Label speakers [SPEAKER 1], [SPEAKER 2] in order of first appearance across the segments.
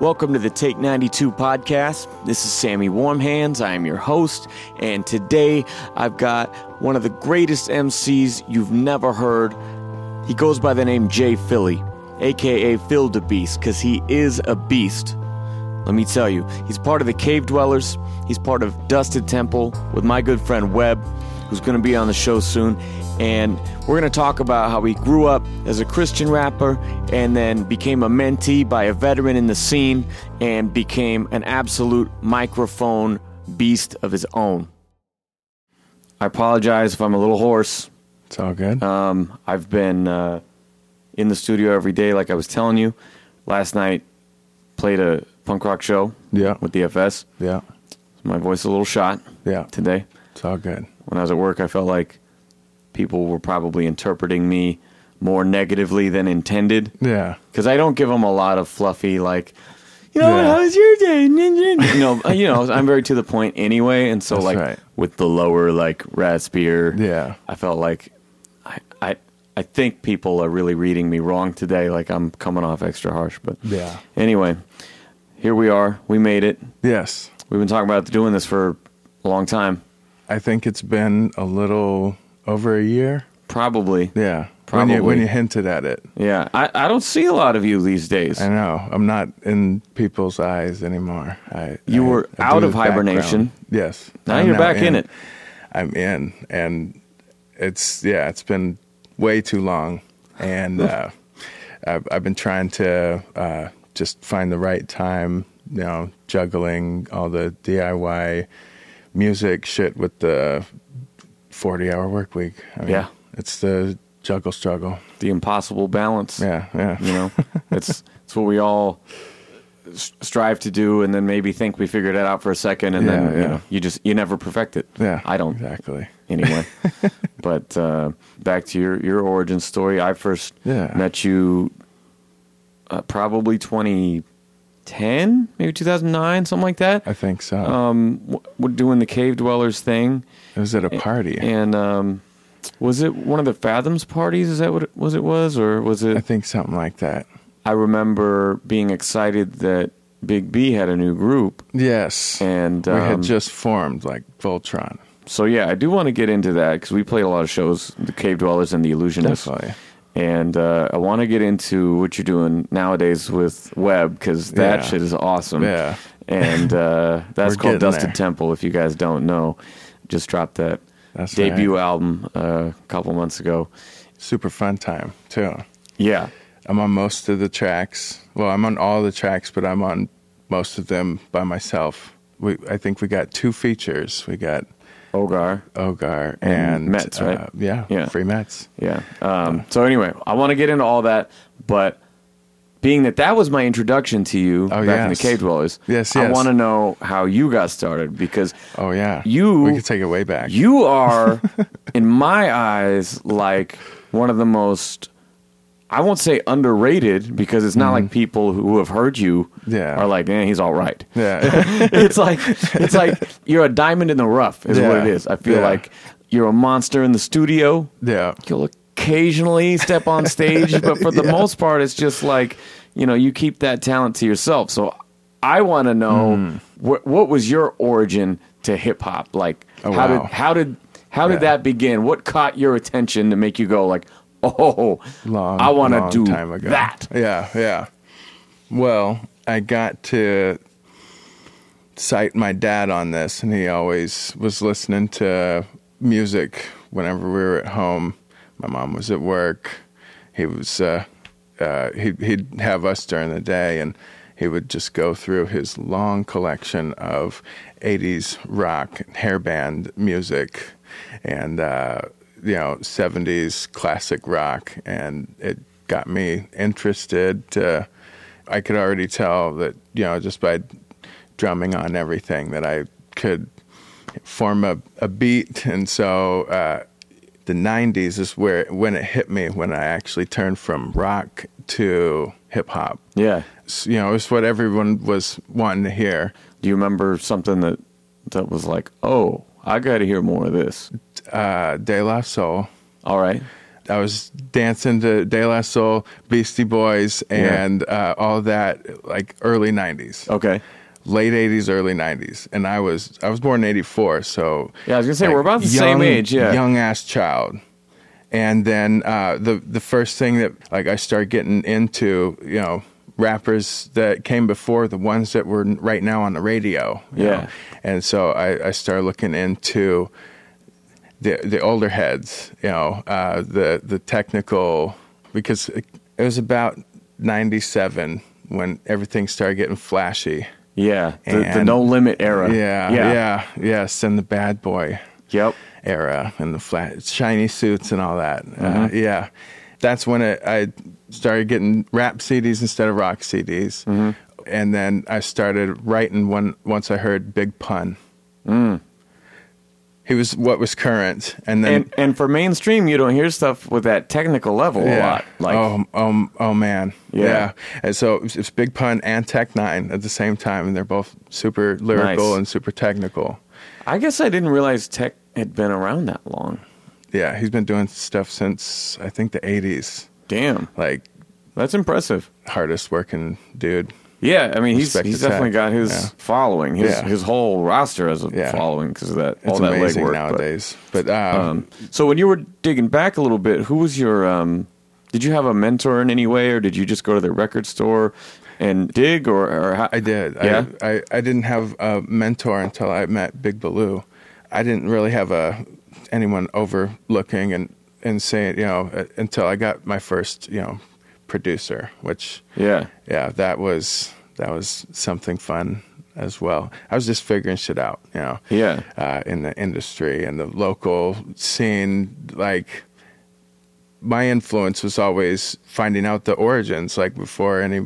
[SPEAKER 1] Welcome to the Take 92 podcast. This is Sammy Warmhands. I am your host, and today I've got one of the greatest MCs you've never heard. He goes by the name Jay Philly, aka Phil the Beast, because he is a beast. Let me tell you, he's part of the Cave Dwellers. He's part of Dusted Temple with my good friend Webb, who's going to be on the show soon. And we're going to talk about how he grew up as a Christian rapper and then became a mentee by a veteran in the scene and became an absolute microphone beast of his own. I apologize if I'm a little hoarse.
[SPEAKER 2] It's all good.
[SPEAKER 1] Um, I've been uh, in the studio every day, like I was telling you. Last night, played a punk rock show
[SPEAKER 2] yeah.
[SPEAKER 1] with DFS.
[SPEAKER 2] Yeah.
[SPEAKER 1] My voice a little shot
[SPEAKER 2] Yeah.
[SPEAKER 1] today.
[SPEAKER 2] It's all good.
[SPEAKER 1] When I was at work, I felt like people were probably interpreting me more negatively than intended
[SPEAKER 2] Yeah.
[SPEAKER 1] because I don't give them a lot of fluffy like. You know,
[SPEAKER 2] Yeah.
[SPEAKER 1] how was your day? You know, uh, you know, I'm very to the point anyway, and so
[SPEAKER 2] That's
[SPEAKER 1] like
[SPEAKER 2] right.
[SPEAKER 1] with the lower like raspier,
[SPEAKER 2] Yeah.
[SPEAKER 1] I felt like I, I I think people are really reading me wrong today. Like I'm coming off extra harsh, but
[SPEAKER 2] Yeah.
[SPEAKER 1] Anyway, here we are. We made it.
[SPEAKER 2] Yes.
[SPEAKER 1] We've been talking about doing this for a long time.
[SPEAKER 2] I think it's been a little over a year.
[SPEAKER 1] Probably.
[SPEAKER 2] Yeah. When you when you hinted at it.
[SPEAKER 1] Yeah. I, I don't see a lot of you these days.
[SPEAKER 2] I know. I'm not in people's eyes anymore. I
[SPEAKER 1] You
[SPEAKER 2] I-
[SPEAKER 1] were
[SPEAKER 2] I
[SPEAKER 1] out of
[SPEAKER 2] the background.
[SPEAKER 1] hibernation.
[SPEAKER 2] Yes.
[SPEAKER 1] Now
[SPEAKER 2] I'm
[SPEAKER 1] you're back in it.
[SPEAKER 2] I'm in and it's yeah, it's been way too long and uh I've, I've been trying to uh, just find the right time, you know, juggling all the DIY music shit with the 40 hour work week. I mean,
[SPEAKER 1] Yeah.
[SPEAKER 2] It's the juggle struggle.
[SPEAKER 1] The impossible balance.
[SPEAKER 2] Yeah, yeah.
[SPEAKER 1] You know, it's it's what we all strive to do, and then maybe think we figured it out for a second, and then
[SPEAKER 2] Yeah,
[SPEAKER 1] you, know, you just you never perfect it.
[SPEAKER 2] Yeah.
[SPEAKER 1] I don't
[SPEAKER 2] Exactly.
[SPEAKER 1] anyway. but uh, back to your your origin story. I first
[SPEAKER 2] Yeah.
[SPEAKER 1] met you uh, probably 2010, maybe 2009, something like that.
[SPEAKER 2] I think so.
[SPEAKER 1] Um, w- we're doing the cave dwellers thing,
[SPEAKER 2] it was at a party.
[SPEAKER 1] and um, was it one of the Fathoms parties? Is that what it was? It was, or was it?
[SPEAKER 2] I think something like that.
[SPEAKER 1] I remember being excited that Big B had a new group,
[SPEAKER 2] Yes.
[SPEAKER 1] and
[SPEAKER 2] we
[SPEAKER 1] um,
[SPEAKER 2] had just formed like Voltron.
[SPEAKER 1] so yeah, I do want to get into that because we played a lot of shows, the Cave Dwellers and the Illusionists.
[SPEAKER 2] Definitely.
[SPEAKER 1] And uh, I want to get into what you're doing nowadays with Web because that
[SPEAKER 2] Yeah.
[SPEAKER 1] shit is awesome.
[SPEAKER 2] Yeah.
[SPEAKER 1] And uh, that's called Dusted
[SPEAKER 2] there.
[SPEAKER 1] Temple. If you guys don't know, just dropped that
[SPEAKER 2] That's
[SPEAKER 1] debut
[SPEAKER 2] right.
[SPEAKER 1] album uh, a couple months ago.
[SPEAKER 2] Super fun time too.
[SPEAKER 1] Yeah,
[SPEAKER 2] I'm on most of the tracks. Well, I'm on all the tracks, but I'm on most of them by myself. We, I think we got two features. We got
[SPEAKER 1] Ogar.
[SPEAKER 2] Ogar
[SPEAKER 1] And Mets, right?
[SPEAKER 2] uh, yeah,
[SPEAKER 1] Yeah.
[SPEAKER 2] free Mets.
[SPEAKER 1] Yeah. Um, so anyway, I want to get into all that, but being that that was my introduction to you
[SPEAKER 2] Oh,
[SPEAKER 1] back in the. Cave Dwellers,
[SPEAKER 2] Yes,
[SPEAKER 1] I want to know how you got started because
[SPEAKER 2] Oh yeah,
[SPEAKER 1] You-
[SPEAKER 2] We could take it way back.
[SPEAKER 1] You are, in my eyes, like one of the most. I won't say underrated because it's not like people who have heard you
[SPEAKER 2] Mm-hmm. Yeah.
[SPEAKER 1] are like, eh, he's all right.
[SPEAKER 2] yeah,
[SPEAKER 1] it's like it's like you're a diamond in the rough, is what
[SPEAKER 2] Yeah.
[SPEAKER 1] it is. I feel
[SPEAKER 2] Yeah.
[SPEAKER 1] like you're a monster in the studio.
[SPEAKER 2] yeah,
[SPEAKER 1] You'll occasionally step on stage, but for the most part, it's just like you know you keep that talent to yourself. So I want to know
[SPEAKER 2] Hmm.
[SPEAKER 1] what what was your origin to hip hop? Like
[SPEAKER 2] Oh,
[SPEAKER 1] how did how did how did
[SPEAKER 2] Yeah.
[SPEAKER 1] that begin? What caught your attention to make you go like, oh,
[SPEAKER 2] long.
[SPEAKER 1] I want to do
[SPEAKER 2] time ago.
[SPEAKER 1] that?
[SPEAKER 2] Yeah, yeah. Well, I got to cite my dad on this, and he always was listening to music whenever we were at home. My mom was at work. He was uh, uh, he'd, he'd have us during the day, and he would just go through his long collection of '80s rock, and hair band music, and uh, you know '70s classic rock, and it got me interested. I could already tell that you know just by drumming on everything that I could form a, a beat, and so uh, the '90s is where when it hit me when I actually turned from rock to hip hop.
[SPEAKER 1] Yeah.
[SPEAKER 2] S- You know, it's what everyone was wanting to hear.
[SPEAKER 1] Do you remember something that that was like, oh, I got to hear more of this?
[SPEAKER 2] Uh, De La Soul,
[SPEAKER 1] All right.
[SPEAKER 2] I was dancing to De La Soul, Beastie Boys, and uh, all that, like early '90s,
[SPEAKER 1] Okay.
[SPEAKER 2] late '80s, early '90s, and I was I was born in '84, so
[SPEAKER 1] Yeah, I was gonna say we're about the same age. Yeah.
[SPEAKER 2] young ass child. And then uh, the the first thing that like I started getting into, you know, rappers that came before the ones that were right now on the radio. you
[SPEAKER 1] Yeah.
[SPEAKER 2] know. And so I, I started looking into the the older heads, you know, uh, the the technical because it, it was about '97 when everything started getting flashy.
[SPEAKER 1] Yeah. The, the no limit era.
[SPEAKER 2] Yeah,
[SPEAKER 1] Yeah.
[SPEAKER 2] yeah, yes, and the bad boy
[SPEAKER 1] Yep.
[SPEAKER 2] era and the flat shiny suits and all that. Uh,
[SPEAKER 1] Mm-hmm.
[SPEAKER 2] yeah, that's when it, I started getting rap CDs instead of rock CDs,
[SPEAKER 1] Mm-hmm.
[SPEAKER 2] and then I started writing when once I heard Big Pun. He was what was current, and then
[SPEAKER 1] Mm. And and for mainstream, you don't hear stuff with that technical level a lot. Like,
[SPEAKER 2] oh, oh, oh man,
[SPEAKER 1] Yeah.
[SPEAKER 2] And so it's, it's Big Pun and Tech N9ne at the same time, and they're both super lyrical
[SPEAKER 1] Nice.
[SPEAKER 2] and super technical.
[SPEAKER 1] I guess I didn't realize tech had been around that long.
[SPEAKER 2] Yeah, he's been doing stuff since I think the '80s.
[SPEAKER 1] Damn,
[SPEAKER 2] Like
[SPEAKER 1] that's impressive.
[SPEAKER 2] hardest working dude.
[SPEAKER 1] Yeah, I mean, he's
[SPEAKER 2] Respect
[SPEAKER 1] he's
[SPEAKER 2] to
[SPEAKER 1] definitely
[SPEAKER 2] tech.
[SPEAKER 1] got his
[SPEAKER 2] Yeah.
[SPEAKER 1] following. His
[SPEAKER 2] Yeah.
[SPEAKER 1] his whole roster has a
[SPEAKER 2] Yeah.
[SPEAKER 1] following because of that
[SPEAKER 2] It's
[SPEAKER 1] all that legwork. but-
[SPEAKER 2] nowadays. But, um,
[SPEAKER 1] Um, so when you were digging back a little bit, who was your? Um, did you have a mentor in any way, or did you just go to the record store and dig, or, or how?
[SPEAKER 2] I did.
[SPEAKER 1] Yeah?
[SPEAKER 2] I, I I didn't have a mentor until I met Big Baloo. I didn't really have a anyone overlooking and and saying you know uh, until I got my first you know producer, which
[SPEAKER 1] yeah,
[SPEAKER 2] yeah that was that was something fun as well. I was just figuring shit out, you know.
[SPEAKER 1] Yeah.
[SPEAKER 2] Uh, in the industry and the local scene, like my influence was always finding out the origins, like before any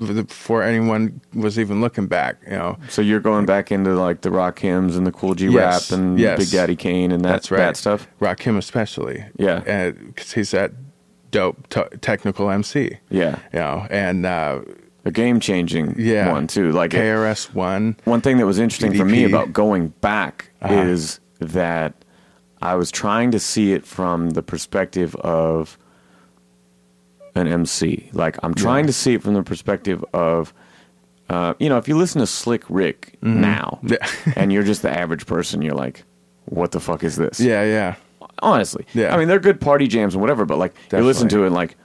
[SPEAKER 2] before anyone was even looking back, you know.
[SPEAKER 1] So you're going back into like the Rakims and the Kool G
[SPEAKER 2] Yes,
[SPEAKER 1] rap and
[SPEAKER 2] yes.
[SPEAKER 1] Big Daddy Kane and that
[SPEAKER 2] That's right.
[SPEAKER 1] that stuff.
[SPEAKER 2] Rakim especially,
[SPEAKER 1] Yeah.
[SPEAKER 2] because he's that dope t- technical MC,
[SPEAKER 1] Yeah,
[SPEAKER 2] you know, and uh,
[SPEAKER 1] a game changing
[SPEAKER 2] yeah,
[SPEAKER 1] one too. Like
[SPEAKER 2] KRS One,
[SPEAKER 1] one thing that was interesting for me about going back
[SPEAKER 2] Uh-huh.
[SPEAKER 1] is that I was trying to see it from the perspective of an MC. Like I'm trying to see it from the perspective of, uh, you know, if you listen to Slick Rick now,
[SPEAKER 2] Mm-hmm. Yeah.
[SPEAKER 1] and you're just the average person, you're like, what the fuck is this?
[SPEAKER 2] yeah, yeah,
[SPEAKER 1] honestly.
[SPEAKER 2] Yeah.
[SPEAKER 1] I mean, they're good party jams and whatever, but like you listen to it and like,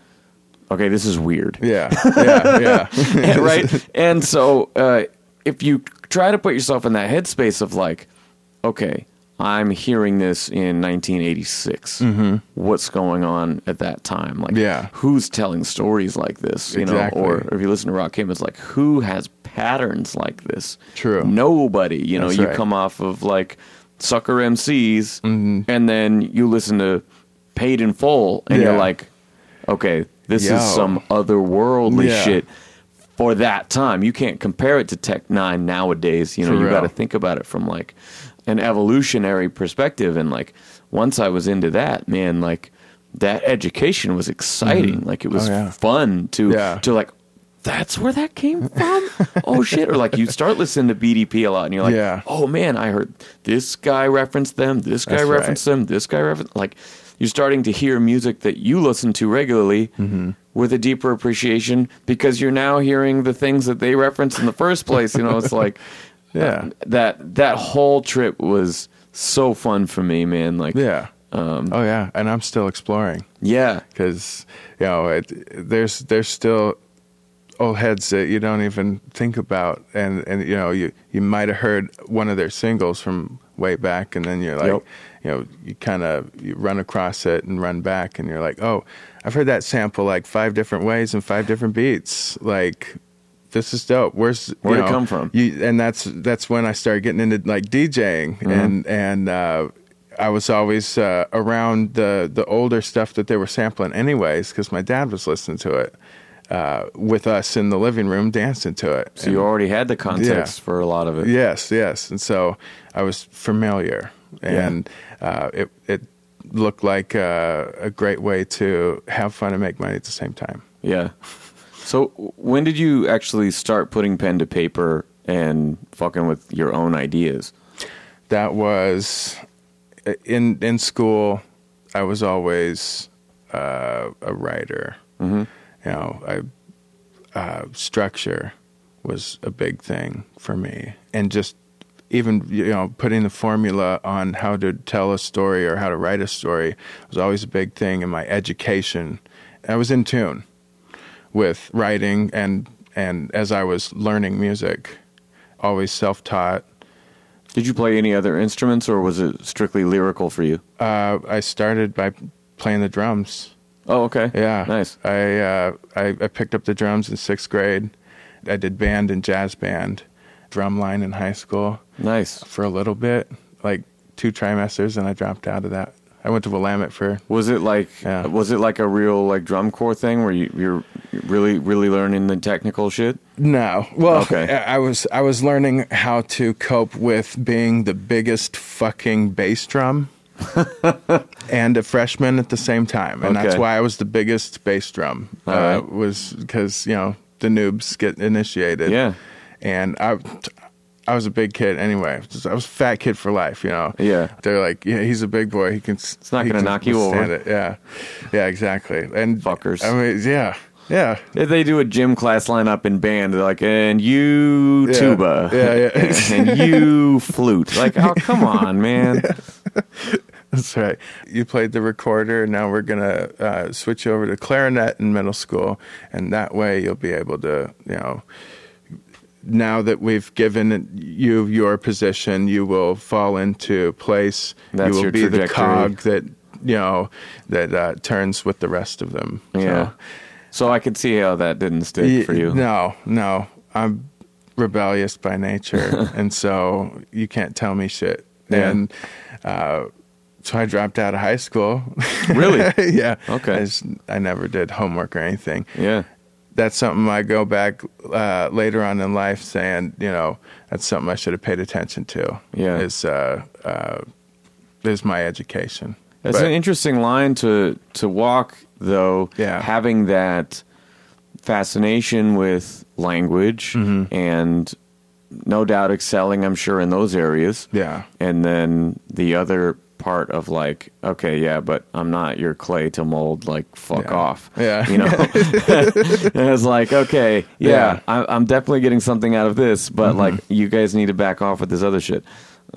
[SPEAKER 1] okay, this is weird.
[SPEAKER 2] yeah, yeah, yeah.
[SPEAKER 1] right? And so uh, if you try to put yourself in that headspace of like, okay, I'm hearing this in 1986. What's going on at that time? Like,
[SPEAKER 2] Mm-hmm. Yeah.
[SPEAKER 1] who's telling stories like this? You
[SPEAKER 2] Exactly.
[SPEAKER 1] know, or if you listen to Rakim, it's like who has patterns like this?
[SPEAKER 2] True.
[SPEAKER 1] Nobody. You know,
[SPEAKER 2] That's
[SPEAKER 1] you
[SPEAKER 2] right.
[SPEAKER 1] come off of like sucker MCs,
[SPEAKER 2] Mm-hmm.
[SPEAKER 1] and then you listen to Paid in Full, and you're like, okay, this
[SPEAKER 2] Yo.
[SPEAKER 1] is some otherworldly
[SPEAKER 2] Yeah.
[SPEAKER 1] shit for that time. You can't compare it to Tech N9ne nowadays. You know,
[SPEAKER 2] For
[SPEAKER 1] you got to think about it from like an evolutionary perspective. And like once I was into that, man, like that education was exciting. Like it was
[SPEAKER 2] Oh, yeah.
[SPEAKER 1] fun to
[SPEAKER 2] Yeah.
[SPEAKER 1] to like. That's where that came from. oh shit! Or like you start listening to BDP a lot, and you're like,
[SPEAKER 2] Yeah.
[SPEAKER 1] "Oh man, I heard this guy referenced them. This guy
[SPEAKER 2] That's right.
[SPEAKER 1] referenced them. This guy referenced." Like you're starting to hear music that you listen to regularly
[SPEAKER 2] Mm-hmm.
[SPEAKER 1] with a deeper appreciation because you're now hearing the things that they referenced in the first place. You know, it's like,
[SPEAKER 2] Yeah.
[SPEAKER 1] uh, that that whole trip was so fun for me, man. Like,
[SPEAKER 2] Yeah.
[SPEAKER 1] Um,
[SPEAKER 2] oh yeah, and I'm still exploring
[SPEAKER 1] yeah,
[SPEAKER 2] because you know it, there's there's still old heads that you don't even think about, and and you know you you might have heard one of their singles from way back, and then you're like,
[SPEAKER 1] Yep.
[SPEAKER 2] you know, you kind of you run across it and run back, and you're like, oh, I've heard that sample like five different ways and five different beats, like. This is dope. Where's
[SPEAKER 1] Where'd it come from?
[SPEAKER 2] You, and that's that's when I started getting into like DJing,
[SPEAKER 1] Mm-hmm.
[SPEAKER 2] and and uh, I was always uh, around the the older stuff that they were sampling anyways, because my dad was listening to it uh, with us in the living room, dancing to it.
[SPEAKER 1] so you already had the context
[SPEAKER 2] Yeah.
[SPEAKER 1] for a lot of it.
[SPEAKER 2] Yes, yes. And so I was familiar, and uh, it it looked like uh, a great way to have fun and make money at the same time.
[SPEAKER 1] Yeah. So when did you actually start putting pen to paper and fucking with your own ideas?
[SPEAKER 2] That was in in school. I was always uh, a writer. Mm-hmm. You know, I, uh, structure was a big thing for me, and just even you know putting the formula on how to tell a story or how to write a story was always a big thing in my education. I was in tune with writing and and as I was learning music, always self taught.
[SPEAKER 1] Did you play any other instruments, or was it strictly lyrical for you?
[SPEAKER 2] Uh, I started by playing the drums.
[SPEAKER 1] Oh, okay.
[SPEAKER 2] Yeah,
[SPEAKER 1] Nice.
[SPEAKER 2] I, uh, I I picked up the drums in sixth grade. I did band and jazz band, drum line in high school
[SPEAKER 1] Nice.
[SPEAKER 2] for a little bit, like two trimesters, and I dropped out of that. I went to Willamette for
[SPEAKER 1] Was it like
[SPEAKER 2] Yeah.
[SPEAKER 1] was it like a real like drum corps thing where you, you're really really learning the technical shit?
[SPEAKER 2] No. Well,
[SPEAKER 1] Okay.
[SPEAKER 2] I was I was learning how to cope with being the biggest fucking bass drum and a freshman at the same time, and that's why I was the biggest bass drum. Uh,
[SPEAKER 1] right.
[SPEAKER 2] Was because you know the noobs get initiated.
[SPEAKER 1] Yeah.
[SPEAKER 2] and I. I was a big kid anyway. I was a fat kid for life, you know.
[SPEAKER 1] Yeah.
[SPEAKER 2] they're like, yeah, he's a big boy. He can. It's
[SPEAKER 1] not gonna knock you over.
[SPEAKER 2] It. Yeah, yeah, exactly. And
[SPEAKER 1] Fuckers.
[SPEAKER 2] I mean, yeah, yeah.
[SPEAKER 1] If they do a gym class lineup in band, they're like, and you
[SPEAKER 2] Yeah.
[SPEAKER 1] tuba,
[SPEAKER 2] Yeah, yeah.
[SPEAKER 1] and you flute. Like, oh come on, man.
[SPEAKER 2] That's right. You played the recorder. Now we're gonna uh, switch over to clarinet in middle school, and that way you'll be able to, you know, now that we've given you your position, you will fall into place.
[SPEAKER 1] That's
[SPEAKER 2] you will
[SPEAKER 1] your
[SPEAKER 2] be the cog that you know that uh, turns with the rest of them. So,
[SPEAKER 1] Yeah. So I could see how that didn't stick
[SPEAKER 2] Ye-
[SPEAKER 1] for you.
[SPEAKER 2] No, no. I'm rebellious by nature, and so you can't tell me shit.
[SPEAKER 1] Yeah.
[SPEAKER 2] And uh, so I dropped out of high school.
[SPEAKER 1] Really?
[SPEAKER 2] yeah.
[SPEAKER 1] Okay.
[SPEAKER 2] I, just- I never did homework or anything.
[SPEAKER 1] Yeah.
[SPEAKER 2] That's something I go back uh, later on in life saying, you know, that's something I should have paid attention to.
[SPEAKER 1] Yeah.
[SPEAKER 2] Is uh, uh, is my education.
[SPEAKER 1] That's
[SPEAKER 2] But-
[SPEAKER 1] an interesting line to to walk, though.
[SPEAKER 2] Yeah.
[SPEAKER 1] Having that fascination with language
[SPEAKER 2] Mm-hmm.
[SPEAKER 1] and no doubt excelling, I'm sure, in those areas.
[SPEAKER 2] Yeah.
[SPEAKER 1] And then the other part of like, okay, yeah, but I'm not your clay to mold. Like, fuck
[SPEAKER 2] Yeah.
[SPEAKER 1] off.
[SPEAKER 2] Yeah.
[SPEAKER 1] You know. and it's like, okay, yeah,
[SPEAKER 2] Yeah. Mm-hmm.
[SPEAKER 1] I, I'm definitely getting something out of this, but like, you guys need to back off with this other shit.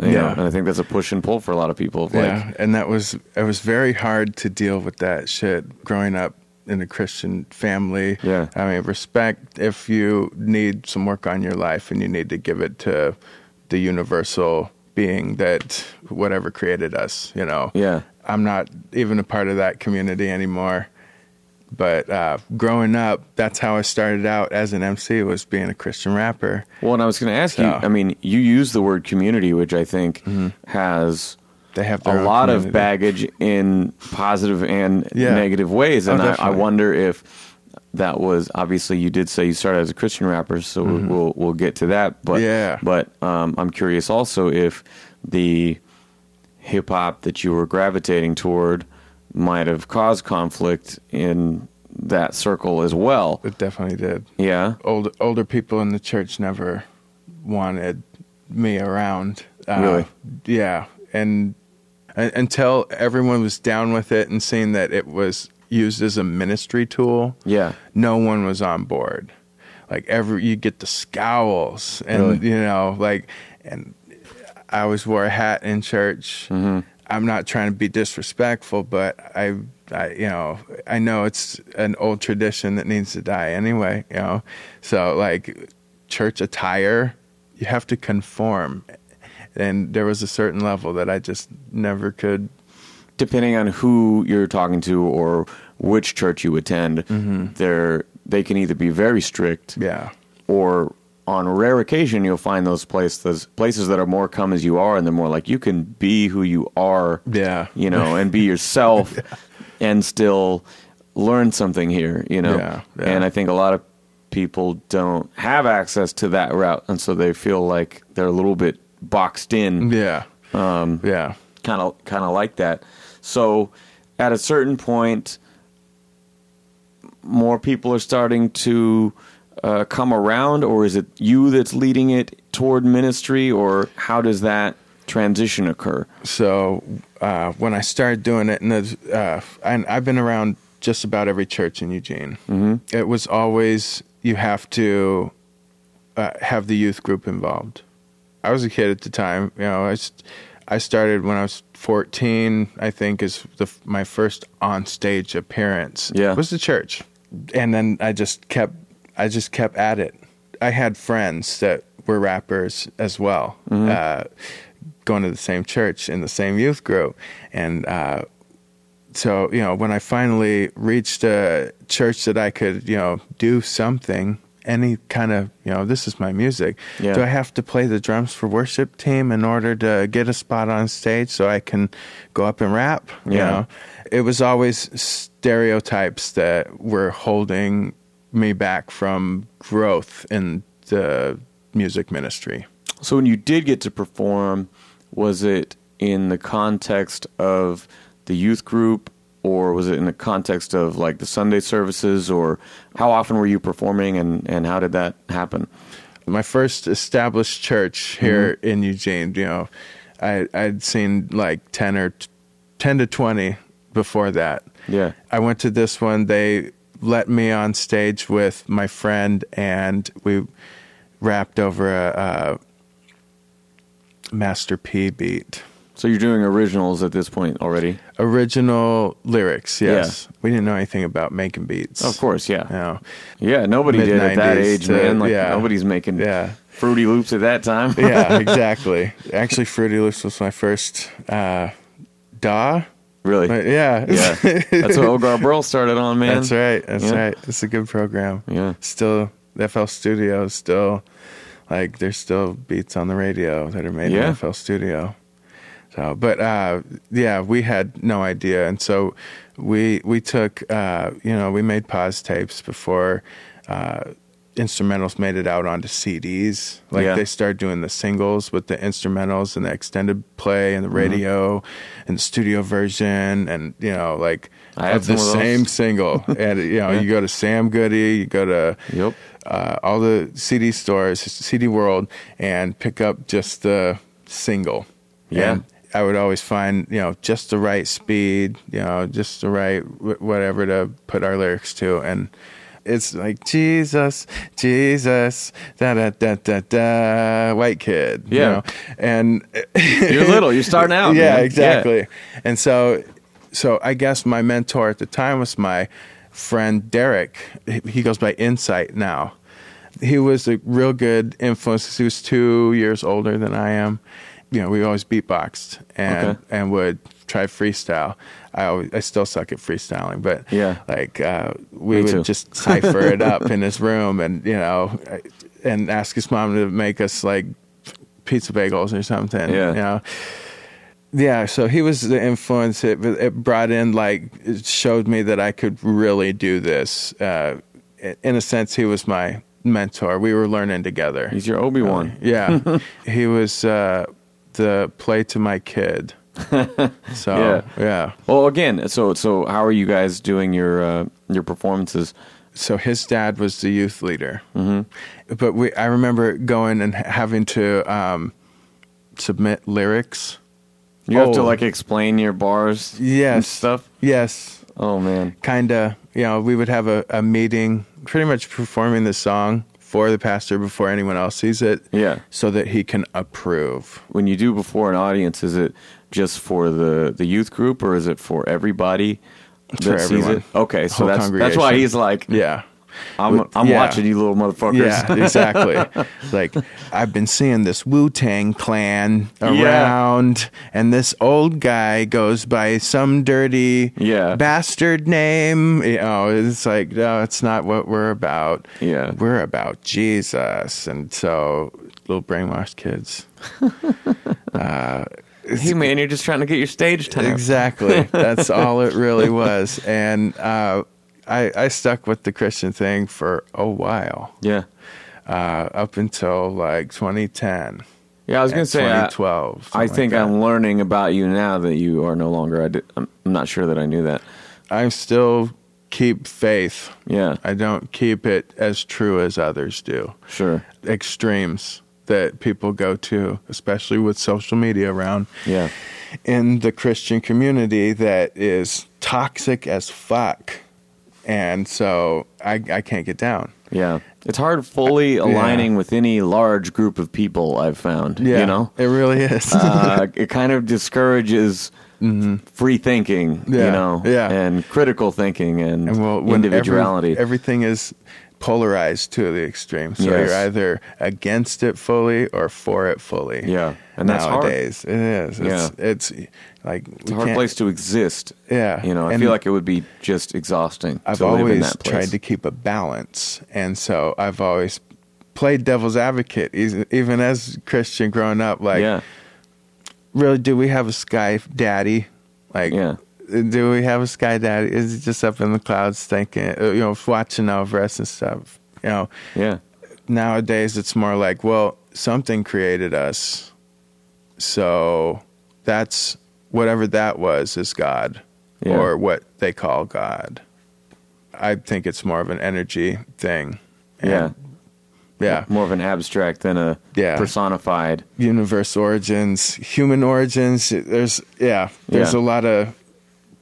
[SPEAKER 1] You know?
[SPEAKER 2] Yeah.
[SPEAKER 1] And I think that's a push and pull for a lot of people. Of like,
[SPEAKER 2] yeah, and that was it was very hard to deal with that shit growing up in a Christian family.
[SPEAKER 1] Yeah.
[SPEAKER 2] I mean, respect if you need some work on your life and you need to give it to the universal being that whatever created us, you know.
[SPEAKER 1] Yeah.
[SPEAKER 2] I'm not even a part of that community anymore. But uh, growing up, that's how I started out as an MC was being a Christian rapper.
[SPEAKER 1] Well, and I was going to ask you.
[SPEAKER 2] So- Mm-hmm.
[SPEAKER 1] I mean, you use the word community, which I think has
[SPEAKER 2] They have
[SPEAKER 1] a lot of baggage in positive and
[SPEAKER 2] Yeah.
[SPEAKER 1] negative ways,
[SPEAKER 2] Oh,
[SPEAKER 1] and I, I wonder if that was obviously you did say you started as a Christian rapper, so we'll we'll get to that. But
[SPEAKER 2] Mm-hmm. Yeah.
[SPEAKER 1] but um, I'm curious also if the hip hop that you were gravitating toward might have caused conflict in that circle as well.
[SPEAKER 2] It definitely did.
[SPEAKER 1] Yeah.
[SPEAKER 2] older older people in the church never wanted me around. Uh,
[SPEAKER 1] Really?
[SPEAKER 2] Yeah, and un- until everyone was down with it and seeing that it was used as a ministry tool,
[SPEAKER 1] Yeah.
[SPEAKER 2] no one was on board. Like every you get the scowls and
[SPEAKER 1] Really?
[SPEAKER 2] you know like and I always wore a hat in church.
[SPEAKER 1] Mm-hmm.
[SPEAKER 2] I'm not trying to be disrespectful, but I, I, you know, I know it's an old tradition that needs to die anyway. You know, so like church attire, you have to conform, and there was a certain level that I just never could.
[SPEAKER 1] Depending on who you're talking to or which church you attend, they're they can either be very strict,
[SPEAKER 2] Yeah,
[SPEAKER 1] or on rare occasion you'll find those places places that are more come as you are, and they're more like you can be who you are,
[SPEAKER 2] yeah,
[SPEAKER 1] you know, and be yourself, and still learn something here, you know.
[SPEAKER 2] Yeah, yeah.
[SPEAKER 1] And I think a lot of people don't have access to that route, and so they feel like they're a little bit boxed in
[SPEAKER 2] yeah,
[SPEAKER 1] um,
[SPEAKER 2] yeah.
[SPEAKER 1] kind of kind of like that. So at a certain point, more people are starting to uh, come around, or is it you that's leading it toward ministry, or how does that transition occur?
[SPEAKER 2] So uh, when I started doing it, and uh, and I've been around just about every church in Eugene. Mm-hmm. It was always you have to uh, have the youth group involved. I was a kid at the time. You know, I, I started when I was 14. I think is the my first on stage appearance.
[SPEAKER 1] Yeah, It
[SPEAKER 2] was the church, and then I just kept I just kept at it. I had friends that were rappers as well, mm-hmm. uh, going to the same church in the same youth group, and uh, so you know when I finally reached a church that I could you know do something any kind of you know this is my music yeah. do i have to play the drums for worship team in order to get a spot on stage so i can go up and rap
[SPEAKER 1] yeah. you know
[SPEAKER 2] it was always stereotypes that were holding me back from growth in the music ministry
[SPEAKER 1] so when you did get to perform was it in the context of the youth group or was it in the context of like the Sunday services, or how often were you performing, and and how did that happen?
[SPEAKER 2] My first established church here mm-hmm. in Eugene, you know, I I'd seen like ten or t- ten to twenty before that.
[SPEAKER 1] Yeah,
[SPEAKER 2] I went to this one. They let me on stage with my friend, and we rapped over a, a Master P beat.
[SPEAKER 1] So you're doing originals at this point already?
[SPEAKER 2] Original lyrics, yes. Yeah. We didn't know anything about making beats.
[SPEAKER 1] Of course, yeah.
[SPEAKER 2] You know,
[SPEAKER 1] yeah, nobody did at that age, to, man. Like yeah. nobody's making yeah. Fruity Loops at that time.
[SPEAKER 2] yeah, exactly. Actually, Fruity Loops was my first uh, DAW.
[SPEAKER 1] Really?
[SPEAKER 2] But yeah.
[SPEAKER 1] Yeah. That's what Ogar Burl started on, man.
[SPEAKER 2] That's right. That's yeah. right. It's a good program.
[SPEAKER 1] Yeah.
[SPEAKER 2] Still, FL Studio still, like, there's still beats on the radio that are made yeah. in FL Studio. So, but uh, yeah, we had no idea, and so we we took uh, you know we made pause tapes before uh, instrumentals made it out onto CDs. Like yeah. they started doing the singles with the instrumentals and the extended play and the mm-hmm. radio mm-hmm. and the studio version, and you know like I of the same single. and you know yeah. you go to Sam Goody, you go to
[SPEAKER 1] yep.
[SPEAKER 2] Uh, all the CD stores, CD World, and pick up just the single.
[SPEAKER 1] Yeah.
[SPEAKER 2] And, I would always find, you know, just the right speed, you know, just the right whatever to put our lyrics to. And it's like, Jesus, Jesus, da da da da da, white kid.
[SPEAKER 1] Yeah.
[SPEAKER 2] You know? And
[SPEAKER 1] you're little, you're starting out.
[SPEAKER 2] yeah,
[SPEAKER 1] man.
[SPEAKER 2] exactly. Yeah. And so, so I guess my mentor at the time was my friend Derek. He goes by Insight now. He was a real good influence. He was two years older than I am you know, we always beatboxed and okay. and would try freestyle. I always, I still suck at freestyling, but
[SPEAKER 1] yeah,
[SPEAKER 2] like uh, we Me would too. just cipher it up in his room, and you know, and ask his mom to make us like pizza bagels or something.
[SPEAKER 1] Yeah,
[SPEAKER 2] you know. Yeah, so he was the influence. It, it brought in like it showed me that I could really do this. Uh, in a sense, he was my mentor. We were learning together.
[SPEAKER 1] He's your Obi Wan.
[SPEAKER 2] Uh, yeah, he was. Uh, the play to my kid. so yeah. yeah.
[SPEAKER 1] Well, again, so so how are you guys doing your uh, your performances?
[SPEAKER 2] So his dad was the youth leader, mm-hmm. but we I remember going and having to um, submit lyrics.
[SPEAKER 1] You oh. have to oh. like explain your bars,
[SPEAKER 2] yes,
[SPEAKER 1] stuff.
[SPEAKER 2] Yes.
[SPEAKER 1] Oh man.
[SPEAKER 2] Kinda. You know, we would have a, a meeting, pretty much performing the song for the pastor before anyone else sees it.
[SPEAKER 1] Yeah.
[SPEAKER 2] So that he can approve.
[SPEAKER 1] When you do before an audience, is it just for the, the youth group or is it for everybody
[SPEAKER 2] that for sees it?
[SPEAKER 1] Okay, so that's that's why he's like
[SPEAKER 2] Yeah.
[SPEAKER 1] I'm I'm yeah. watching you little motherfuckers.
[SPEAKER 2] Yeah, exactly. like I've been seeing this Wu Tang clan around, yeah. and this old guy goes by some dirty
[SPEAKER 1] yeah.
[SPEAKER 2] bastard name. You know, it's like no, it's not what we're about.
[SPEAKER 1] Yeah,
[SPEAKER 2] we're about Jesus, and so little brainwashed kids.
[SPEAKER 1] uh, hey man, you're just trying to get your stage time.
[SPEAKER 2] Exactly. That's all it really was, and. Uh, I, I stuck with the Christian thing for a while.
[SPEAKER 1] Yeah.
[SPEAKER 2] Uh, up until like 2010.
[SPEAKER 1] Yeah, I was going to say
[SPEAKER 2] 2012.
[SPEAKER 1] I, I think
[SPEAKER 2] like
[SPEAKER 1] I'm learning about you now that you are no longer. I did, I'm not sure that I knew that.
[SPEAKER 2] I still keep faith.
[SPEAKER 1] Yeah.
[SPEAKER 2] I don't keep it as true as others do.
[SPEAKER 1] Sure.
[SPEAKER 2] Extremes that people go to, especially with social media around.
[SPEAKER 1] Yeah.
[SPEAKER 2] In the Christian community that is toxic as fuck and so I I can't get down.
[SPEAKER 1] Yeah. It's hard fully aligning with any large group of people, I've found.
[SPEAKER 2] Yeah,
[SPEAKER 1] You know?
[SPEAKER 2] it really is.
[SPEAKER 1] uh, it kind of discourages free thinking, you
[SPEAKER 2] Mm-hmm. Yeah,
[SPEAKER 1] know,
[SPEAKER 2] yeah.
[SPEAKER 1] and critical thinking and,
[SPEAKER 2] And well,
[SPEAKER 1] individuality.
[SPEAKER 2] every- everything is polarized to the extreme. So
[SPEAKER 1] Yes.
[SPEAKER 2] you're either against it fully or for it fully.
[SPEAKER 1] Yeah, and that's hard.
[SPEAKER 2] nowadays it is. It's,
[SPEAKER 1] Yeah.
[SPEAKER 2] it's like
[SPEAKER 1] it's a hard place to exist.
[SPEAKER 2] Yeah,
[SPEAKER 1] You know, I
[SPEAKER 2] and
[SPEAKER 1] feel like it would be just exhausting
[SPEAKER 2] I've
[SPEAKER 1] to live in
[SPEAKER 2] always
[SPEAKER 1] that place.
[SPEAKER 2] tried to keep a balance, and so I've always played devil's advocate, even as Christian growing up. Like,
[SPEAKER 1] yeah,
[SPEAKER 2] really, do we have a sky daddy? Like,
[SPEAKER 1] Yeah.
[SPEAKER 2] Do we have a sky daddy? Is he just up in the clouds thinking, uh, you know, watching over us and stuff? You know,
[SPEAKER 1] yeah,
[SPEAKER 2] nowadays it's more like, well, something created us. So that's whatever that was is God
[SPEAKER 1] Yeah.
[SPEAKER 2] or what they call God. I think it's more of an energy thing.
[SPEAKER 1] Yeah.
[SPEAKER 2] Yeah.
[SPEAKER 1] More of an abstract than a
[SPEAKER 2] Yeah.
[SPEAKER 1] personified.
[SPEAKER 2] Universe origins, human origins. There's, yeah, there's
[SPEAKER 1] Yeah.
[SPEAKER 2] a lot of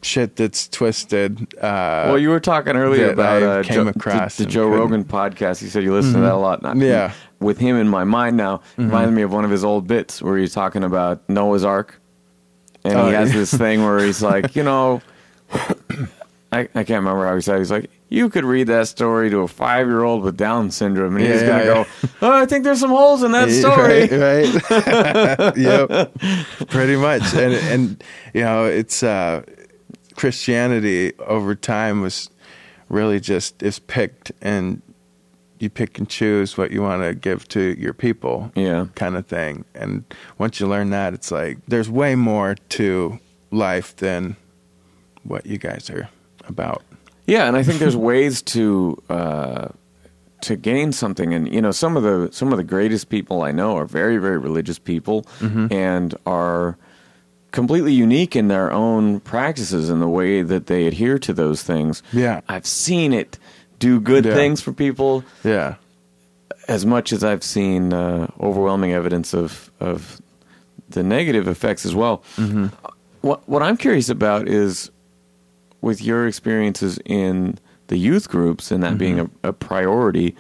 [SPEAKER 2] shit that's twisted. Uh,
[SPEAKER 1] well, you were talking earlier about uh,
[SPEAKER 2] came
[SPEAKER 1] Joe,
[SPEAKER 2] across
[SPEAKER 1] the, the Joe
[SPEAKER 2] couldn't-
[SPEAKER 1] Rogan podcast. You said you listen to that a lot. Not-
[SPEAKER 2] Yeah.
[SPEAKER 1] With him in my mind now, reminds me of one of his old bits where he's talking about Noah's Ark, and
[SPEAKER 2] Oh,
[SPEAKER 1] he has
[SPEAKER 2] yeah.
[SPEAKER 1] this thing where he's like, you know, I, I can't remember how he said. it. He's like, you could read that story to a five year old with Down syndrome, and he's
[SPEAKER 2] Yeah,
[SPEAKER 1] gonna
[SPEAKER 2] yeah.
[SPEAKER 1] go, oh, I think there's some holes in that story.
[SPEAKER 2] Right, right. yep. Pretty much. And and you know, it's uh Christianity over time was really just is picked and you pick and choose what you want to give to your people.
[SPEAKER 1] Yeah.
[SPEAKER 2] Kind of thing. And once you learn that it's like there's way more to life than what you guys are about.
[SPEAKER 1] Yeah, and I think there's ways to uh, to gain something, and you know, some of the some of the greatest people I know are very very religious people,
[SPEAKER 2] Mm-hmm.
[SPEAKER 1] and are completely unique in their own practices and the way that they adhere to those things.
[SPEAKER 2] Yeah.
[SPEAKER 1] I've seen it do good
[SPEAKER 2] Yeah.
[SPEAKER 1] things for people
[SPEAKER 2] Yeah.
[SPEAKER 1] as much as I've seen uh, overwhelming evidence of of the negative effects as well.
[SPEAKER 2] Mm-hmm.
[SPEAKER 1] What what I'm curious about is with your experiences in the youth groups and that
[SPEAKER 2] Mm-hmm.
[SPEAKER 1] being a, a priority.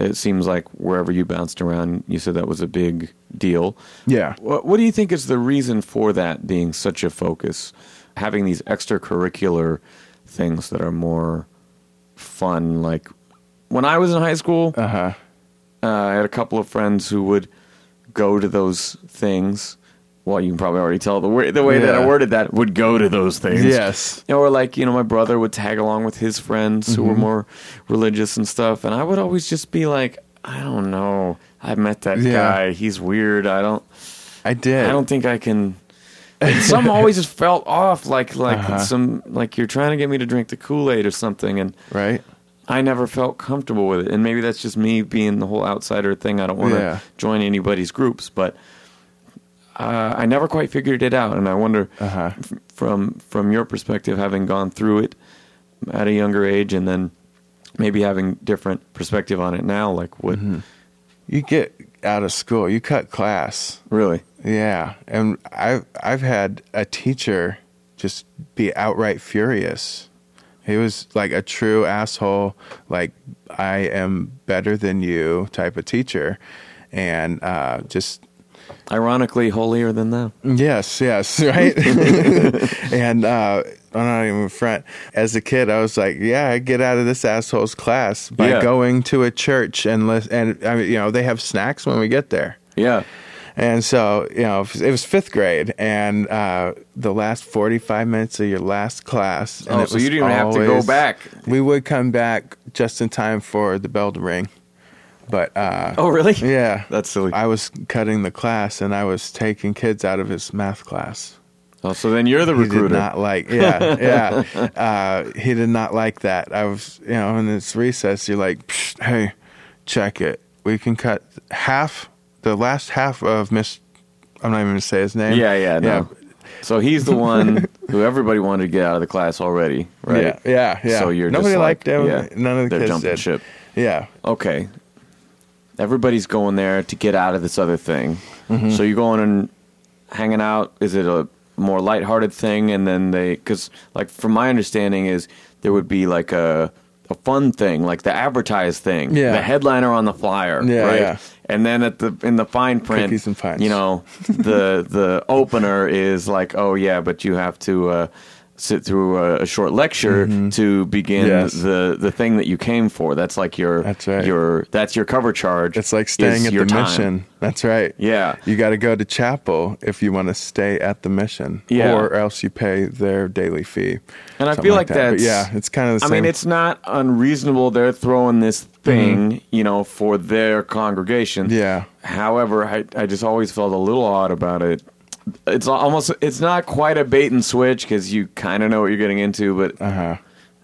[SPEAKER 1] It seems like wherever you bounced around, you said that was a big deal.
[SPEAKER 2] Yeah.
[SPEAKER 1] What, what do you think is the reason for that being such a focus? Having these extracurricular things that are more fun. Like when I was in high school,
[SPEAKER 2] Uh-huh.
[SPEAKER 1] uh, I had a couple of friends who would go to those things. Well, you can probably already tell the way the way that I worded that would go to those things.
[SPEAKER 2] Yes.
[SPEAKER 1] You know, or like you know, my brother would tag along with his friends who were
[SPEAKER 2] Mm-hmm.
[SPEAKER 1] more religious and stuff, and I would always just be like, I don't know, I met that
[SPEAKER 2] Yeah.
[SPEAKER 1] guy. He's weird. I don't.
[SPEAKER 2] I did.
[SPEAKER 1] I don't think I can. and some always just felt off, like like
[SPEAKER 2] Uh-huh.
[SPEAKER 1] some like you're trying to get me to drink the Kool Aid or something, and
[SPEAKER 2] right?
[SPEAKER 1] I never felt comfortable with it. And maybe that's just me being the whole outsider thing. I don't want to
[SPEAKER 2] Yeah.
[SPEAKER 1] join anybody's groups, but uh, I never quite figured it out. And I wonder,
[SPEAKER 2] Uh-huh.
[SPEAKER 1] f- from from your perspective, having gone through it at a younger age, and then maybe having different perspective on it now, like what
[SPEAKER 2] Mm-hmm. You get out of school, you cut class.
[SPEAKER 1] really?
[SPEAKER 2] Yeah, and I've I've had a teacher just be outright furious. He was like a true asshole, like I am better than you type of teacher, and uh, just
[SPEAKER 1] Ironically, holier than thou.
[SPEAKER 2] Yes, yes, right. and uh, I'm not even front. As a kid, I was like, "Yeah, I get out of this asshole's class by
[SPEAKER 1] Yeah.
[SPEAKER 2] going to a church and lis- and I mean, you know they have snacks when we get there."
[SPEAKER 1] Yeah.
[SPEAKER 2] And so, you know, it was fifth grade, and uh, the last 45 minutes of your last class. And
[SPEAKER 1] Oh, so you didn't even have to go back.
[SPEAKER 2] We would come back just in time for the bell to ring. But, uh,
[SPEAKER 1] Oh, really?
[SPEAKER 2] yeah.
[SPEAKER 1] That's silly.
[SPEAKER 2] I was cutting the class, and I was taking kids out of his math class.
[SPEAKER 1] Oh, so then you're the
[SPEAKER 2] He did
[SPEAKER 1] recruiter.
[SPEAKER 2] not like, yeah, yeah. Uh, he did not like that. I was, you know, in this recess, you're like, "Psh, hey, check it. We can cut half, the last half of Miss, I'm not even going to say his name.
[SPEAKER 1] Yeah, yeah, no. So he's the one who everybody wanted to get out of the class already, right?
[SPEAKER 2] Yeah, yeah, yeah.
[SPEAKER 1] So you're
[SPEAKER 2] Nobody
[SPEAKER 1] just
[SPEAKER 2] liked
[SPEAKER 1] like,
[SPEAKER 2] him.
[SPEAKER 1] yeah,
[SPEAKER 2] None of the
[SPEAKER 1] they're
[SPEAKER 2] kids
[SPEAKER 1] jumping
[SPEAKER 2] did.
[SPEAKER 1] ship.
[SPEAKER 2] Yeah.
[SPEAKER 1] Okay. Everybody's going there to get out of this other thing.
[SPEAKER 2] Mm-hmm.
[SPEAKER 1] So you're going and hanging out. Is it a more lighthearted thing? And then they, because like from my understanding is there would be like a a fun thing, like the advertised thing,
[SPEAKER 2] Yeah.
[SPEAKER 1] the headliner on the flyer,
[SPEAKER 2] Yeah,
[SPEAKER 1] right?
[SPEAKER 2] yeah.
[SPEAKER 1] And then at the in the fine print, you know, the the opener is like, oh yeah, but you have to uh, sit through a, a short lecture to begin
[SPEAKER 2] Mm-hmm. Yes.
[SPEAKER 1] the the thing that you came for. That's like your
[SPEAKER 2] That's right.
[SPEAKER 1] your that's your cover charge.
[SPEAKER 2] It's like staying at
[SPEAKER 1] your
[SPEAKER 2] the
[SPEAKER 1] time.
[SPEAKER 2] mission. That's right.
[SPEAKER 1] Yeah.
[SPEAKER 2] You got to go to chapel if you want to stay at the mission.
[SPEAKER 1] Yeah.
[SPEAKER 2] Or else you pay their daily fee.
[SPEAKER 1] And I feel like
[SPEAKER 2] But
[SPEAKER 1] that's-
[SPEAKER 2] yeah, it's kind of the
[SPEAKER 1] I
[SPEAKER 2] same.
[SPEAKER 1] mean, it's not unreasonable. They're throwing this thing,
[SPEAKER 2] Mm-hmm.
[SPEAKER 1] you know, for their congregation.
[SPEAKER 2] Yeah.
[SPEAKER 1] However, I, I just always felt a little odd about it. It's almost, it's not quite a bait and switch because you kind of know what you're getting into, but
[SPEAKER 2] Uh-huh.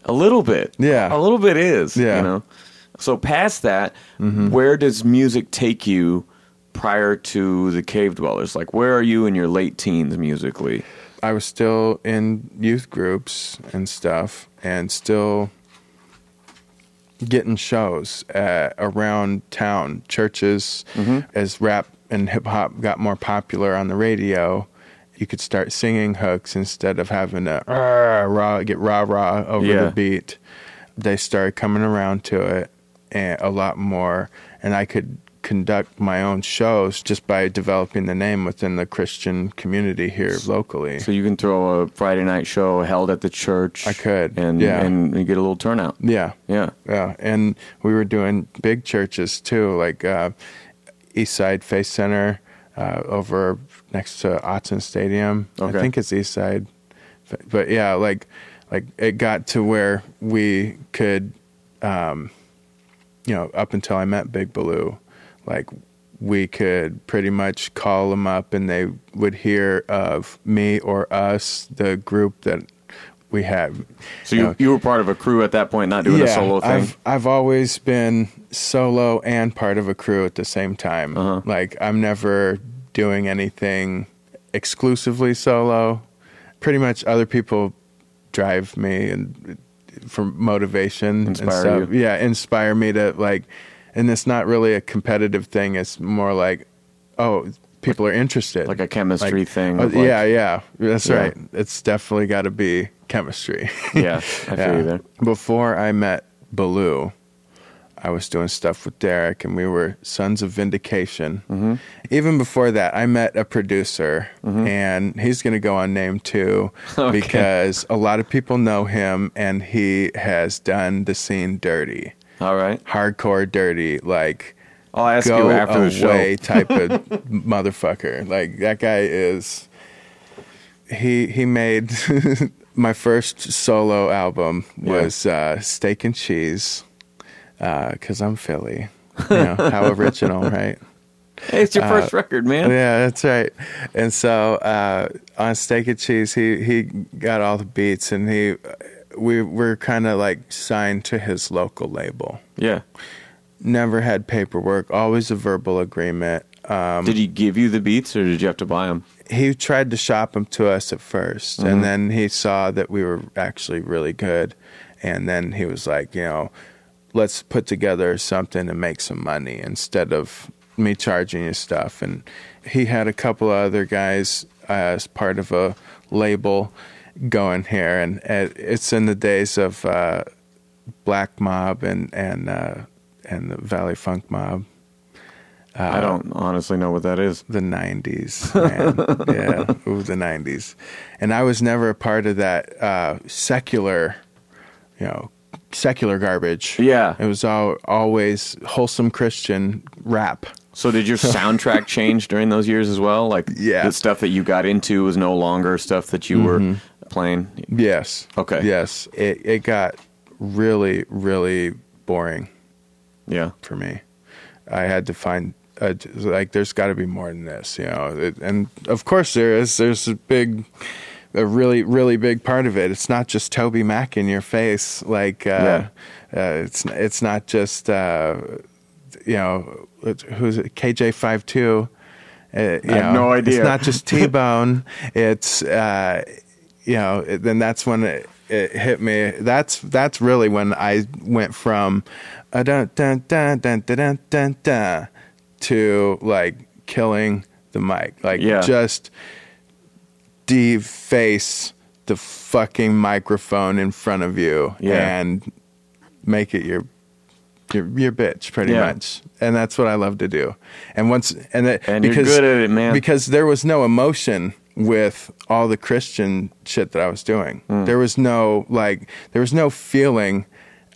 [SPEAKER 1] a little bit.
[SPEAKER 2] Yeah.
[SPEAKER 1] A little bit is.
[SPEAKER 2] Yeah. Mm-hmm.
[SPEAKER 1] You know? So past that, where does music take you prior to the Cave Dwellers? Like, where are you in your late teens musically?
[SPEAKER 2] I was still in youth groups and stuff, and still getting shows uh, around town, churches. As rap and hip hop got more popular on the radio, you could start singing hooks instead of having to "Arr," rah, get rah rah over
[SPEAKER 1] Yeah.
[SPEAKER 2] the beat. They started coming around to it and a lot more, and I could conduct my own shows just by developing the name within the Christian community here locally.
[SPEAKER 1] So you can throw a Friday night show held at the church.
[SPEAKER 2] I could,
[SPEAKER 1] and
[SPEAKER 2] yeah.
[SPEAKER 1] and you get a little turnout.
[SPEAKER 2] Yeah,
[SPEAKER 1] Yeah,
[SPEAKER 2] yeah, and we were doing big churches too, like uh, East Side Faith Center uh, over next to Autzen Stadium.
[SPEAKER 1] Okay.
[SPEAKER 2] I think it's East Side, but, but yeah, like like it got to where we could, um, you know, up until I met Big Baloo, like we could pretty much call them up and they would hear of me or us, the group that we had.
[SPEAKER 1] So you
[SPEAKER 2] know,
[SPEAKER 1] you were part of a crew at that point, not doing a solo thing.
[SPEAKER 2] I've I've always been solo and part of a crew at the same time.
[SPEAKER 1] Uh-huh.
[SPEAKER 2] Like I'm never doing anything exclusively solo. Pretty much other people drive me and for motivation
[SPEAKER 1] Inspire
[SPEAKER 2] and stuff.
[SPEAKER 1] you.
[SPEAKER 2] Yeah, inspire me to like and it's not really a competitive thing. It's more like oh, people are interested.
[SPEAKER 1] like a chemistry
[SPEAKER 2] Like,
[SPEAKER 1] thing.
[SPEAKER 2] oh,
[SPEAKER 1] like-
[SPEAKER 2] yeah, yeah. That's
[SPEAKER 1] Yeah.
[SPEAKER 2] right. It's definitely got to be chemistry.
[SPEAKER 1] yeah. I feel
[SPEAKER 2] Yeah.
[SPEAKER 1] you there.
[SPEAKER 2] Before I met Baloo, I was doing stuff with Derek, and we were Sons of Vindication.
[SPEAKER 1] Mm-hmm.
[SPEAKER 2] Even before that, I met a producer, and he's going to go on name too
[SPEAKER 1] Okay.
[SPEAKER 2] because a lot of people know him, and he has done the scene dirty,
[SPEAKER 1] All right,
[SPEAKER 2] hardcore dirty, like
[SPEAKER 1] I'll ask
[SPEAKER 2] go
[SPEAKER 1] you after the
[SPEAKER 2] away
[SPEAKER 1] show.
[SPEAKER 2] type of motherfucker. Like that guy is. He he made my first solo album was uh, Steak and Cheese because I'm Philly. You know how original, right?
[SPEAKER 1] Hey, it's your first record, man.
[SPEAKER 2] Uh, Yeah, that's right. And so uh, on Steak and Cheese, he he got all the beats, and he we were kind of like signed to his local label.
[SPEAKER 1] Yeah.
[SPEAKER 2] Never had paperwork, always a verbal agreement. Um,
[SPEAKER 1] Did he give you the beats, or did you have to buy them?
[SPEAKER 2] He tried to shop them to us at 1st
[SPEAKER 1] Mm-hmm.
[SPEAKER 2] and then he saw that we were actually really good and then he was like you know let's put together something and make some money instead of me charging you stuff and he had a couple of other guys uh, as part of a label going here and uh, it's in the days of uh, black mob and and uh, and the valley funk mob
[SPEAKER 1] I don't honestly know what that is.
[SPEAKER 2] the 90s man yeah ooh the 90s and i was never a part of that uh secular you know secular garbage
[SPEAKER 1] Yeah.
[SPEAKER 2] it was all always wholesome christian rap
[SPEAKER 1] So did your soundtrack change during those years as well? Like
[SPEAKER 2] Yeah.
[SPEAKER 1] the stuff that you got into was no longer stuff that you were
[SPEAKER 2] Mm-hmm.
[SPEAKER 1] playing.
[SPEAKER 2] yes
[SPEAKER 1] Okay.
[SPEAKER 2] yes it, it got really really boring
[SPEAKER 1] Yeah.
[SPEAKER 2] for me i had to find uh, like there's got to be more than this, you know. It, and of course there is. There's a big, a really really big part of it. It's not just Toby Mac in your face. Like uh, yeah. uh, it's it's not just uh, you know who's it? KJ five two.
[SPEAKER 1] Uh, I have know, no idea.
[SPEAKER 2] It's not just T Bone. it's uh, you know. Then that's when. It, it hit me. That's that's really when I went from dun dun dun dun dun dun dun, dun to like killing the mic. Like
[SPEAKER 1] Yeah.
[SPEAKER 2] just deface the fucking microphone in front of you
[SPEAKER 1] Yeah.
[SPEAKER 2] and make it your your your bitch pretty
[SPEAKER 1] Yeah.
[SPEAKER 2] much. And that's what I love to do. And once and that
[SPEAKER 1] And you're
[SPEAKER 2] because
[SPEAKER 1] good at it, man.
[SPEAKER 2] because there was no emotion with all the Christian shit that I was doing.
[SPEAKER 1] Hmm.
[SPEAKER 2] There was no like there was no feeling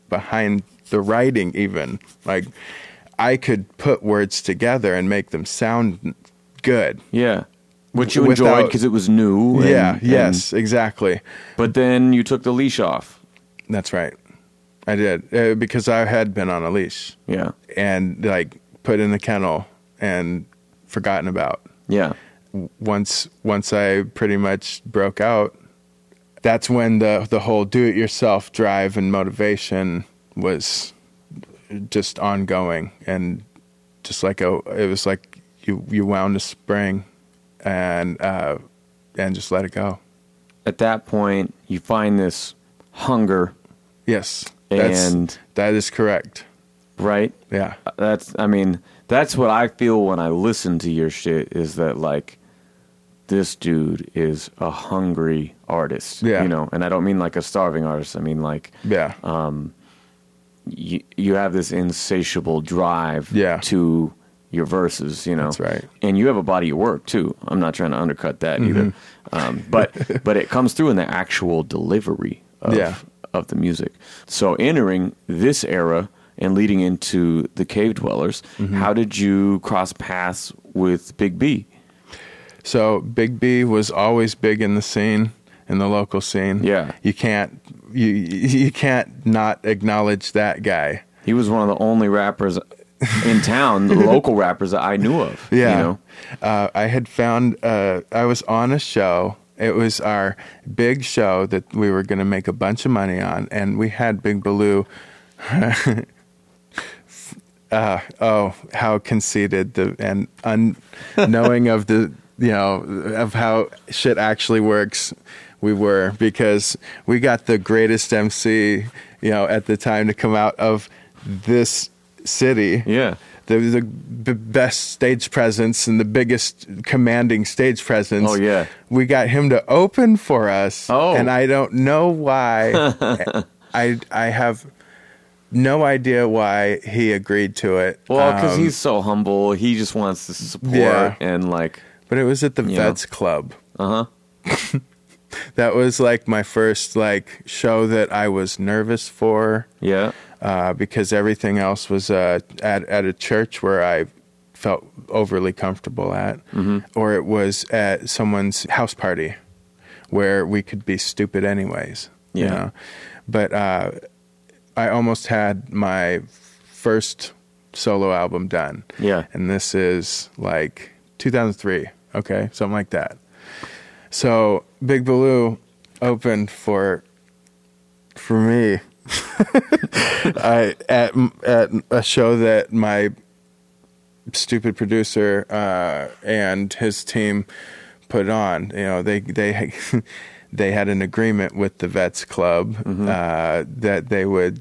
[SPEAKER 2] behind the writing even. Like I could put words together and make them sound good.
[SPEAKER 1] Yeah. Which you
[SPEAKER 2] Without-
[SPEAKER 1] enjoyed because it was new. and-
[SPEAKER 2] yeah,
[SPEAKER 1] and-
[SPEAKER 2] yes, exactly.
[SPEAKER 1] But then you took the leash off.
[SPEAKER 2] That's right. I did uh, because I had been on a leash
[SPEAKER 1] Yeah.
[SPEAKER 2] and like put in the kennel and forgotten about.
[SPEAKER 1] Yeah.
[SPEAKER 2] Once once I pretty much broke out, that's when the the whole do it yourself drive and motivation was just ongoing and just like a it was like you you wound a spring and uh and just let it go.
[SPEAKER 1] At that point, you find this hunger,
[SPEAKER 2] Yes. That's,
[SPEAKER 1] and
[SPEAKER 2] that is correct.
[SPEAKER 1] right?
[SPEAKER 2] Yeah.
[SPEAKER 1] That's I mean, that's what I feel when I listen to your shit is that like this dude is a hungry artist.
[SPEAKER 2] Yeah.
[SPEAKER 1] You know, and I don't mean like a starving artist. I mean like
[SPEAKER 2] Yeah.
[SPEAKER 1] You, you have this insatiable drive
[SPEAKER 2] Yeah.
[SPEAKER 1] to your verses, you know.
[SPEAKER 2] That's right.
[SPEAKER 1] And you have a body of work too. I'm not trying to undercut that either.
[SPEAKER 2] Mm-hmm.
[SPEAKER 1] Um, but but it comes through in the actual delivery of
[SPEAKER 2] Yeah.
[SPEAKER 1] of the music. So entering this era and leading into the cave dwellers,
[SPEAKER 2] Mm-hmm.
[SPEAKER 1] how did you cross paths with Big B?
[SPEAKER 2] So Big B was always big in the scene, in the local scene.
[SPEAKER 1] Yeah.
[SPEAKER 2] You can't you you can't not acknowledge that guy.
[SPEAKER 1] He was one of the only rappers in town, the local rappers that I knew of.
[SPEAKER 2] Yeah.
[SPEAKER 1] You know?
[SPEAKER 2] Uh, I had found uh, I was on a show. It was our big show that we were going to make a bunch of money on, and we had Big Baloo. uh, oh, how conceited the and unknowing of the you know of how shit actually works we were because we got the greatest MC you know at the time to come out of this city
[SPEAKER 1] Yeah.
[SPEAKER 2] the the b- best stage presence and the biggest commanding stage presence.
[SPEAKER 1] Oh, yeah.
[SPEAKER 2] we got him to open for us.
[SPEAKER 1] Oh.
[SPEAKER 2] and I don't know why. I I have no idea why he agreed to it.
[SPEAKER 1] Well, because
[SPEAKER 2] Um,
[SPEAKER 1] he's so humble, he just wants to support
[SPEAKER 2] Yeah.
[SPEAKER 1] and like,
[SPEAKER 2] But it was at the. Vets Club.
[SPEAKER 1] uh huh,
[SPEAKER 2] That was like my first like show that I was nervous for.
[SPEAKER 1] yeah,
[SPEAKER 2] uh, because everything else was uh, at at a church where I felt overly comfortable at,
[SPEAKER 1] Mm-hmm.
[SPEAKER 2] or it was at someone's house party where we could be stupid anyways. You
[SPEAKER 1] Yeah.
[SPEAKER 2] know? But uh, I almost had my first solo album done.
[SPEAKER 1] Yeah.
[SPEAKER 2] And this is like 2003. Okay. Something like that. So Big Baloo opened for for me I at at a show that my stupid producer uh, and his team put on. You know, they they they had an agreement with the Vets Club uh, that they would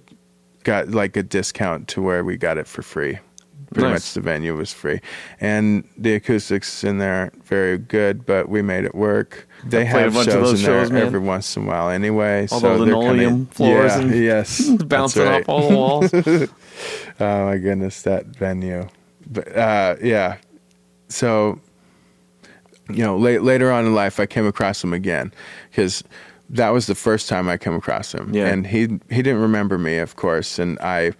[SPEAKER 2] got like a discount to where we got it for free. Pretty
[SPEAKER 1] Nice.
[SPEAKER 2] much the venue was free, and the acoustics in there aren't very good, but we made it work. They
[SPEAKER 1] I played a
[SPEAKER 2] have shows
[SPEAKER 1] those
[SPEAKER 2] in there
[SPEAKER 1] shows,
[SPEAKER 2] every once in a while, anyway.
[SPEAKER 1] All
[SPEAKER 2] so
[SPEAKER 1] the
[SPEAKER 2] they're kinda-
[SPEAKER 1] linoleum floors
[SPEAKER 2] yeah,
[SPEAKER 1] and
[SPEAKER 2] yes,
[SPEAKER 1] bouncing
[SPEAKER 2] right.
[SPEAKER 1] off all the walls.
[SPEAKER 2] Oh my goodness, that venue. But uh, yeah, so you know, late, later on in life, I came across him again because that was the first time I came across him,
[SPEAKER 1] Yeah.
[SPEAKER 2] and he he didn't remember me, of course, and I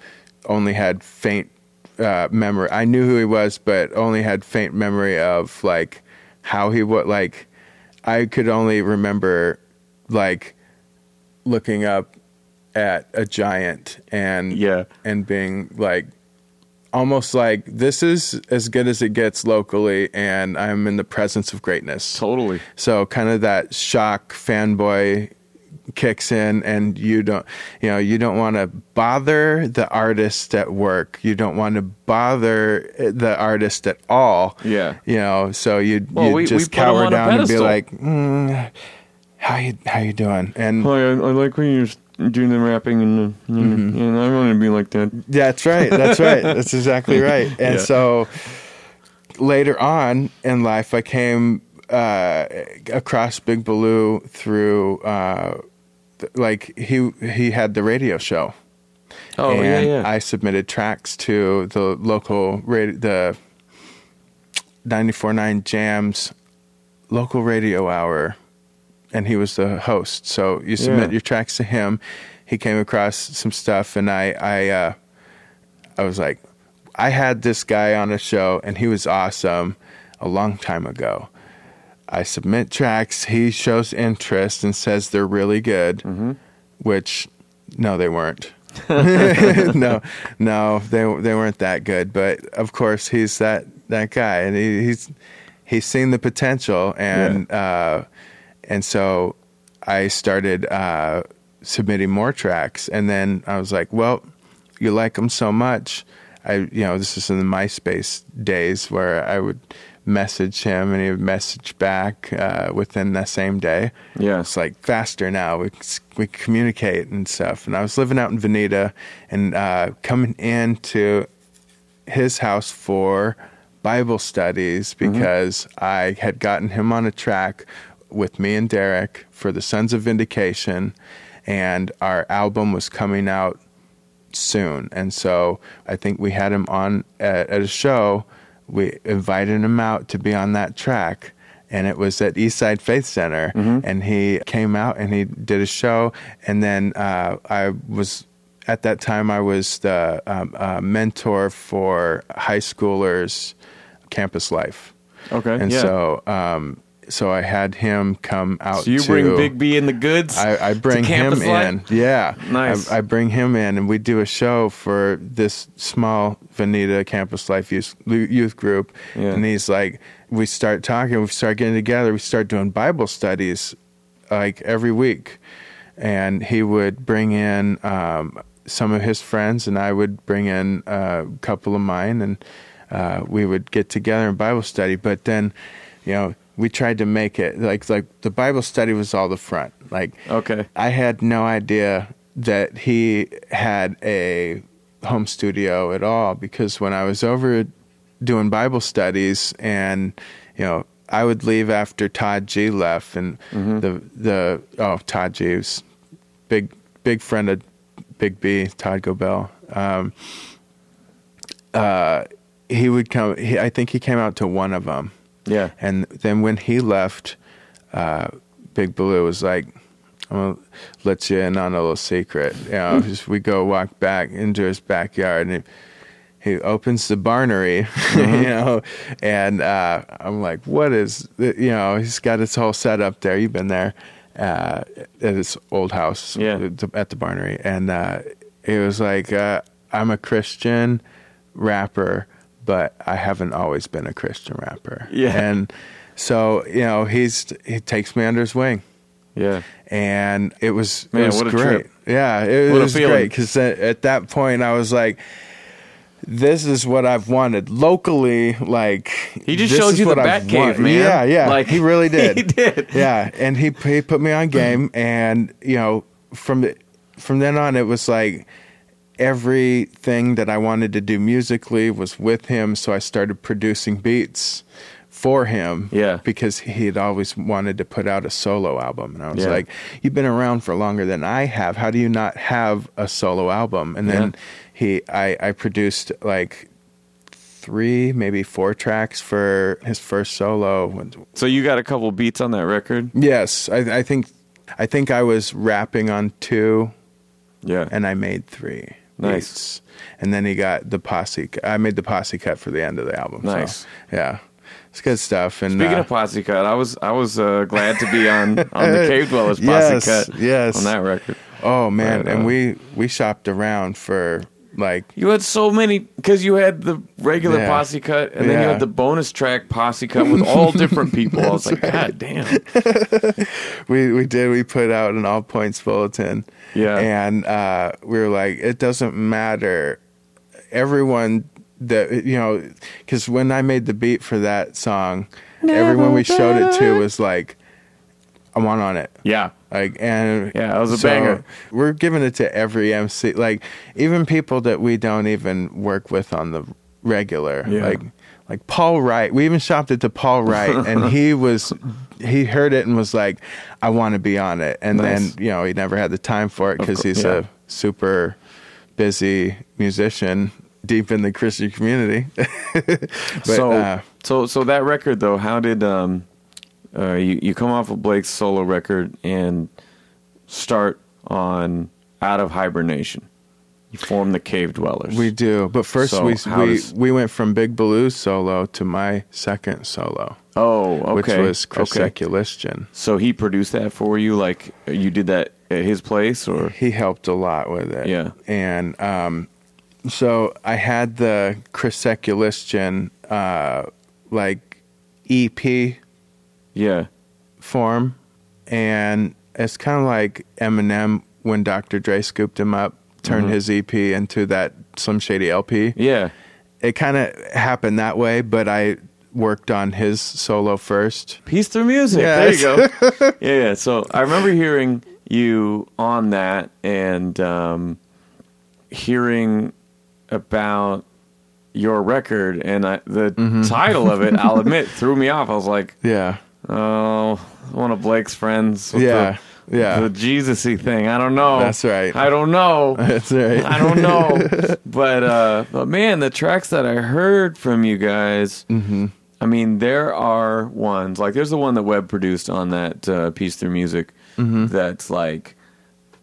[SPEAKER 2] only had faint uh, memory. I knew who he was, but only had faint memory of like how he would like. I could only remember like looking up at a giant and
[SPEAKER 1] Yeah.
[SPEAKER 2] and being like almost like this is as good as it gets locally and I'm in the presence of greatness.
[SPEAKER 1] totally.
[SPEAKER 2] So kind of that shock fanboy kicks in and you don't you know you don't want to bother the artist at work you don't want to bother the artist at all
[SPEAKER 1] Yeah.
[SPEAKER 2] you know so you
[SPEAKER 1] Well,
[SPEAKER 2] you just cower down and be like mm, how you how you doing and
[SPEAKER 1] Hi, I, I like when you're doing the rapping, and, the,
[SPEAKER 2] Mm-hmm.
[SPEAKER 1] and I want to be like that.
[SPEAKER 2] That's right. That's right. That's exactly right. And
[SPEAKER 1] Yeah.
[SPEAKER 2] so later on in life, I came uh, across Big Baloo through uh, like he he had the radio show,
[SPEAKER 1] Oh,
[SPEAKER 2] and
[SPEAKER 1] yeah, yeah.
[SPEAKER 2] I submitted tracks to the local radio, the 94.9 Jams local radio hour, and he was the host. So you submit
[SPEAKER 1] Yeah.
[SPEAKER 2] your tracks to him. He came across some stuff, and I, I, uh, I was like, I had this guy on a show, and he was awesome a long time ago. I submit tracks. He shows interest and says they're really good, which no, they weren't. no, no, they they weren't that good. But of course, he's that that guy, and he, he's he's seen the potential, and uh, and so I started uh, submitting more tracks, and then I was like, well, you like them so much. I, you know, this is in the MySpace days where I would message him and he would message back uh, within the same day.
[SPEAKER 1] Yeah.
[SPEAKER 2] It's like faster now. We we communicate and stuff. And I was living out in Veneta and uh, coming into his house for Bible studies because I had gotten him on a track with me and Derek for the Sons of Vindication, and our album was coming out soon. And so I think we had him on at, at a show. We invited him out to be on that track. And it was at Eastside Faith Center, and he came out and he did a show. And then uh, I was at that time I was the um, uh, mentor for high schoolers campus life.
[SPEAKER 1] Okay.
[SPEAKER 2] And
[SPEAKER 1] yeah.
[SPEAKER 2] so, um, so I had him come out.
[SPEAKER 1] So you
[SPEAKER 2] to,
[SPEAKER 1] bring Big B in the goods.
[SPEAKER 2] I, I bring him in. Yeah,
[SPEAKER 1] Nice.
[SPEAKER 2] I, I bring him in, and we do a show for this small Veneta Campus Life youth, youth group.
[SPEAKER 1] Yeah.
[SPEAKER 2] And he's like, we start talking, we start getting together, we start doing Bible studies like every week, and he would bring in um, some of his friends, and I would bring in a couple of mine, and uh, we would get together in Bible study. But then, you know. We tried to make it like like the Bible study was all the front. Like
[SPEAKER 1] Okay.
[SPEAKER 2] I had no idea that he had a home studio at all because when I was over doing Bible studies and you know I would leave after Todd G left and the the oh Todd G was big big friend of Big B Todd Gobel um, uh, he would come he, I think he came out to one of them
[SPEAKER 1] Yeah.
[SPEAKER 2] and then when he left, uh, Big Baloo was like, I'm gonna let you in on a little secret. You know, just we go walk back into his backyard and he, he opens the barnery, you know, and uh, I'm like, what is, th- you know, he's got his whole setup there. You've been there uh, at his old house
[SPEAKER 1] Yeah.
[SPEAKER 2] at the- at the barnery. And uh, he was like, uh, I'm a Christian rapper, but I haven't always been a Christian rapper.
[SPEAKER 1] Yeah.
[SPEAKER 2] And so, you know, he's he takes me under his wing.
[SPEAKER 1] Yeah.
[SPEAKER 2] And it was
[SPEAKER 1] Man,
[SPEAKER 2] it was
[SPEAKER 1] what a
[SPEAKER 2] great.
[SPEAKER 1] trip.
[SPEAKER 2] Yeah, it
[SPEAKER 1] What
[SPEAKER 2] was great because at, at that point I was like, "This is what I've wanted locally." Like
[SPEAKER 1] He just showed you the Batcave, man.
[SPEAKER 2] Yeah, yeah,
[SPEAKER 1] Like,
[SPEAKER 2] he really did.
[SPEAKER 1] he did.
[SPEAKER 2] Yeah, and he he put me on game, and you know from the, from then on it was like everything that I wanted to do musically was with him. So I started producing beats for him.
[SPEAKER 1] Yeah.
[SPEAKER 2] because he had always wanted to put out a solo album, and I was
[SPEAKER 1] Yeah.
[SPEAKER 2] like, "You've been around for longer than I have. How do you not have a solo album?" And then he, I, I produced like three, maybe four tracks for his first solo.
[SPEAKER 1] So you got a couple beats on that record?
[SPEAKER 2] Yes, I, I think I think I was rapping on two,
[SPEAKER 1] Yeah.
[SPEAKER 2] and I made three.
[SPEAKER 1] Nice.
[SPEAKER 2] And then he got the posse. I made the posse cut for the end of the album. so,
[SPEAKER 1] Nice.
[SPEAKER 2] yeah, it's good stuff. And
[SPEAKER 1] Speaking
[SPEAKER 2] uh,
[SPEAKER 1] of Posse Cut, I was I was uh, glad to be on on the Cave Dwellers Posse
[SPEAKER 2] Yes,
[SPEAKER 1] Cut.
[SPEAKER 2] yes.
[SPEAKER 1] On that record.
[SPEAKER 2] oh man,
[SPEAKER 1] Right
[SPEAKER 2] and we we shopped around for like
[SPEAKER 1] You had so many because you had the regular
[SPEAKER 2] Yeah.
[SPEAKER 1] posse cut, and then you had the bonus track posse cut with all different people. I was like, God damn!
[SPEAKER 2] we we did we put out an all points bulletin
[SPEAKER 1] Yeah.
[SPEAKER 2] and uh we were like it doesn't matter everyone that you know because when i made the beat for that song everyone we showed it to was like i want on it
[SPEAKER 1] Yeah,
[SPEAKER 2] like and
[SPEAKER 1] Yeah, it was a
[SPEAKER 2] so
[SPEAKER 1] banger.
[SPEAKER 2] we're giving it to every mc like even people that we don't even work with on the regular
[SPEAKER 1] Yeah.
[SPEAKER 2] like like paul wright we even shopped it to paul wright and he was he heard it and was like i want to be on it and
[SPEAKER 1] Nice.
[SPEAKER 2] then you know he never had the time for it because he's
[SPEAKER 1] yeah.
[SPEAKER 2] a super busy musician deep in the Christian community. but
[SPEAKER 1] so,
[SPEAKER 2] uh,
[SPEAKER 1] so, so that record though, how did um, uh, you you come off of Blake's solo record and start on Out of Hibernation? You form the Cave Dwellers.
[SPEAKER 2] we do, but first
[SPEAKER 1] So
[SPEAKER 2] we we
[SPEAKER 1] does-
[SPEAKER 2] we went from Big Baloo's solo to my second solo,
[SPEAKER 1] oh, okay.
[SPEAKER 2] which was Chris
[SPEAKER 1] okay.
[SPEAKER 2] Sekulistian.
[SPEAKER 1] So he produced that for you, like you did that at his place, or
[SPEAKER 2] He helped a lot with it.
[SPEAKER 1] Yeah.
[SPEAKER 2] and um, so I had the Chris Sekulistian uh, like EP
[SPEAKER 1] yeah,
[SPEAKER 2] form, and it's kind of like Eminem when Dr. Dre scooped him up, turned
[SPEAKER 1] Mhm.
[SPEAKER 2] his EP into that Slim Shady LP.
[SPEAKER 1] yeah,
[SPEAKER 2] It kind of happened that way, but I worked on his solo first.
[SPEAKER 1] Piece through music.
[SPEAKER 2] Yes.
[SPEAKER 1] There you go. yeah, yeah. So I remember hearing you on that and um, hearing about your record, and I, the
[SPEAKER 2] Mm-hmm.
[SPEAKER 1] title of it, I'll admit, threw me off. I was like,
[SPEAKER 2] Yeah,
[SPEAKER 1] oh, one of Blake's friends. with
[SPEAKER 2] yeah,
[SPEAKER 1] the,
[SPEAKER 2] yeah.
[SPEAKER 1] the Jesus-y thing. I don't know.
[SPEAKER 2] That's right.
[SPEAKER 1] I don't know.
[SPEAKER 2] That's right.
[SPEAKER 1] I don't know. but uh but man, the tracks that I heard from you guys,
[SPEAKER 2] hmm
[SPEAKER 1] I mean, there are ones like there's the one that Webb produced on that uh, piece through music.
[SPEAKER 2] Mm-hmm.
[SPEAKER 1] That's like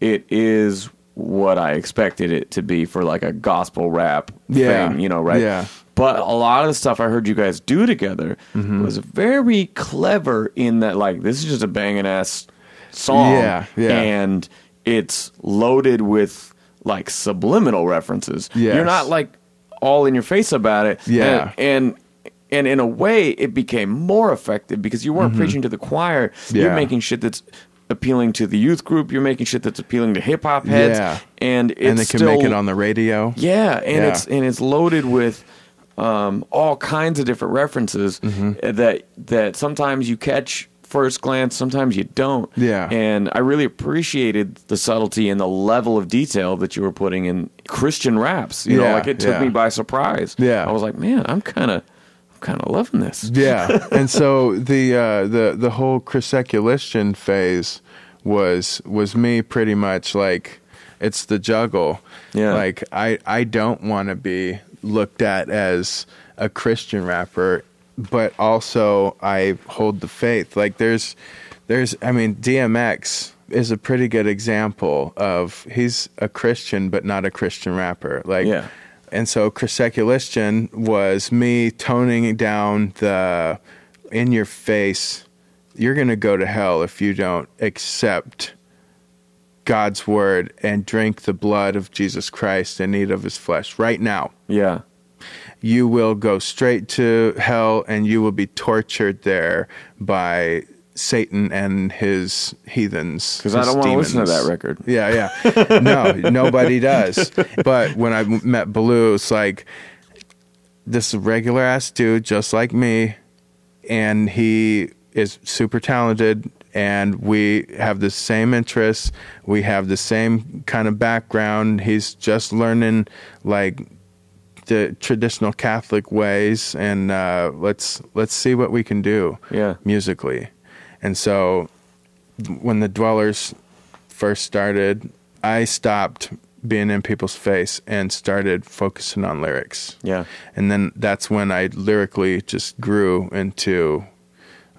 [SPEAKER 1] it is what I expected it to be for like a gospel rap
[SPEAKER 2] Yeah.
[SPEAKER 1] thing, you know, right?
[SPEAKER 2] Yeah.
[SPEAKER 1] But a lot of the stuff I heard you guys do together
[SPEAKER 2] Mm-hmm.
[SPEAKER 1] was very clever in that like this is just a banging ass song.
[SPEAKER 2] Yeah, yeah.
[SPEAKER 1] And it's loaded with like subliminal references.
[SPEAKER 2] Yes.
[SPEAKER 1] You're not like all in your face about it.
[SPEAKER 2] Yeah.
[SPEAKER 1] And, and and in a way it became more effective because you weren't preaching to the choir. You're
[SPEAKER 2] Mm-hmm.
[SPEAKER 1] Making shit that's appealing to the youth group. You're making shit that's appealing to hip hop heads.
[SPEAKER 2] Yeah.
[SPEAKER 1] And it's
[SPEAKER 2] and they can
[SPEAKER 1] still,
[SPEAKER 2] make it on the radio.
[SPEAKER 1] yeah, and
[SPEAKER 2] Yeah.
[SPEAKER 1] it's and it's loaded with um, all kinds of different references
[SPEAKER 2] Mm-hmm.
[SPEAKER 1] that that sometimes you catch first glance, sometimes you don't.
[SPEAKER 2] Yeah.
[SPEAKER 1] and I really appreciated the subtlety and the level of detail that you were putting in Christian raps. You know,
[SPEAKER 2] Yeah,
[SPEAKER 1] like it took
[SPEAKER 2] yeah.
[SPEAKER 1] me by surprise.
[SPEAKER 2] Yeah.
[SPEAKER 1] I was like, man, I'm kind of, kind of loving this.
[SPEAKER 2] Yeah, and so the uh, the the whole Chris Sekulistian phase was was me pretty much like it's the juggle.
[SPEAKER 1] Yeah.
[SPEAKER 2] like I I don't want to be looked at as a Christian rapper, but also I hold the faith. Like there's there's I mean DMX is a pretty good example of he's a Christian but not a Christian rapper. Like
[SPEAKER 1] Yeah.
[SPEAKER 2] and so Chris was me toning down the in your face, you're going to go to hell if you don't accept God's word and drink the blood of Jesus Christ and eat of his flesh right now.
[SPEAKER 1] Yeah,
[SPEAKER 2] You will go straight to hell and you will be tortured there by Satan and his heathens.
[SPEAKER 1] because I don't want to listen to that record.
[SPEAKER 2] Yeah, yeah. No, nobody does. But when I met Baloo, it's like this regular ass dude, just like me, and he is super talented, and we have the same interests. We have the same kind of background. He's just learning like the traditional Catholic ways, and uh, let's let's see what we can do
[SPEAKER 1] Yeah,
[SPEAKER 2] musically. And so when the Dwellers first started, I stopped being in people's face and started focusing on lyrics.
[SPEAKER 1] yeah.
[SPEAKER 2] And then that's when I lyrically just grew into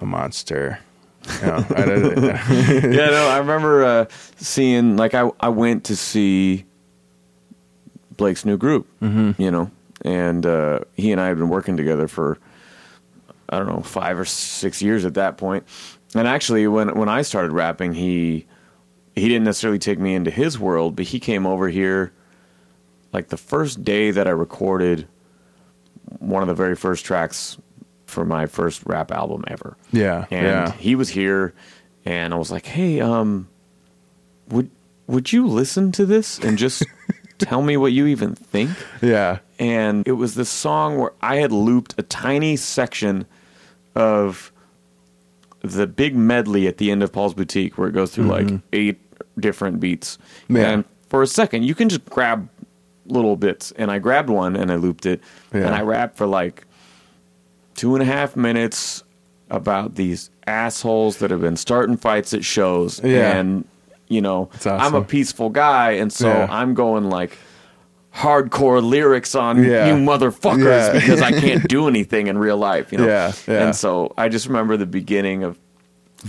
[SPEAKER 2] a monster. You I don't-
[SPEAKER 1] yeah, no, I remember uh, seeing like I I went to see Blake's new group, mm-hmm. you know, and uh, he and I had been working together for I don't know five or six years at that point. And actually, when when I started rapping, he he didn't necessarily take me into his world, but he came over here like the first day that I recorded one of the very first tracks for my first rap album ever
[SPEAKER 2] yeah,
[SPEAKER 1] and
[SPEAKER 2] yeah,
[SPEAKER 1] he was here and I was like, "Hey, um would would you listen to this and just tell me what you even think?"
[SPEAKER 2] yeah,
[SPEAKER 1] And it was this song where I had looped a tiny section of the big medley at the end of Paul's Boutique where it goes through like eight different beats.
[SPEAKER 2] Mm-hmm. Yeah.
[SPEAKER 1] And for a second, you can just grab little bits. And I grabbed one and I looped it.
[SPEAKER 2] Yeah.
[SPEAKER 1] And I rapped for like two and a half minutes about these assholes that have been starting fights at shows.
[SPEAKER 2] Yeah.
[SPEAKER 1] And, you know,
[SPEAKER 2] That's
[SPEAKER 1] I'm a peaceful guy. And so
[SPEAKER 2] Yeah.
[SPEAKER 1] I'm going like, hardcore lyrics on
[SPEAKER 2] Yeah.
[SPEAKER 1] you motherfuckers
[SPEAKER 2] Yeah.
[SPEAKER 1] because I can't do anything in real life, you know.
[SPEAKER 2] Yeah.
[SPEAKER 1] And so I just remember the beginning of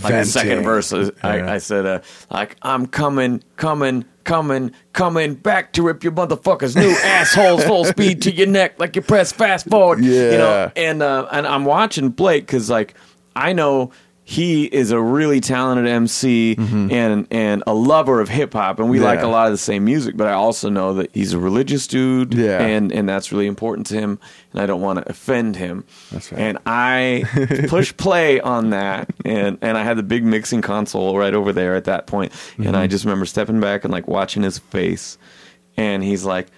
[SPEAKER 1] like the second verse. I. I said, uh, like, I'm coming, coming, coming, coming back to rip your motherfuckers new assholes full speed to your neck like you press fast forward.
[SPEAKER 2] Yeah.
[SPEAKER 1] You know, and uh, and I'm watching Blake because like I know he is a really talented MC and and a lover of hip hop, and we like
[SPEAKER 2] Mm-hmm.
[SPEAKER 1] A lot of the same music. But I also know that he's a religious dude,
[SPEAKER 2] Yeah.
[SPEAKER 1] and and that's really important to him, and I don't want to offend him.
[SPEAKER 2] That's right.
[SPEAKER 1] And I push play on that, and and I had the big mixing console right over there at that point, and
[SPEAKER 2] Mm-hmm.
[SPEAKER 1] I just remember stepping back and like watching his face, and he's like.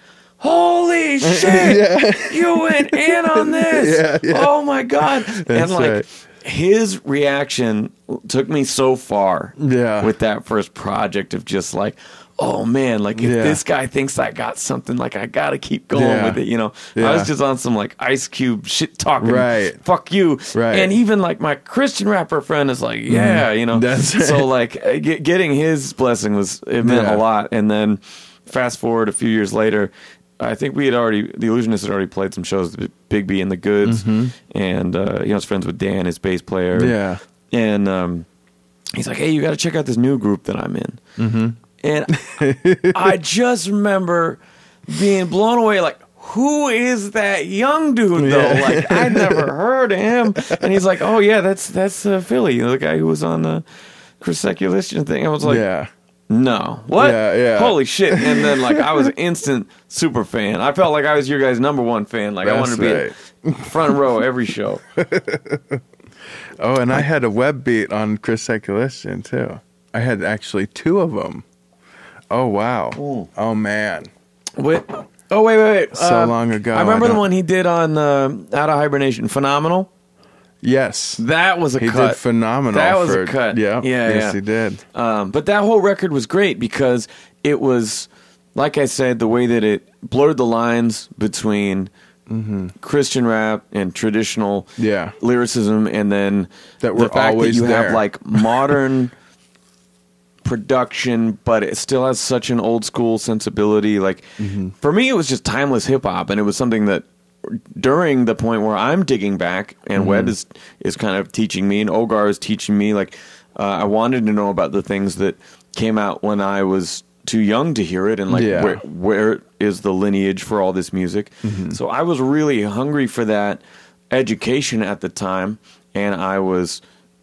[SPEAKER 1] Holy shit! You went in on this.
[SPEAKER 2] Yeah, yeah.
[SPEAKER 1] Oh my god! and like
[SPEAKER 2] right.
[SPEAKER 1] His reaction took me so far.
[SPEAKER 2] Yeah.
[SPEAKER 1] With that first project of just like, oh man, like if
[SPEAKER 2] Yeah.
[SPEAKER 1] this guy thinks I got something, like I gotta keep going
[SPEAKER 2] Yeah.
[SPEAKER 1] with it. You know, I was just on some like Ice Cube shit talking.
[SPEAKER 2] Right.
[SPEAKER 1] Fuck you.
[SPEAKER 2] Right.
[SPEAKER 1] And even like my Christian rapper friend is like, yeah, you know.
[SPEAKER 2] Mm-hmm. That's right.
[SPEAKER 1] So like uh, get, getting his blessing was it meant
[SPEAKER 2] Yeah.
[SPEAKER 1] a lot. And then fast forward a few years later. I think we had already, the Illusionists had already played some shows, Big B and the Goods, and uh, you know, I was friends with Dan, his bass player.
[SPEAKER 2] Mm-hmm. Yeah.
[SPEAKER 1] and um, he's like, "Hey, you got to check out this new group that I'm in." Mm-hmm. And I just remember being blown away, like, who is that young dude though?
[SPEAKER 2] Yeah.
[SPEAKER 1] Like, I'd never heard of him. And he's like, "Oh yeah, that's that's uh, Philly, you know, the guy who was on the Chris Seculation thing." I was like,
[SPEAKER 2] yeah.
[SPEAKER 1] No. What?
[SPEAKER 2] Yeah, yeah.
[SPEAKER 1] Holy shit. And then like I was an instant super fan. I felt like I was your guys' number one fan. Like I wanted to be front row every show.
[SPEAKER 2] Oh, and I had a web beat on Chris Seculation too. I had actually two of them. Oh wow. Oh man.
[SPEAKER 1] Wait. Oh wait, wait, wait.
[SPEAKER 2] So
[SPEAKER 1] Uh,
[SPEAKER 2] long ago,
[SPEAKER 1] I remember
[SPEAKER 2] I
[SPEAKER 1] the one he did on uh, Out of Hibernation. Phenomenal.
[SPEAKER 2] Yes.
[SPEAKER 1] That was a cut.
[SPEAKER 2] He
[SPEAKER 1] cut.
[SPEAKER 2] did phenomenal.
[SPEAKER 1] That was
[SPEAKER 2] for,
[SPEAKER 1] a cut.
[SPEAKER 2] Yeah.
[SPEAKER 1] Yeah,
[SPEAKER 2] Yes,
[SPEAKER 1] yeah.
[SPEAKER 2] he did.
[SPEAKER 1] Um, but that whole record was great because it was, like I said, the way that it blurred the lines between Christian rap and traditional
[SPEAKER 2] Mm-hmm. Yeah.
[SPEAKER 1] lyricism, and then
[SPEAKER 2] That
[SPEAKER 1] the
[SPEAKER 2] were
[SPEAKER 1] fact
[SPEAKER 2] always
[SPEAKER 1] that you have like modern production, but it still has such an old school sensibility. Like
[SPEAKER 2] Mm-hmm.
[SPEAKER 1] for me, it was just timeless hip hop, and it was something that during the point where I'm digging back, and
[SPEAKER 2] Mm-hmm.
[SPEAKER 1] Webb is is kind of teaching me, and Ogar is teaching me. Like uh, I wanted to know about the things that came out when I was too young to hear it, and like
[SPEAKER 2] Yeah.
[SPEAKER 1] where where is the lineage for all this music.
[SPEAKER 2] Mm-hmm.
[SPEAKER 1] So I was really hungry for that education at the time, and I was.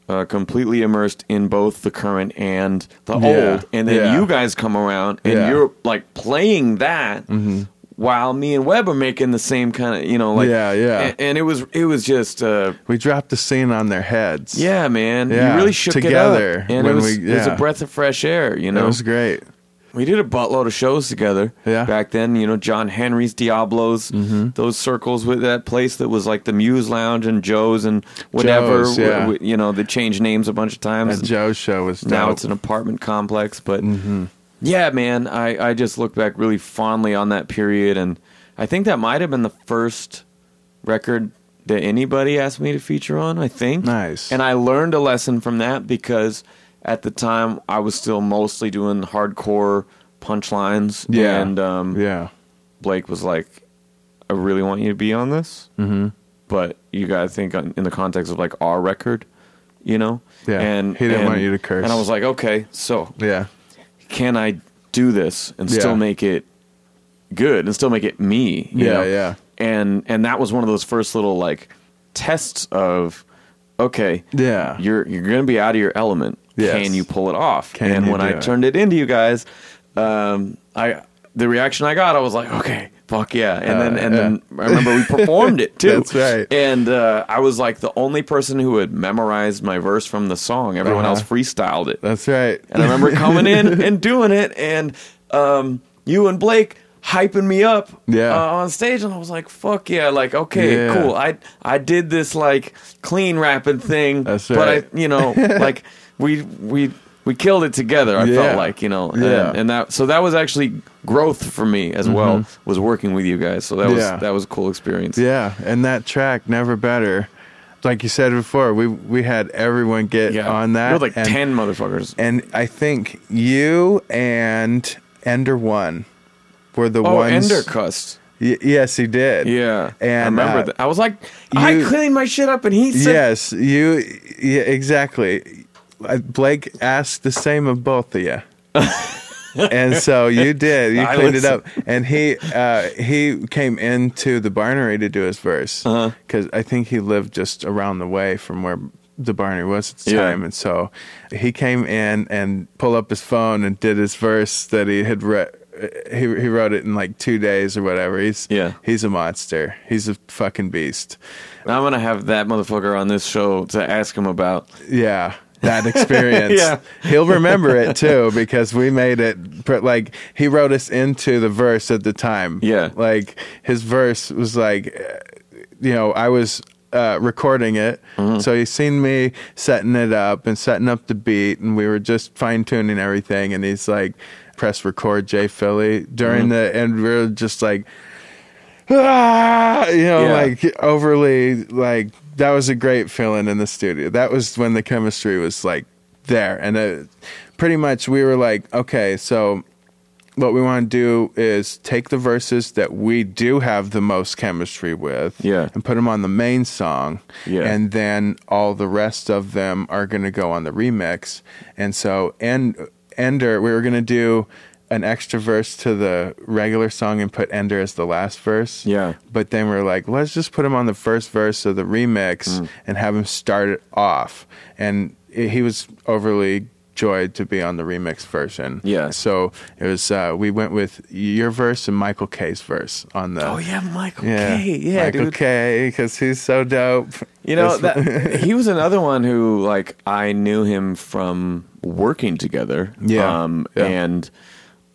[SPEAKER 1] Uh, completely immersed in both the current and the
[SPEAKER 2] Yeah.
[SPEAKER 1] old, and then
[SPEAKER 2] Yeah.
[SPEAKER 1] you guys come around and
[SPEAKER 2] Yeah.
[SPEAKER 1] you're like playing that while me and Webb are making the same kind of you know like
[SPEAKER 2] Yeah, yeah.
[SPEAKER 1] and, and it was it was just uh
[SPEAKER 2] We dropped the scene on their heads.
[SPEAKER 1] yeah man
[SPEAKER 2] Yeah,
[SPEAKER 1] you really shook
[SPEAKER 2] together
[SPEAKER 1] it up and it was
[SPEAKER 2] we-
[SPEAKER 1] it was a breath of fresh air you know It
[SPEAKER 2] was great.
[SPEAKER 1] we did a buttload of shows together
[SPEAKER 2] Yeah.
[SPEAKER 1] back then you know John Henry's Diablos
[SPEAKER 2] Mm-hmm.
[SPEAKER 1] those circles with that place that was like the Muse Lounge and Joe's and whatever
[SPEAKER 2] Joe's, yeah.
[SPEAKER 1] w- w- you know they changed names a bunch of times
[SPEAKER 2] That Joe show was dope.
[SPEAKER 1] now it's an apartment complex but
[SPEAKER 2] Mm-hmm.
[SPEAKER 1] Yeah man I, I just look back really fondly on that period and i think that might have been the first record that anybody asked me to feature on i think
[SPEAKER 2] Nice.
[SPEAKER 1] and i learned a lesson from that because at the time i was still mostly doing hardcore punchlines
[SPEAKER 2] yeah.
[SPEAKER 1] and um,
[SPEAKER 2] yeah.
[SPEAKER 1] blake was like i really want you to be on this
[SPEAKER 2] Mm-hmm.
[SPEAKER 1] but you gotta think on, in the context of like our record you know
[SPEAKER 2] Yeah.
[SPEAKER 1] and
[SPEAKER 2] He didn't
[SPEAKER 1] and-
[SPEAKER 2] want you to curse.
[SPEAKER 1] and i was like okay so
[SPEAKER 2] Yeah.
[SPEAKER 1] Can I do this and
[SPEAKER 2] Yeah.
[SPEAKER 1] still make it good and still make it me? you
[SPEAKER 2] Yeah,
[SPEAKER 1] know?
[SPEAKER 2] yeah.
[SPEAKER 1] And and that was one of those first little like tests of okay,
[SPEAKER 2] Yeah.
[SPEAKER 1] you're you're gonna be out of your element.
[SPEAKER 2] Yes.
[SPEAKER 1] Can you pull it off?
[SPEAKER 2] Can
[SPEAKER 1] and when I
[SPEAKER 2] it?
[SPEAKER 1] turned it into you guys, um, I the reaction I got, I was like, okay, fuck yeah. And
[SPEAKER 2] Uh,
[SPEAKER 1] then and
[SPEAKER 2] yeah.
[SPEAKER 1] then I remember we performed it too.
[SPEAKER 2] That's right.
[SPEAKER 1] And uh, I was like the only person who had memorized my verse from the song. Everyone
[SPEAKER 2] Uh-huh.
[SPEAKER 1] else freestyled it.
[SPEAKER 2] That's right.
[SPEAKER 1] And I remember coming in and doing it, and um, you and Blake hyping me up
[SPEAKER 2] Yeah.
[SPEAKER 1] uh, on stage, and I was like, "Fuck yeah!" Like, okay,
[SPEAKER 2] Yeah.
[SPEAKER 1] cool. I I did this like clean rapping thing,
[SPEAKER 2] That's
[SPEAKER 1] but. I, you know, like we we we killed it together. I
[SPEAKER 2] Yeah.
[SPEAKER 1] felt like you know, and,
[SPEAKER 2] Yeah. Mm-hmm.
[SPEAKER 1] and that so that was actually growth for me as well. Was working with you guys, so that was
[SPEAKER 2] Yeah.
[SPEAKER 1] that was a cool experience.
[SPEAKER 2] Yeah, and that track never better. Like you said before, we we had everyone get
[SPEAKER 1] Yeah.
[SPEAKER 2] on that.
[SPEAKER 1] You're like
[SPEAKER 2] and,
[SPEAKER 1] ten motherfuckers.
[SPEAKER 2] and I think you and Ender One were the
[SPEAKER 1] Oh,
[SPEAKER 2] ones.
[SPEAKER 1] Ender cussed.
[SPEAKER 2] Y- yes, he did.
[SPEAKER 1] Yeah,
[SPEAKER 2] And,
[SPEAKER 1] I remember
[SPEAKER 2] uh,
[SPEAKER 1] that. I was like, I cleaned my shit up, and he said,
[SPEAKER 2] Yes, you. Yeah, exactly. Blake asked the same of both of you. and so you did. You cleaned it up, and he uh, he came into the Barnery to do his verse
[SPEAKER 1] Uh-huh.
[SPEAKER 2] because I think he lived just around the way from where the Barnery was at the
[SPEAKER 1] Yeah.
[SPEAKER 2] time, and so he came in and pulled up his phone and did his verse that he had read. He he wrote it in like two days or whatever. He's
[SPEAKER 1] Yeah.
[SPEAKER 2] he's a monster. He's a fucking beast.
[SPEAKER 1] I'm gonna have that motherfucker on this show to ask him about.
[SPEAKER 2] Yeah, that experience.
[SPEAKER 1] Yeah.
[SPEAKER 2] He'll remember it too because we made it like he wrote us into the verse at the time.
[SPEAKER 1] Yeah.
[SPEAKER 2] Like his verse was like you know, I was uh, recording it.
[SPEAKER 1] Mm-hmm.
[SPEAKER 2] So he's seen me setting it up and setting up the beat and we were just fine tuning everything and he's like press record Jay Philly during
[SPEAKER 1] Mm-hmm.
[SPEAKER 2] the and we are just like ah, you know,
[SPEAKER 1] Yeah.
[SPEAKER 2] like overly like that was a great feeling in the studio. That was when the chemistry was like there, and it, pretty much we were like, okay, so what we want to do is take the verses that we do have the most chemistry with,
[SPEAKER 1] Yeah.
[SPEAKER 2] and put them on the main song,
[SPEAKER 1] Yeah.
[SPEAKER 2] and then all the rest of them are going to go on the remix, and so and Ender, we were going to do an extra verse to the regular song and put Ender as the last verse.
[SPEAKER 1] Yeah.
[SPEAKER 2] But then we are like, let's just put him on the first verse of the remix
[SPEAKER 1] Mm.
[SPEAKER 2] and have him start it off. And i- he was overly joyed to be on the remix version.
[SPEAKER 1] Yeah.
[SPEAKER 2] So it was, uh, we went with your verse and Michael K's verse on the.
[SPEAKER 1] Oh yeah, Michael
[SPEAKER 2] Yeah,
[SPEAKER 1] K. Yeah,
[SPEAKER 2] Michael
[SPEAKER 1] dude.
[SPEAKER 2] K. Because he's so dope.
[SPEAKER 1] You know that he was another one who like I knew him from working together.
[SPEAKER 2] Yeah,
[SPEAKER 1] Um,
[SPEAKER 2] yeah.
[SPEAKER 1] and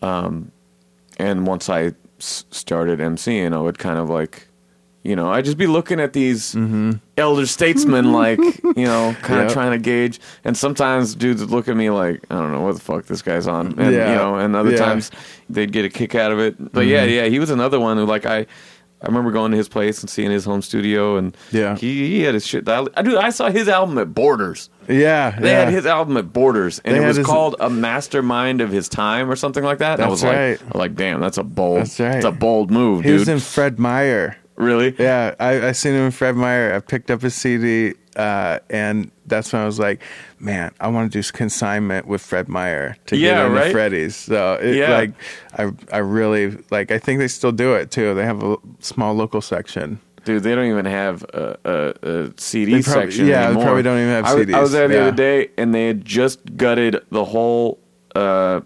[SPEAKER 1] um, and once I s- started MCing, I would kind of like, you know, I'd just be looking at these elder statesmen, like you know, kind of
[SPEAKER 2] Yeah.
[SPEAKER 1] trying to gauge. And sometimes dudes would look at me like, I don't know what the fuck this guy's on, and
[SPEAKER 2] Yeah,
[SPEAKER 1] you know, and other
[SPEAKER 2] yeah.
[SPEAKER 1] times they'd get a kick out of it. But yeah, yeah, he was another one who like I. I remember going to his place and seeing his home studio, and
[SPEAKER 2] Yeah.
[SPEAKER 1] he, he had his shit. I dude, I saw his album at Borders.
[SPEAKER 2] yeah.
[SPEAKER 1] They
[SPEAKER 2] yeah.
[SPEAKER 1] had his album at Borders, and
[SPEAKER 2] They
[SPEAKER 1] it was
[SPEAKER 2] his-
[SPEAKER 1] called "A Mastermind of His Time" or something like that. And I
[SPEAKER 2] That's
[SPEAKER 1] was like,
[SPEAKER 2] right.
[SPEAKER 1] I was like, damn, that's a bold,
[SPEAKER 2] That's right.
[SPEAKER 1] It's a bold move,
[SPEAKER 2] He
[SPEAKER 1] dude.
[SPEAKER 2] was in Fred Meyer.
[SPEAKER 1] Really?
[SPEAKER 2] Yeah, I, I seen him in Fred Meyer. I picked up his CD, uh, and that's when I was like, "Man, I want to do consignment with Fred Meyer to
[SPEAKER 1] Yeah,
[SPEAKER 2] get into
[SPEAKER 1] right?
[SPEAKER 2] Freddy's." So, it,
[SPEAKER 1] Yeah.
[SPEAKER 2] like, I I really like. I think they still do it too. They have a small local section.
[SPEAKER 1] Dude, they don't even have a, a, a CD
[SPEAKER 2] They probably-
[SPEAKER 1] section
[SPEAKER 2] yeah, they
[SPEAKER 1] anymore.
[SPEAKER 2] probably don't even have
[SPEAKER 1] I was, I was there the
[SPEAKER 2] yeah.
[SPEAKER 1] other day, and they had just gutted the whole. Uh,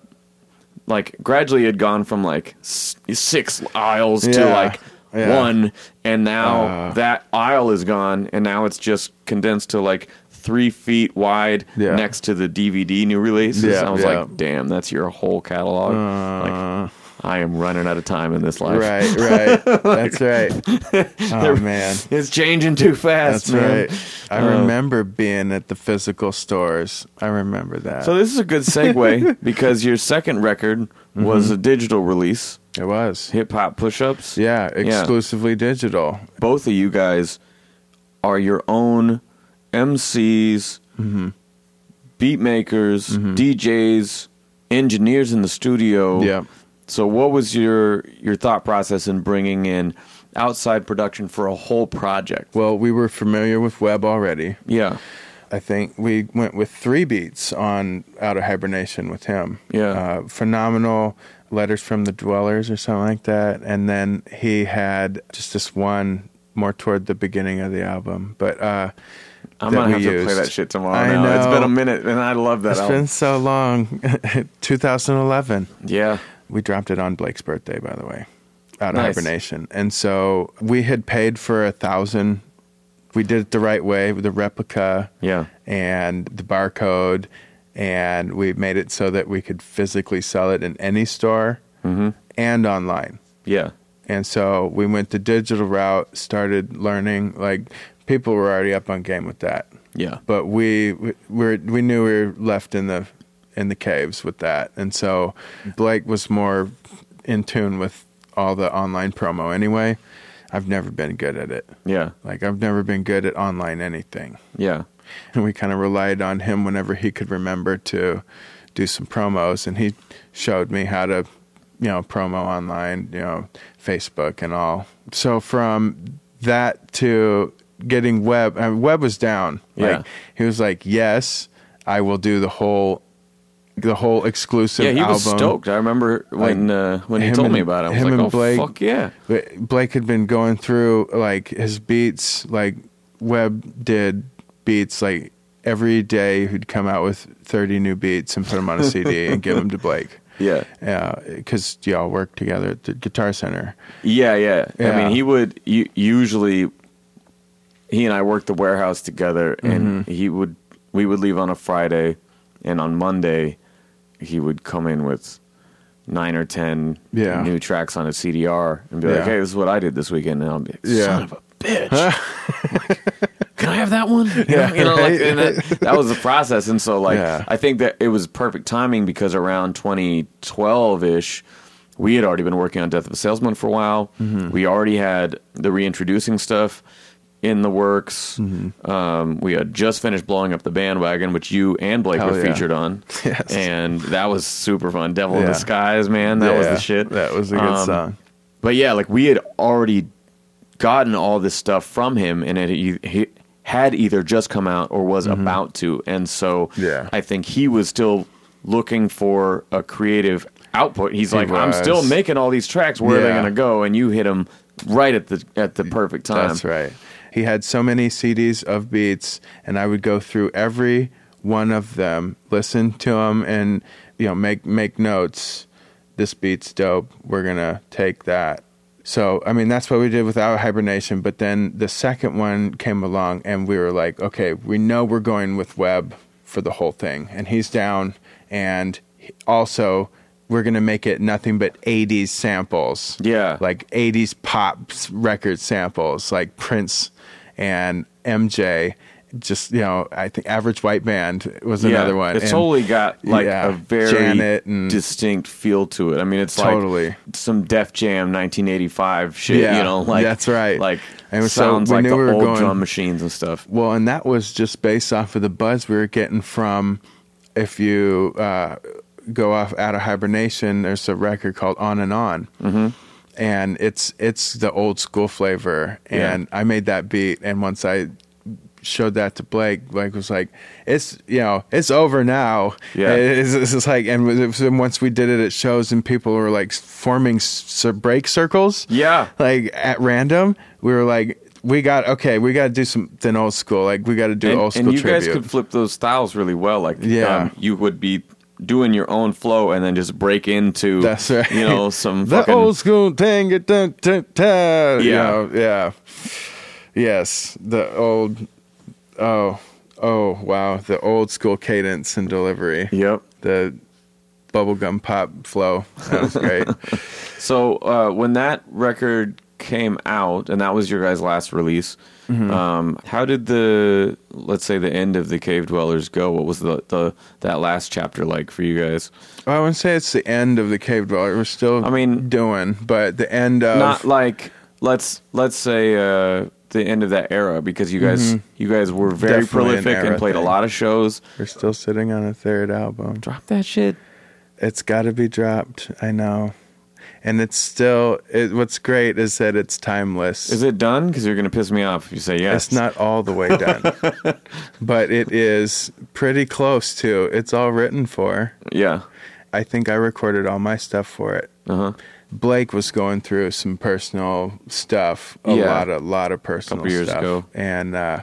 [SPEAKER 1] like gradually had gone from like six aisles to like
[SPEAKER 2] yeah.
[SPEAKER 1] one, and now
[SPEAKER 2] Uh.
[SPEAKER 1] that aisle is gone, and now it's just condensed to like three feet wide
[SPEAKER 2] Yeah.
[SPEAKER 1] next to the DVD new releases.
[SPEAKER 2] Yeah,
[SPEAKER 1] I was
[SPEAKER 2] yeah.
[SPEAKER 1] like, damn, that's your whole catalog. like, I am running out of time in this life.
[SPEAKER 2] Right, right. that's right. Oh man,
[SPEAKER 1] It's changing too fast,
[SPEAKER 2] that's
[SPEAKER 1] man.
[SPEAKER 2] right. I
[SPEAKER 1] Uh,
[SPEAKER 2] remember being at the physical stores. I remember that.
[SPEAKER 1] So this is a good segue because your second record was a digital release,
[SPEAKER 2] it was.
[SPEAKER 1] Hip Hop Push-Ups.
[SPEAKER 2] Yeah, exclusively digital.
[SPEAKER 1] Both of you guys are your own MCs,
[SPEAKER 2] Mm-hmm.
[SPEAKER 1] beat makers, DJs, engineers in the studio.
[SPEAKER 2] Yeah.
[SPEAKER 1] So what was your your thought process in bringing in outside production for a whole project?
[SPEAKER 2] Well, we were familiar with Webb already.
[SPEAKER 1] Yeah.
[SPEAKER 2] I think we went with three beats on Out of Hibernation with him.
[SPEAKER 1] Yeah.
[SPEAKER 2] Uh, phenomenal letters from the dwellers or something like that. And then he had just this one more toward the beginning of the album. But uh,
[SPEAKER 1] I'm gonna have to play that shit tomorrow.
[SPEAKER 2] I
[SPEAKER 1] now. It's
[SPEAKER 2] know.
[SPEAKER 1] been a minute, and I love that
[SPEAKER 2] it's
[SPEAKER 1] album.
[SPEAKER 2] been so long. 2011.
[SPEAKER 1] yeah,
[SPEAKER 2] We dropped it on Blake's birthday, by the way, Out of
[SPEAKER 1] Nice.
[SPEAKER 2] Hibernation. And so we had paid for a thousand. We did it the right way with the replica.
[SPEAKER 1] yeah,
[SPEAKER 2] and the barcode, and we made it so that we could physically sell it in any store
[SPEAKER 1] Mm-hmm.
[SPEAKER 2] and online.
[SPEAKER 1] yeah,
[SPEAKER 2] And so we went the digital route, started learning. Like people were already up on game with that,
[SPEAKER 1] yeah,
[SPEAKER 2] but we we were, we knew we were left in the in the caves with that. And so Blake was more in tune with all the online promo anyway. I've never been good at it.
[SPEAKER 1] yeah,
[SPEAKER 2] Like I've never been good at online anything
[SPEAKER 1] yeah,
[SPEAKER 2] and we kind of relied on him whenever he could remember to do some promos and he showed me how to you know promo online, you know Facebook and all. So from that to getting Webb, I mean, Webb was down.
[SPEAKER 1] Yeah.
[SPEAKER 2] Like, he was like, "Yes, I will do the whole." The whole exclusive
[SPEAKER 1] Yeah, he was
[SPEAKER 2] album.
[SPEAKER 1] stoked. I remember when uh, when he told me about it. I was
[SPEAKER 2] him
[SPEAKER 1] like,
[SPEAKER 2] and
[SPEAKER 1] "Oh
[SPEAKER 2] Blake-
[SPEAKER 1] fuck yeah!"
[SPEAKER 2] Blake had been going through like his beats, like Webb did beats like every day. He'd come out with thirty new beats and put them on a CD and give them to Blake.
[SPEAKER 1] Yeah,
[SPEAKER 2] Yeah, because y'all work together at the Guitar Center.
[SPEAKER 1] yeah, yeah. I mean, he would usually. He and I worked the warehouse together, and
[SPEAKER 2] Mm-hmm.
[SPEAKER 1] he would. We would leave on a Friday, and on Monday, he would come in with nine or ten
[SPEAKER 2] Yeah.
[SPEAKER 1] new tracks on a CDR and be like, "Hey, this is what I did this weekend." And I'll be,
[SPEAKER 2] Yeah.
[SPEAKER 1] "Son of a bitch." Can I have that one? You know, you know, like,
[SPEAKER 2] right.
[SPEAKER 1] and that, that was the process. And so, like,
[SPEAKER 2] Yeah.
[SPEAKER 1] I think that it was perfect timing because around 2012 ish, we had already been working on Death of a Salesman for a while.
[SPEAKER 2] Mm-hmm.
[SPEAKER 1] We already had the reintroducing stuff in the works.
[SPEAKER 2] Mm-hmm.
[SPEAKER 1] Um, we had just finished blowing up the bandwagon, which you and Blake
[SPEAKER 2] Hell
[SPEAKER 1] were
[SPEAKER 2] yeah.
[SPEAKER 1] featured on.
[SPEAKER 2] Yes.
[SPEAKER 1] And that was super fun. Devil in
[SPEAKER 2] Yeah.
[SPEAKER 1] Disguise, man. That was
[SPEAKER 2] Yeah,
[SPEAKER 1] the shit.
[SPEAKER 2] That was a good
[SPEAKER 1] Um,
[SPEAKER 2] song.
[SPEAKER 1] But yeah, like we had already gotten all this stuff from him, and it he, he had either just come out or was about to, and so
[SPEAKER 2] Mm-hmm. Yeah.
[SPEAKER 1] I think he was still looking for a creative output. He's
[SPEAKER 2] He
[SPEAKER 1] like, I'm still making all these tracks. Where are they going to go? And you hit him right at the at the perfect time.
[SPEAKER 2] That's right. He had so many CDs of beats, and I would go through every one of them, listen to them, and you know make make notes. This beat's dope. We're gonna take that. So I mean that's what we did without hibernation. But then the second one came along, and we were like, okay, we know we're going with Webb for the whole thing, and he's down, and also. We're gonna make it nothing but '80s samples
[SPEAKER 1] Yeah.
[SPEAKER 2] like 80s pop record samples like Prince and MJ just you know I think Average White Band was
[SPEAKER 1] Yeah,
[SPEAKER 2] another one
[SPEAKER 1] It
[SPEAKER 2] And-
[SPEAKER 1] totally got like
[SPEAKER 2] yeah,
[SPEAKER 1] a very
[SPEAKER 2] Janet and-
[SPEAKER 1] distinct feel to it. I mean, it's
[SPEAKER 2] Totally.
[SPEAKER 1] like some Def Jam 1985 shit.
[SPEAKER 2] Yeah,
[SPEAKER 1] you know, like
[SPEAKER 2] that's right.
[SPEAKER 1] Like
[SPEAKER 2] And so
[SPEAKER 1] sounds
[SPEAKER 2] we
[SPEAKER 1] like the
[SPEAKER 2] we
[SPEAKER 1] old
[SPEAKER 2] going-
[SPEAKER 1] drum machines and stuff.
[SPEAKER 2] well and that was just based off of the buzz we were getting from if you uh, go off out of hibernation there's a record called On and On mm-hmm. and it's it's the old school flavor
[SPEAKER 1] Yeah.
[SPEAKER 2] and I made that beat and once I showed that to Blake. Blake was like, "It's you know, it's over now."
[SPEAKER 1] Yeah.
[SPEAKER 2] it's, it's just like, and was- once we did it at shows, and people were like forming s- break circles,
[SPEAKER 1] Yeah.
[SPEAKER 2] like at random. We were like, "We got okay, we got to do something old school. Like we got to do
[SPEAKER 1] and,
[SPEAKER 2] old school
[SPEAKER 1] and you
[SPEAKER 2] tribute."
[SPEAKER 1] guys could flip those styles really well. Like,
[SPEAKER 2] Yeah.
[SPEAKER 1] um, you would be doing your own flow and then just break into,
[SPEAKER 2] That's right.
[SPEAKER 1] you know, some
[SPEAKER 2] the
[SPEAKER 1] fucking.
[SPEAKER 2] old school thing. It dun, dun, dun, you
[SPEAKER 1] Yeah.
[SPEAKER 2] know, yeah, yes, the old. Oh, oh, wow, the old school cadence and delivery.
[SPEAKER 1] Yep.
[SPEAKER 2] the bubblegum pop flow. That was great.
[SPEAKER 1] So uh, when that record came out, and that was your guys' last release,
[SPEAKER 2] Mm-hmm.
[SPEAKER 1] um, how did the let's say the end of the Cave Dwellers go? What was the, the that last chapter like for you guys?
[SPEAKER 2] well, I wouldn't say it's the end of the cave Dwellers. We're still
[SPEAKER 1] I mean-
[SPEAKER 2] doing, but the end of
[SPEAKER 1] Not like let's let's say uh, the end of that era because you guys you guys were very
[SPEAKER 2] Mm-hmm. Definitely an
[SPEAKER 1] prolific and
[SPEAKER 2] era
[SPEAKER 1] played a lot of shows.
[SPEAKER 2] we're still sitting on a third album.
[SPEAKER 1] Drop that shit.
[SPEAKER 2] It's got to be dropped. I know. And it's still, it, what's great is that it's timeless.
[SPEAKER 1] Is it done? Because you're gonna piss me off if you say yes.
[SPEAKER 2] It's not all the way done, but it is pretty close to. It's all written for.
[SPEAKER 1] Yeah.
[SPEAKER 2] I think I recorded all my stuff for it.
[SPEAKER 1] Uh huh.
[SPEAKER 2] Blake was going through some personal stuff, a
[SPEAKER 1] Yeah.
[SPEAKER 2] lot of lot of personal
[SPEAKER 1] Couple years
[SPEAKER 2] stuff,
[SPEAKER 1] ago.
[SPEAKER 2] and uh,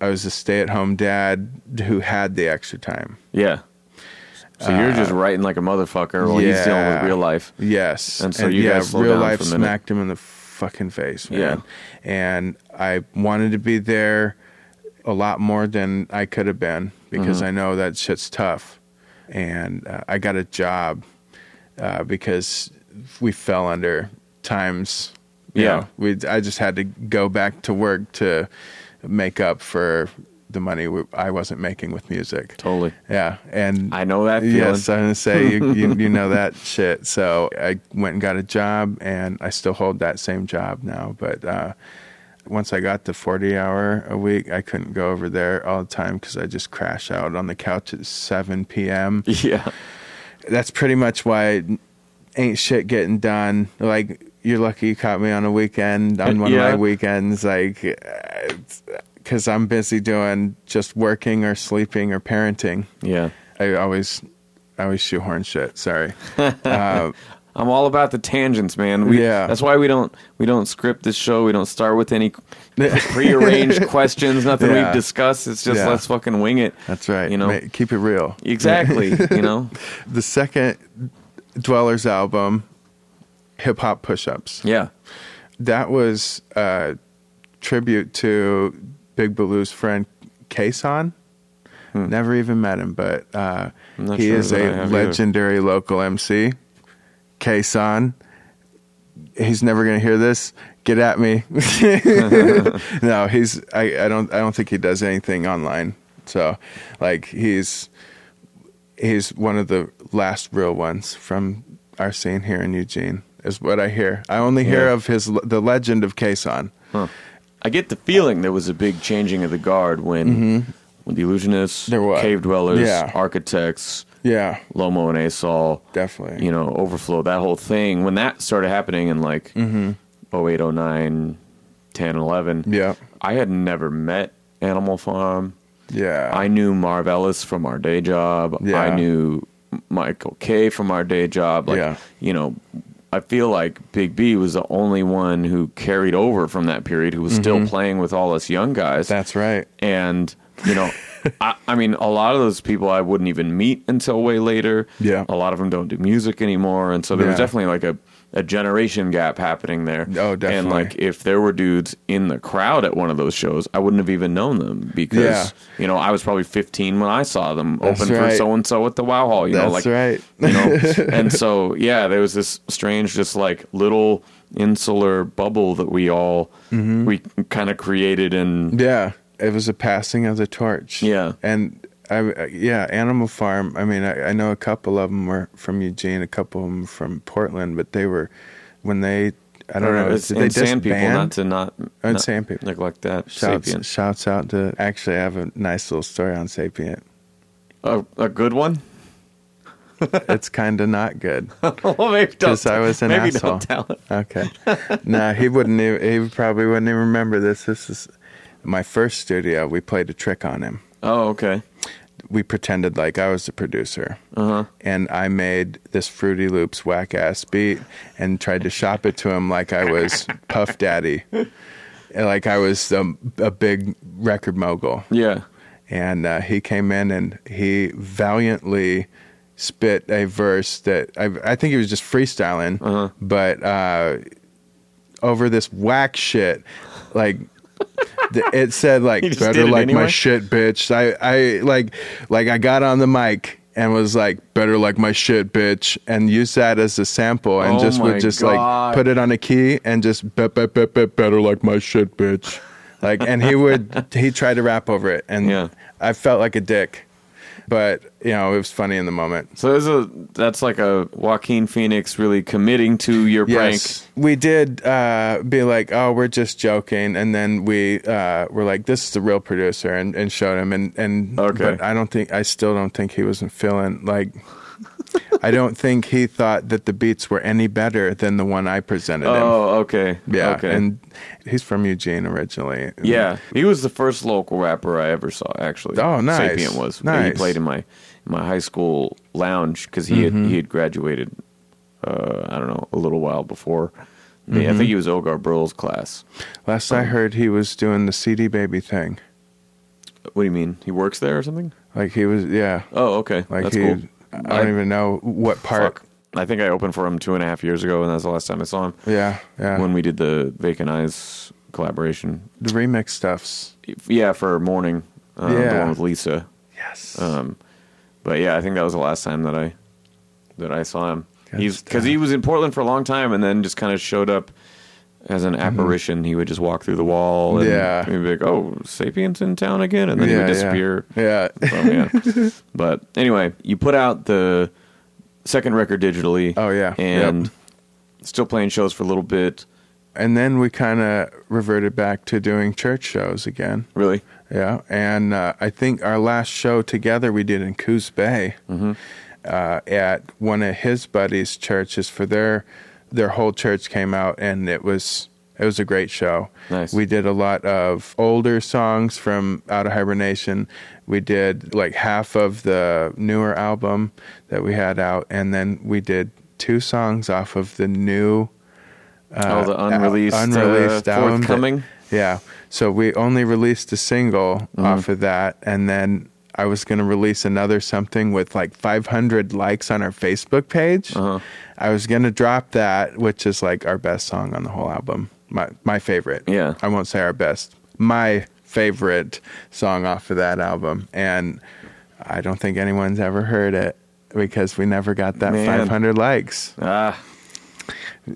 [SPEAKER 2] I was a stay-at-home dad who had the extra time.
[SPEAKER 1] Yeah. So you're just writing like a motherfucker while he's dealing with
[SPEAKER 2] Uh,
[SPEAKER 1] real life.
[SPEAKER 2] Yes,
[SPEAKER 1] And so you
[SPEAKER 2] yeah,
[SPEAKER 1] guys
[SPEAKER 2] real life
[SPEAKER 1] a
[SPEAKER 2] smacked him in the fucking face, man.
[SPEAKER 1] Yeah.
[SPEAKER 2] And I wanted to be there a lot more than I could have been because
[SPEAKER 1] Mm-hmm.
[SPEAKER 2] I know that shit's tough. And uh, I got a job uh, because we fell under times. You
[SPEAKER 1] Yeah.
[SPEAKER 2] know, we I just had to go back to work to make up for the money we, I wasn't making with music.
[SPEAKER 1] Totally.
[SPEAKER 2] Yeah, and
[SPEAKER 1] I know that feeling.
[SPEAKER 2] Yes, I'm gonna say you, you you know that shit. So I went and got a job, and I still hold that same job now. But uh, once I got the 40 hour a week, I couldn't go over there all the time because I just crash out on the couch at 7 p.m.
[SPEAKER 1] Yeah.
[SPEAKER 2] That's pretty much why ain't shit getting done. Like you're lucky you caught me on a weekend on one
[SPEAKER 1] Yeah.
[SPEAKER 2] of my weekends, like because I'm busy doing just working or sleeping or parenting.
[SPEAKER 1] Yeah.
[SPEAKER 2] I always, I always shoehorn shit. Sorry. uh,
[SPEAKER 1] I'm all about the tangents, man. We,
[SPEAKER 2] Yeah.
[SPEAKER 1] That's why we don't we don't script this show. We don't start with any prearranged questions. Nothing
[SPEAKER 2] Yeah.
[SPEAKER 1] we've discussed. It's just
[SPEAKER 2] Yeah.
[SPEAKER 1] let's fucking wing it.
[SPEAKER 2] that's right.
[SPEAKER 1] You know.
[SPEAKER 2] Keep it real.
[SPEAKER 1] Exactly. you know.
[SPEAKER 2] The second Dwellers album, Hip Hop Push Ups.
[SPEAKER 1] Yeah.
[SPEAKER 2] that was a tribute to Big Baloo's friend Kason. Never even met him, but uh,
[SPEAKER 1] Hmm.
[SPEAKER 2] He
[SPEAKER 1] sure
[SPEAKER 2] is a
[SPEAKER 1] have either.
[SPEAKER 2] legendary local MC. Kason. He's never going to hear this. Get at me. no, he's. I, I don't. I don't think he does anything online. So, like, he's he's one of the last real ones from our scene here in Eugene, is what I hear. I only hear
[SPEAKER 1] Yeah.
[SPEAKER 2] of his the legend of Kason.
[SPEAKER 1] Huh. I get the feeling there was a big changing of the guard when when the illusionists,
[SPEAKER 2] Mm-hmm.
[SPEAKER 1] Cave dwellers,
[SPEAKER 2] Yeah.
[SPEAKER 1] architects,
[SPEAKER 2] Yeah,
[SPEAKER 1] Lomo and Asol,
[SPEAKER 2] definitely.
[SPEAKER 1] you know, overflow, that whole thing, when that started happening in like
[SPEAKER 2] Mm-hmm.
[SPEAKER 1] 08, 09, 10, 11,
[SPEAKER 2] Yeah,
[SPEAKER 1] I had never met Animal Farm.
[SPEAKER 2] Yeah.
[SPEAKER 1] I knew Marv Ellis from our day job.
[SPEAKER 2] Yeah.
[SPEAKER 1] I knew Michael K from our day job. Like,
[SPEAKER 2] Yeah.
[SPEAKER 1] you know, I feel like Big B was the only one who carried over from that period who was still playing with all us young guys.
[SPEAKER 2] Mm-hmm. That's right.
[SPEAKER 1] and, you know, I, I mean, a lot of those people I wouldn't even meet until way later.
[SPEAKER 2] Yeah.
[SPEAKER 1] A lot of them don't do music anymore. And so there was definitely like a, a generation gap happening there.
[SPEAKER 2] Oh,
[SPEAKER 1] And like, if there were dudes in the crowd at one of those shows, I wouldn't have even known them because
[SPEAKER 2] Yeah.
[SPEAKER 1] you know I was probably 15 when I saw them
[SPEAKER 2] That's
[SPEAKER 1] open for so and so at the Wow Hall. You know, like
[SPEAKER 2] right.
[SPEAKER 1] you know, and so yeah, there was this strange, just like little insular bubble that we all
[SPEAKER 2] Mm-hmm.
[SPEAKER 1] we kind of created and
[SPEAKER 2] Yeah, it was a passing of the torch.
[SPEAKER 1] Yeah.
[SPEAKER 2] and I, uh, yeah, Animal Farm. I mean, I, I know a couple of them were from Eugene, a couple of them from Portland, but they were when they. I don't know.
[SPEAKER 1] it's
[SPEAKER 2] Did they
[SPEAKER 1] insane people not to not,
[SPEAKER 2] Oh,
[SPEAKER 1] not
[SPEAKER 2] people.
[SPEAKER 1] neglect that
[SPEAKER 2] Shouts,
[SPEAKER 1] sapient.
[SPEAKER 2] shouts out to. Actually, I have a nice little story on Sapient.
[SPEAKER 1] A, a good one.
[SPEAKER 2] It's kind of not good.
[SPEAKER 1] well, maybe don't.
[SPEAKER 2] I was an
[SPEAKER 1] maybe
[SPEAKER 2] asshole.
[SPEAKER 1] don't tell it.
[SPEAKER 2] Okay. no, he wouldn't. Even, he probably wouldn't even remember this. This is my first studio. We played a trick on him.
[SPEAKER 1] Oh, okay.
[SPEAKER 2] We pretended like I was the producer,
[SPEAKER 1] Uh huh.
[SPEAKER 2] and I made this Fruity Loops whack ass beat and tried to shop it to him like I was Puff Daddy, like I was um, a big record mogul.
[SPEAKER 1] Yeah.
[SPEAKER 2] and uh, he came in and he valiantly spit a verse that I, I think he was just freestyling,
[SPEAKER 1] Uh-huh.
[SPEAKER 2] but uh, over this whack shit, like. It said like better like my shit, bitch. I, I like like I got on the mic and was like better like my shit, bitch, and used that as a sample and
[SPEAKER 1] Oh
[SPEAKER 2] just would just
[SPEAKER 1] God.
[SPEAKER 2] like put it on a key and just bet bet bet bet better like my shit, bitch. Like and he would he tried to rap over it and
[SPEAKER 1] Yeah.
[SPEAKER 2] I felt like a dick, but you know it was funny in the moment.
[SPEAKER 1] So there's a that's like a Joaquin Phoenix really committing to your
[SPEAKER 2] Yes, we did uh, be like, oh, we're just joking, and then we uh, were like, this is the real producer, and, and showed him, and and
[SPEAKER 1] Okay.
[SPEAKER 2] but I don't think I still don't think he wasn't feeling like. I don't think he thought that the beats were any better than the one I presented
[SPEAKER 1] prank.
[SPEAKER 2] him.
[SPEAKER 1] Oh, okay.
[SPEAKER 2] Yeah,
[SPEAKER 1] Okay.
[SPEAKER 2] and he's from Eugene originally.
[SPEAKER 1] yeah, he was the first local rapper I ever saw. Actually,
[SPEAKER 2] Oh, nice.
[SPEAKER 1] Sapient was. He played in my in my high school lounge because he
[SPEAKER 2] Mm-hmm.
[SPEAKER 1] had he had graduated. Uh, I don't know, a little while before.
[SPEAKER 2] Mm-hmm.
[SPEAKER 1] I think he was Ogar Burl's class.
[SPEAKER 2] Last I heard, he was doing the CD baby thing.
[SPEAKER 1] What do you mean? He works there or something?
[SPEAKER 2] Like he was, yeah.
[SPEAKER 1] Oh, okay.
[SPEAKER 2] Like
[SPEAKER 1] That's
[SPEAKER 2] he,
[SPEAKER 1] cool.
[SPEAKER 2] I don't even know what part.
[SPEAKER 1] Fuck. I think I opened for him two and a half years ago, and that's the last time I saw him.
[SPEAKER 2] Yeah, yeah.
[SPEAKER 1] When we did the Vacant Eyes collaboration.
[SPEAKER 2] the remix stuffs.
[SPEAKER 1] Yeah, for Morning. Uh, The
[SPEAKER 2] Yeah.
[SPEAKER 1] one with Lisa.
[SPEAKER 2] Yes.
[SPEAKER 1] Um, but yeah, I think that was the last time that I that I saw him.
[SPEAKER 2] Good
[SPEAKER 1] He's because he was in Portland for a long time, and then just kind of showed up as an apparition. He would just walk through the wall, and
[SPEAKER 2] Mm-hmm. Yeah.
[SPEAKER 1] he'd be like, "Oh, Sapient's in town again," and then he would disappear.
[SPEAKER 2] Yeah.
[SPEAKER 1] Oh, yeah. but anyway, you put out the second record digitally.
[SPEAKER 2] Oh, yeah.
[SPEAKER 1] and
[SPEAKER 2] Yep.
[SPEAKER 1] still playing shows for a little bit.
[SPEAKER 2] and then we kind of reverted back to doing church shows again.
[SPEAKER 1] Really,
[SPEAKER 2] Yeah, and uh, I think our last show together we did in Coos Bay,
[SPEAKER 1] Mm-hmm.
[SPEAKER 2] uh, at one of his buddies' churches for their their whole church came out, and it was it was a great show.
[SPEAKER 1] Nice.
[SPEAKER 2] We did a lot of older songs from Out of Hibernation. We did like half of the newer album that we had out, and then we did two songs off of the new
[SPEAKER 1] oh, the unreleased,
[SPEAKER 2] al- unreleased
[SPEAKER 1] uh,
[SPEAKER 2] album that- yeah. So we only released a single
[SPEAKER 1] Mm-hmm.
[SPEAKER 2] off of that, and then I was going to release another something with like 500 likes on our Facebook page.
[SPEAKER 1] Uh-huh.
[SPEAKER 2] I was going to drop that, which is like our best song on the whole album. My my favorite.
[SPEAKER 1] Yeah.
[SPEAKER 2] I won't say our best. My favorite song off of that album, and I don't think anyone's ever heard it because we never got that
[SPEAKER 1] Man.
[SPEAKER 2] 500 likes.
[SPEAKER 1] Ah,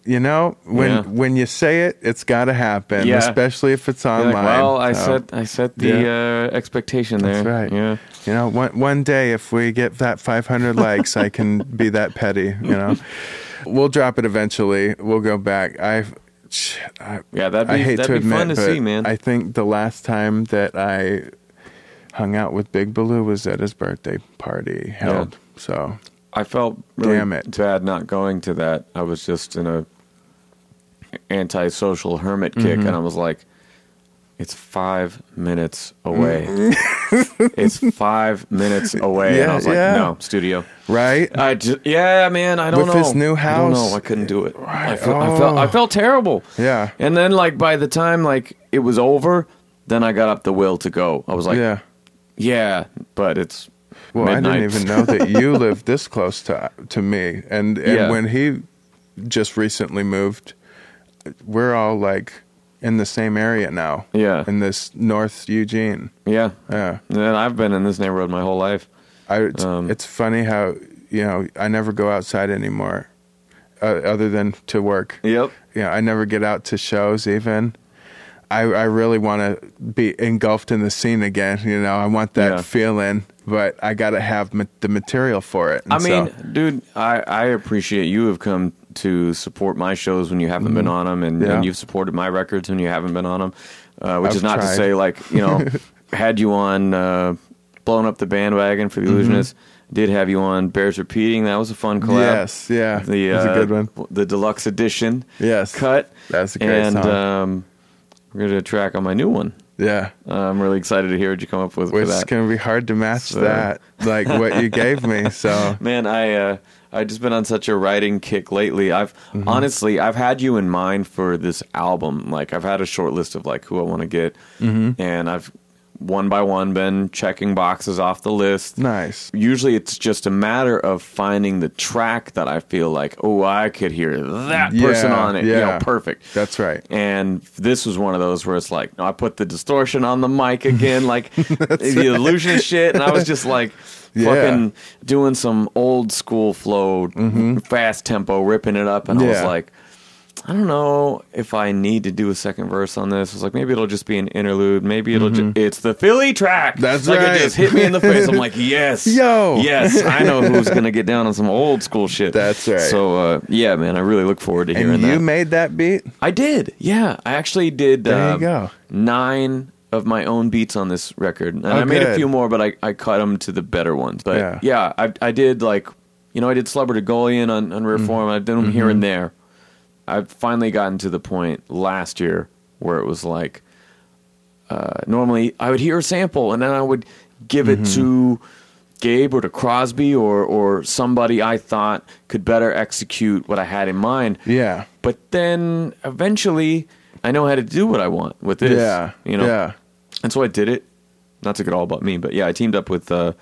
[SPEAKER 2] You know, when
[SPEAKER 1] Yeah.
[SPEAKER 2] when you say it, it's got to happen,
[SPEAKER 1] Yeah.
[SPEAKER 2] especially if it's online.
[SPEAKER 1] like, well, I
[SPEAKER 2] So,
[SPEAKER 1] set I set the uh, expectation there.
[SPEAKER 2] That's right.
[SPEAKER 1] Yeah.
[SPEAKER 2] You know, one one day if we get that 500 likes, I can be that petty. You know, we'll drop it eventually. We'll go back. I've. I,
[SPEAKER 1] Yeah, that'd
[SPEAKER 2] I
[SPEAKER 1] be
[SPEAKER 2] hate
[SPEAKER 1] that'd
[SPEAKER 2] to
[SPEAKER 1] be
[SPEAKER 2] admit,
[SPEAKER 1] fun to see, man.
[SPEAKER 2] I think the last time that I hung out with Big Baloo was at his birthday party held. So
[SPEAKER 1] I felt really
[SPEAKER 2] Damn it.
[SPEAKER 1] bad not going to that. I was just in a antisocial hermit kick,
[SPEAKER 2] Mm-hmm.
[SPEAKER 1] and I was like, "It's five minutes away. it's five minutes away." and I was like,
[SPEAKER 2] yeah.
[SPEAKER 1] "No, studio."
[SPEAKER 2] right,
[SPEAKER 1] I just, yeah, man. I don't
[SPEAKER 2] With
[SPEAKER 1] know.
[SPEAKER 2] his new
[SPEAKER 1] I don't
[SPEAKER 2] house?
[SPEAKER 1] know. I couldn't do it. I, felt, I felt. I
[SPEAKER 2] Oh.
[SPEAKER 1] felt terrible.
[SPEAKER 2] Yeah.
[SPEAKER 1] And then, like by the time like it was over, then I got up the will to go. I was like,
[SPEAKER 2] yeah.
[SPEAKER 1] yeah, but it's
[SPEAKER 2] Well, I didn't even know that you lived this close to to me, and and
[SPEAKER 1] Yeah.
[SPEAKER 2] when he just recently moved, we're all like in the same area now.
[SPEAKER 1] Yeah.
[SPEAKER 2] in this North Eugene.
[SPEAKER 1] yeah.
[SPEAKER 2] Yeah,
[SPEAKER 1] And I've been in this neighborhood my whole life.
[SPEAKER 2] I. It's,
[SPEAKER 1] Um,
[SPEAKER 2] it's funny how you know I never go outside anymore, uh, other than to work.
[SPEAKER 1] Yep.
[SPEAKER 2] Yeah, I never get out to shows even. I I really want to be engulfed in the scene again. You know, I want that
[SPEAKER 1] Yeah.
[SPEAKER 2] feeling, but I got to have ma- the material for it. And
[SPEAKER 1] I mean,
[SPEAKER 2] so-
[SPEAKER 1] dude, I, I appreciate you have come to support my shows when you haven't been on them, and,
[SPEAKER 2] Mm-hmm. Yeah.
[SPEAKER 1] and you've supported my records when you haven't been on them. Uh, which
[SPEAKER 2] I've
[SPEAKER 1] is not to say like you know, had you on uh, blowing up the bandwagon for the illusionists. Did have you on Bears repeating? That was a fun collab.
[SPEAKER 2] Mm-hmm. Yes, yeah,
[SPEAKER 1] the
[SPEAKER 2] it was a
[SPEAKER 1] uh,
[SPEAKER 2] good one.
[SPEAKER 1] The deluxe edition.
[SPEAKER 2] Yes.
[SPEAKER 1] cut.
[SPEAKER 2] That's a great one.
[SPEAKER 1] and,
[SPEAKER 2] song.
[SPEAKER 1] um, we're gonna do a track on my new one.
[SPEAKER 2] Yeah.
[SPEAKER 1] Uh, I'm really excited to hear what you come up with for
[SPEAKER 2] Which is
[SPEAKER 1] that.
[SPEAKER 2] going to be hard to match
[SPEAKER 1] So-
[SPEAKER 2] that, like what you gave me. So,
[SPEAKER 1] Man, I uh, I just been on such a writing kick lately. I've
[SPEAKER 2] Mm-hmm.
[SPEAKER 1] honestly I've had you in mind for this album. Like I've had a short list of like who I want to get,
[SPEAKER 2] Mm-hmm.
[SPEAKER 1] and I've one by one been checking boxes off the list.
[SPEAKER 2] nice.
[SPEAKER 1] Usually it's just a matter of finding the track that I feel like, oh, I could hear that person
[SPEAKER 2] Yeah,
[SPEAKER 1] on it. You know,
[SPEAKER 2] yeah.
[SPEAKER 1] perfect.
[SPEAKER 2] That's right.
[SPEAKER 1] And this was one of those where it's like, no, I put the distortion on the mic again, like the illusion shit, and I was just like
[SPEAKER 2] Yeah.
[SPEAKER 1] fucking doing some old school flow, fast tempo, ripping it up, and I was
[SPEAKER 2] Mm-hmm.
[SPEAKER 1] Like. I don't know if I need to do a second verse on this. I was like, maybe it'll just be an interlude. Maybe it'll just, it's the Philly track.
[SPEAKER 2] Mm-hmm. That's
[SPEAKER 1] like
[SPEAKER 2] right.
[SPEAKER 1] it just hit me in the face. I'm like, yes.
[SPEAKER 2] Yo.
[SPEAKER 1] Yes, I know who's going to get down on some old school shit.
[SPEAKER 2] That's right.
[SPEAKER 1] So, uh, yeah, man, I really look forward to hearing
[SPEAKER 2] And you
[SPEAKER 1] that.
[SPEAKER 2] made that beat?
[SPEAKER 1] I did. Yeah, I actually did.
[SPEAKER 2] There you
[SPEAKER 1] um,
[SPEAKER 2] go.
[SPEAKER 1] Nine of my own beats on this record, and I
[SPEAKER 2] Oh,
[SPEAKER 1] made a few more, but I, I cut them to the better ones. But
[SPEAKER 2] Yeah.
[SPEAKER 1] yeah, I I did like you know I did Slubber to Golian on on
[SPEAKER 2] Mm-hmm.
[SPEAKER 1] Reform. I did them here and there. I've finally gotten to the point last year where it was like uh, normally I would hear a sample and then I would give it
[SPEAKER 2] Mm-hmm.
[SPEAKER 1] to Gabe or to Crosby or or somebody I thought could better execute what I had in mind.
[SPEAKER 2] Yeah.
[SPEAKER 1] But then eventually, I know how to do what I want with this.
[SPEAKER 2] Yeah.
[SPEAKER 1] you know.
[SPEAKER 2] Yeah.
[SPEAKER 1] And so I did it. Not to get all about me, but yeah, I teamed up with, uh,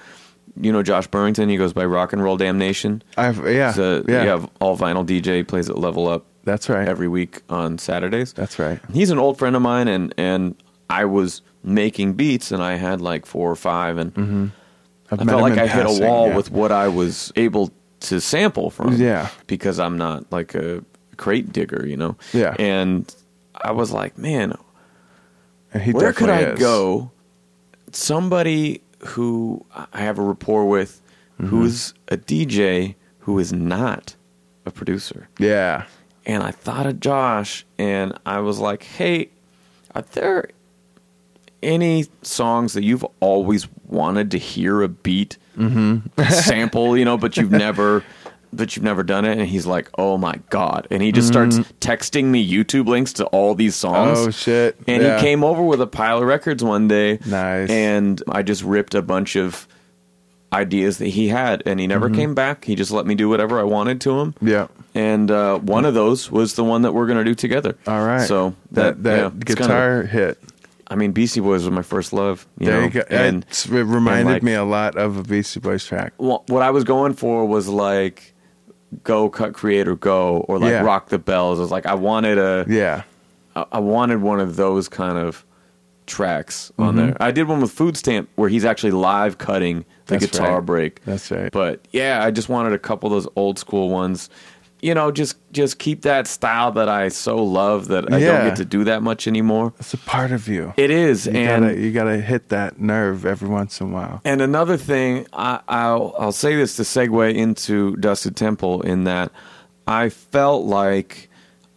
[SPEAKER 1] you know, Josh Burrington. He goes by Rock and Roll Damnation.
[SPEAKER 2] I've, yeah.
[SPEAKER 1] A,
[SPEAKER 2] yeah.
[SPEAKER 1] You have all vinyl DJ plays at Level Up
[SPEAKER 2] That's right.
[SPEAKER 1] every week on Saturdays.
[SPEAKER 2] That's right.
[SPEAKER 1] He's an old friend of mine, and and I was making beats, and I had like four or five, and
[SPEAKER 2] Mm-hmm.
[SPEAKER 1] I felt like I hit a wall
[SPEAKER 2] yeah.
[SPEAKER 1] with what I was able to sample from.
[SPEAKER 2] Yeah.
[SPEAKER 1] Because I'm not like a crate digger, you know?
[SPEAKER 2] Yeah.
[SPEAKER 1] And I was like, man,
[SPEAKER 2] he
[SPEAKER 1] where could I
[SPEAKER 2] is.
[SPEAKER 1] go? Somebody who I have a rapport with
[SPEAKER 2] Mm-hmm.
[SPEAKER 1] who's a DJ who is not a producer.
[SPEAKER 2] Yeah.
[SPEAKER 1] And I thought of Josh and I was like, hey, are there any songs that you've always wanted to hear a beat
[SPEAKER 2] Mm-hmm.
[SPEAKER 1] sample, you know, but you've never but you've never done it and he's like, "Oh my god." And he just starts texting me YouTube links to all these songs.
[SPEAKER 2] Mm-hmm. Oh shit!
[SPEAKER 1] And
[SPEAKER 2] Yeah.
[SPEAKER 1] he came over with a pile of records one day.
[SPEAKER 2] Nice.
[SPEAKER 1] And I just ripped a bunch of ideas that he had and he never came back. He just let me do whatever I wanted to him.
[SPEAKER 2] Mm-hmm. Yeah.
[SPEAKER 1] And uh, one of those was the one that we're going to do together.
[SPEAKER 2] All right.
[SPEAKER 1] So
[SPEAKER 2] that that
[SPEAKER 1] yeah, it's kinda-
[SPEAKER 2] guitar hit.
[SPEAKER 1] I mean, Beastie Boys was my first love. You
[SPEAKER 2] There
[SPEAKER 1] know?
[SPEAKER 2] you go.
[SPEAKER 1] And
[SPEAKER 2] it reminded
[SPEAKER 1] like-
[SPEAKER 2] me a lot of a Beastie Boys track.
[SPEAKER 1] wh- what I was going for was like go cut creator go or like
[SPEAKER 2] Yeah.
[SPEAKER 1] rock the bells. I was like I wanted a
[SPEAKER 2] Yeah.
[SPEAKER 1] I I wanted one of those kind of tracks
[SPEAKER 2] Mm-hmm.
[SPEAKER 1] on there. I did one with Food Stamp where he's actually live cutting the
[SPEAKER 2] That's
[SPEAKER 1] guitar
[SPEAKER 2] right.
[SPEAKER 1] break.
[SPEAKER 2] That's right.
[SPEAKER 1] But yeah, I just wanted a couple of those old school ones. You know, just just keep that style that I so love that I
[SPEAKER 2] Yeah.
[SPEAKER 1] don't get to do that much anymore.
[SPEAKER 2] It's a part of you.
[SPEAKER 1] It is,
[SPEAKER 2] you
[SPEAKER 1] and
[SPEAKER 2] gotta you gotta hit that nerve every once in a while.
[SPEAKER 1] And another thing, I, I'll I'll say this to segue into Dusted Temple in that I felt like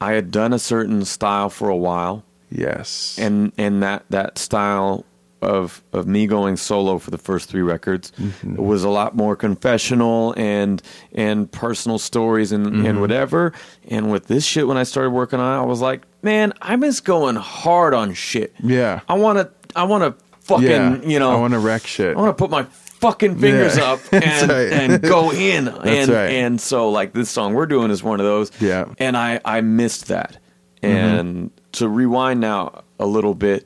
[SPEAKER 1] I had done a certain style for a while,
[SPEAKER 2] Yes.
[SPEAKER 1] and and that that style of of me going solo for the first three records was a lot more confessional and and personal stories and and whatever. And with this shit, when I started working on it, I was like, man, I miss going hard on shit.
[SPEAKER 2] Yeah.
[SPEAKER 1] I want to I want to fucking
[SPEAKER 2] yeah.
[SPEAKER 1] you know
[SPEAKER 2] I want to wreck shit.
[SPEAKER 1] I want to put my fucking fingers
[SPEAKER 2] Yeah.
[SPEAKER 1] up and
[SPEAKER 2] right.
[SPEAKER 1] and go in. and
[SPEAKER 2] right.
[SPEAKER 1] and so like this song we're doing is one of those.
[SPEAKER 2] Yeah. Mm-hmm.
[SPEAKER 1] And I I missed that. And to rewind now a little bit,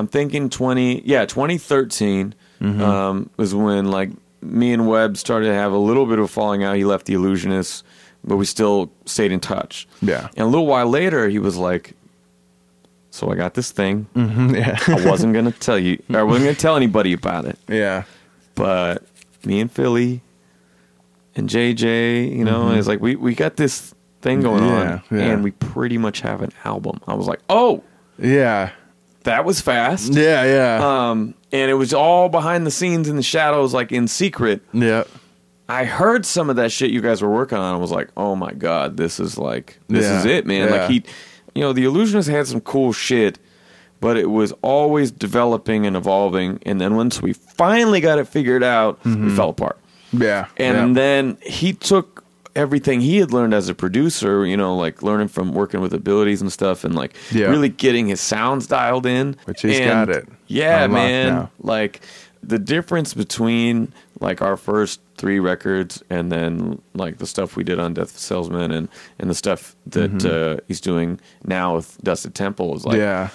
[SPEAKER 1] I'm thinking 20 yeah, 2013
[SPEAKER 2] Mm-hmm.
[SPEAKER 1] um was when like me and Webb started to have a little bit of a falling out. He left the illusionists, but we still stayed in touch.
[SPEAKER 2] Yeah.
[SPEAKER 1] And a little while later he was like so I got this thing.
[SPEAKER 2] Mhm, yeah.
[SPEAKER 1] I wasn't gonna tell you. I wasn't gonna tell anybody about it
[SPEAKER 2] yeah.
[SPEAKER 1] but me and Philly and JJ, you know, it's like we we got this thing going
[SPEAKER 2] Yeah,
[SPEAKER 1] on,
[SPEAKER 2] yeah.
[SPEAKER 1] and we pretty much have an album. I was like, oh,
[SPEAKER 2] Yeah.
[SPEAKER 1] That was fast.
[SPEAKER 2] Yeah. Yeah.
[SPEAKER 1] Um, and it was all behind the scenes in the shadows, like in secret.
[SPEAKER 2] yeah.
[SPEAKER 1] I heard some of that shit you guys were working on. I was like, oh my god, this is like this
[SPEAKER 2] Yeah,
[SPEAKER 1] is it, man.
[SPEAKER 2] yeah.
[SPEAKER 1] Like he, you know, the Illusionist had some cool shit, but it was always developing and evolving. And then once we finally got it figured out,
[SPEAKER 2] Mm-hmm.
[SPEAKER 1] we fell apart.
[SPEAKER 2] Yeah.
[SPEAKER 1] And
[SPEAKER 2] yeah.
[SPEAKER 1] then he took everything he had learned as a producer, you know, like learning from working with abilities and stuff and like
[SPEAKER 2] Yeah.
[SPEAKER 1] really getting his sounds dialed in.
[SPEAKER 2] Which he's
[SPEAKER 1] And,
[SPEAKER 2] got it
[SPEAKER 1] Yeah,
[SPEAKER 2] unlocked
[SPEAKER 1] man.
[SPEAKER 2] now.
[SPEAKER 1] Like the difference between like our first three records and then like the stuff we did on Death Salesman and and the stuff that uh, he's doing now with Dusted Temple is like
[SPEAKER 2] Mm-hmm. yeah.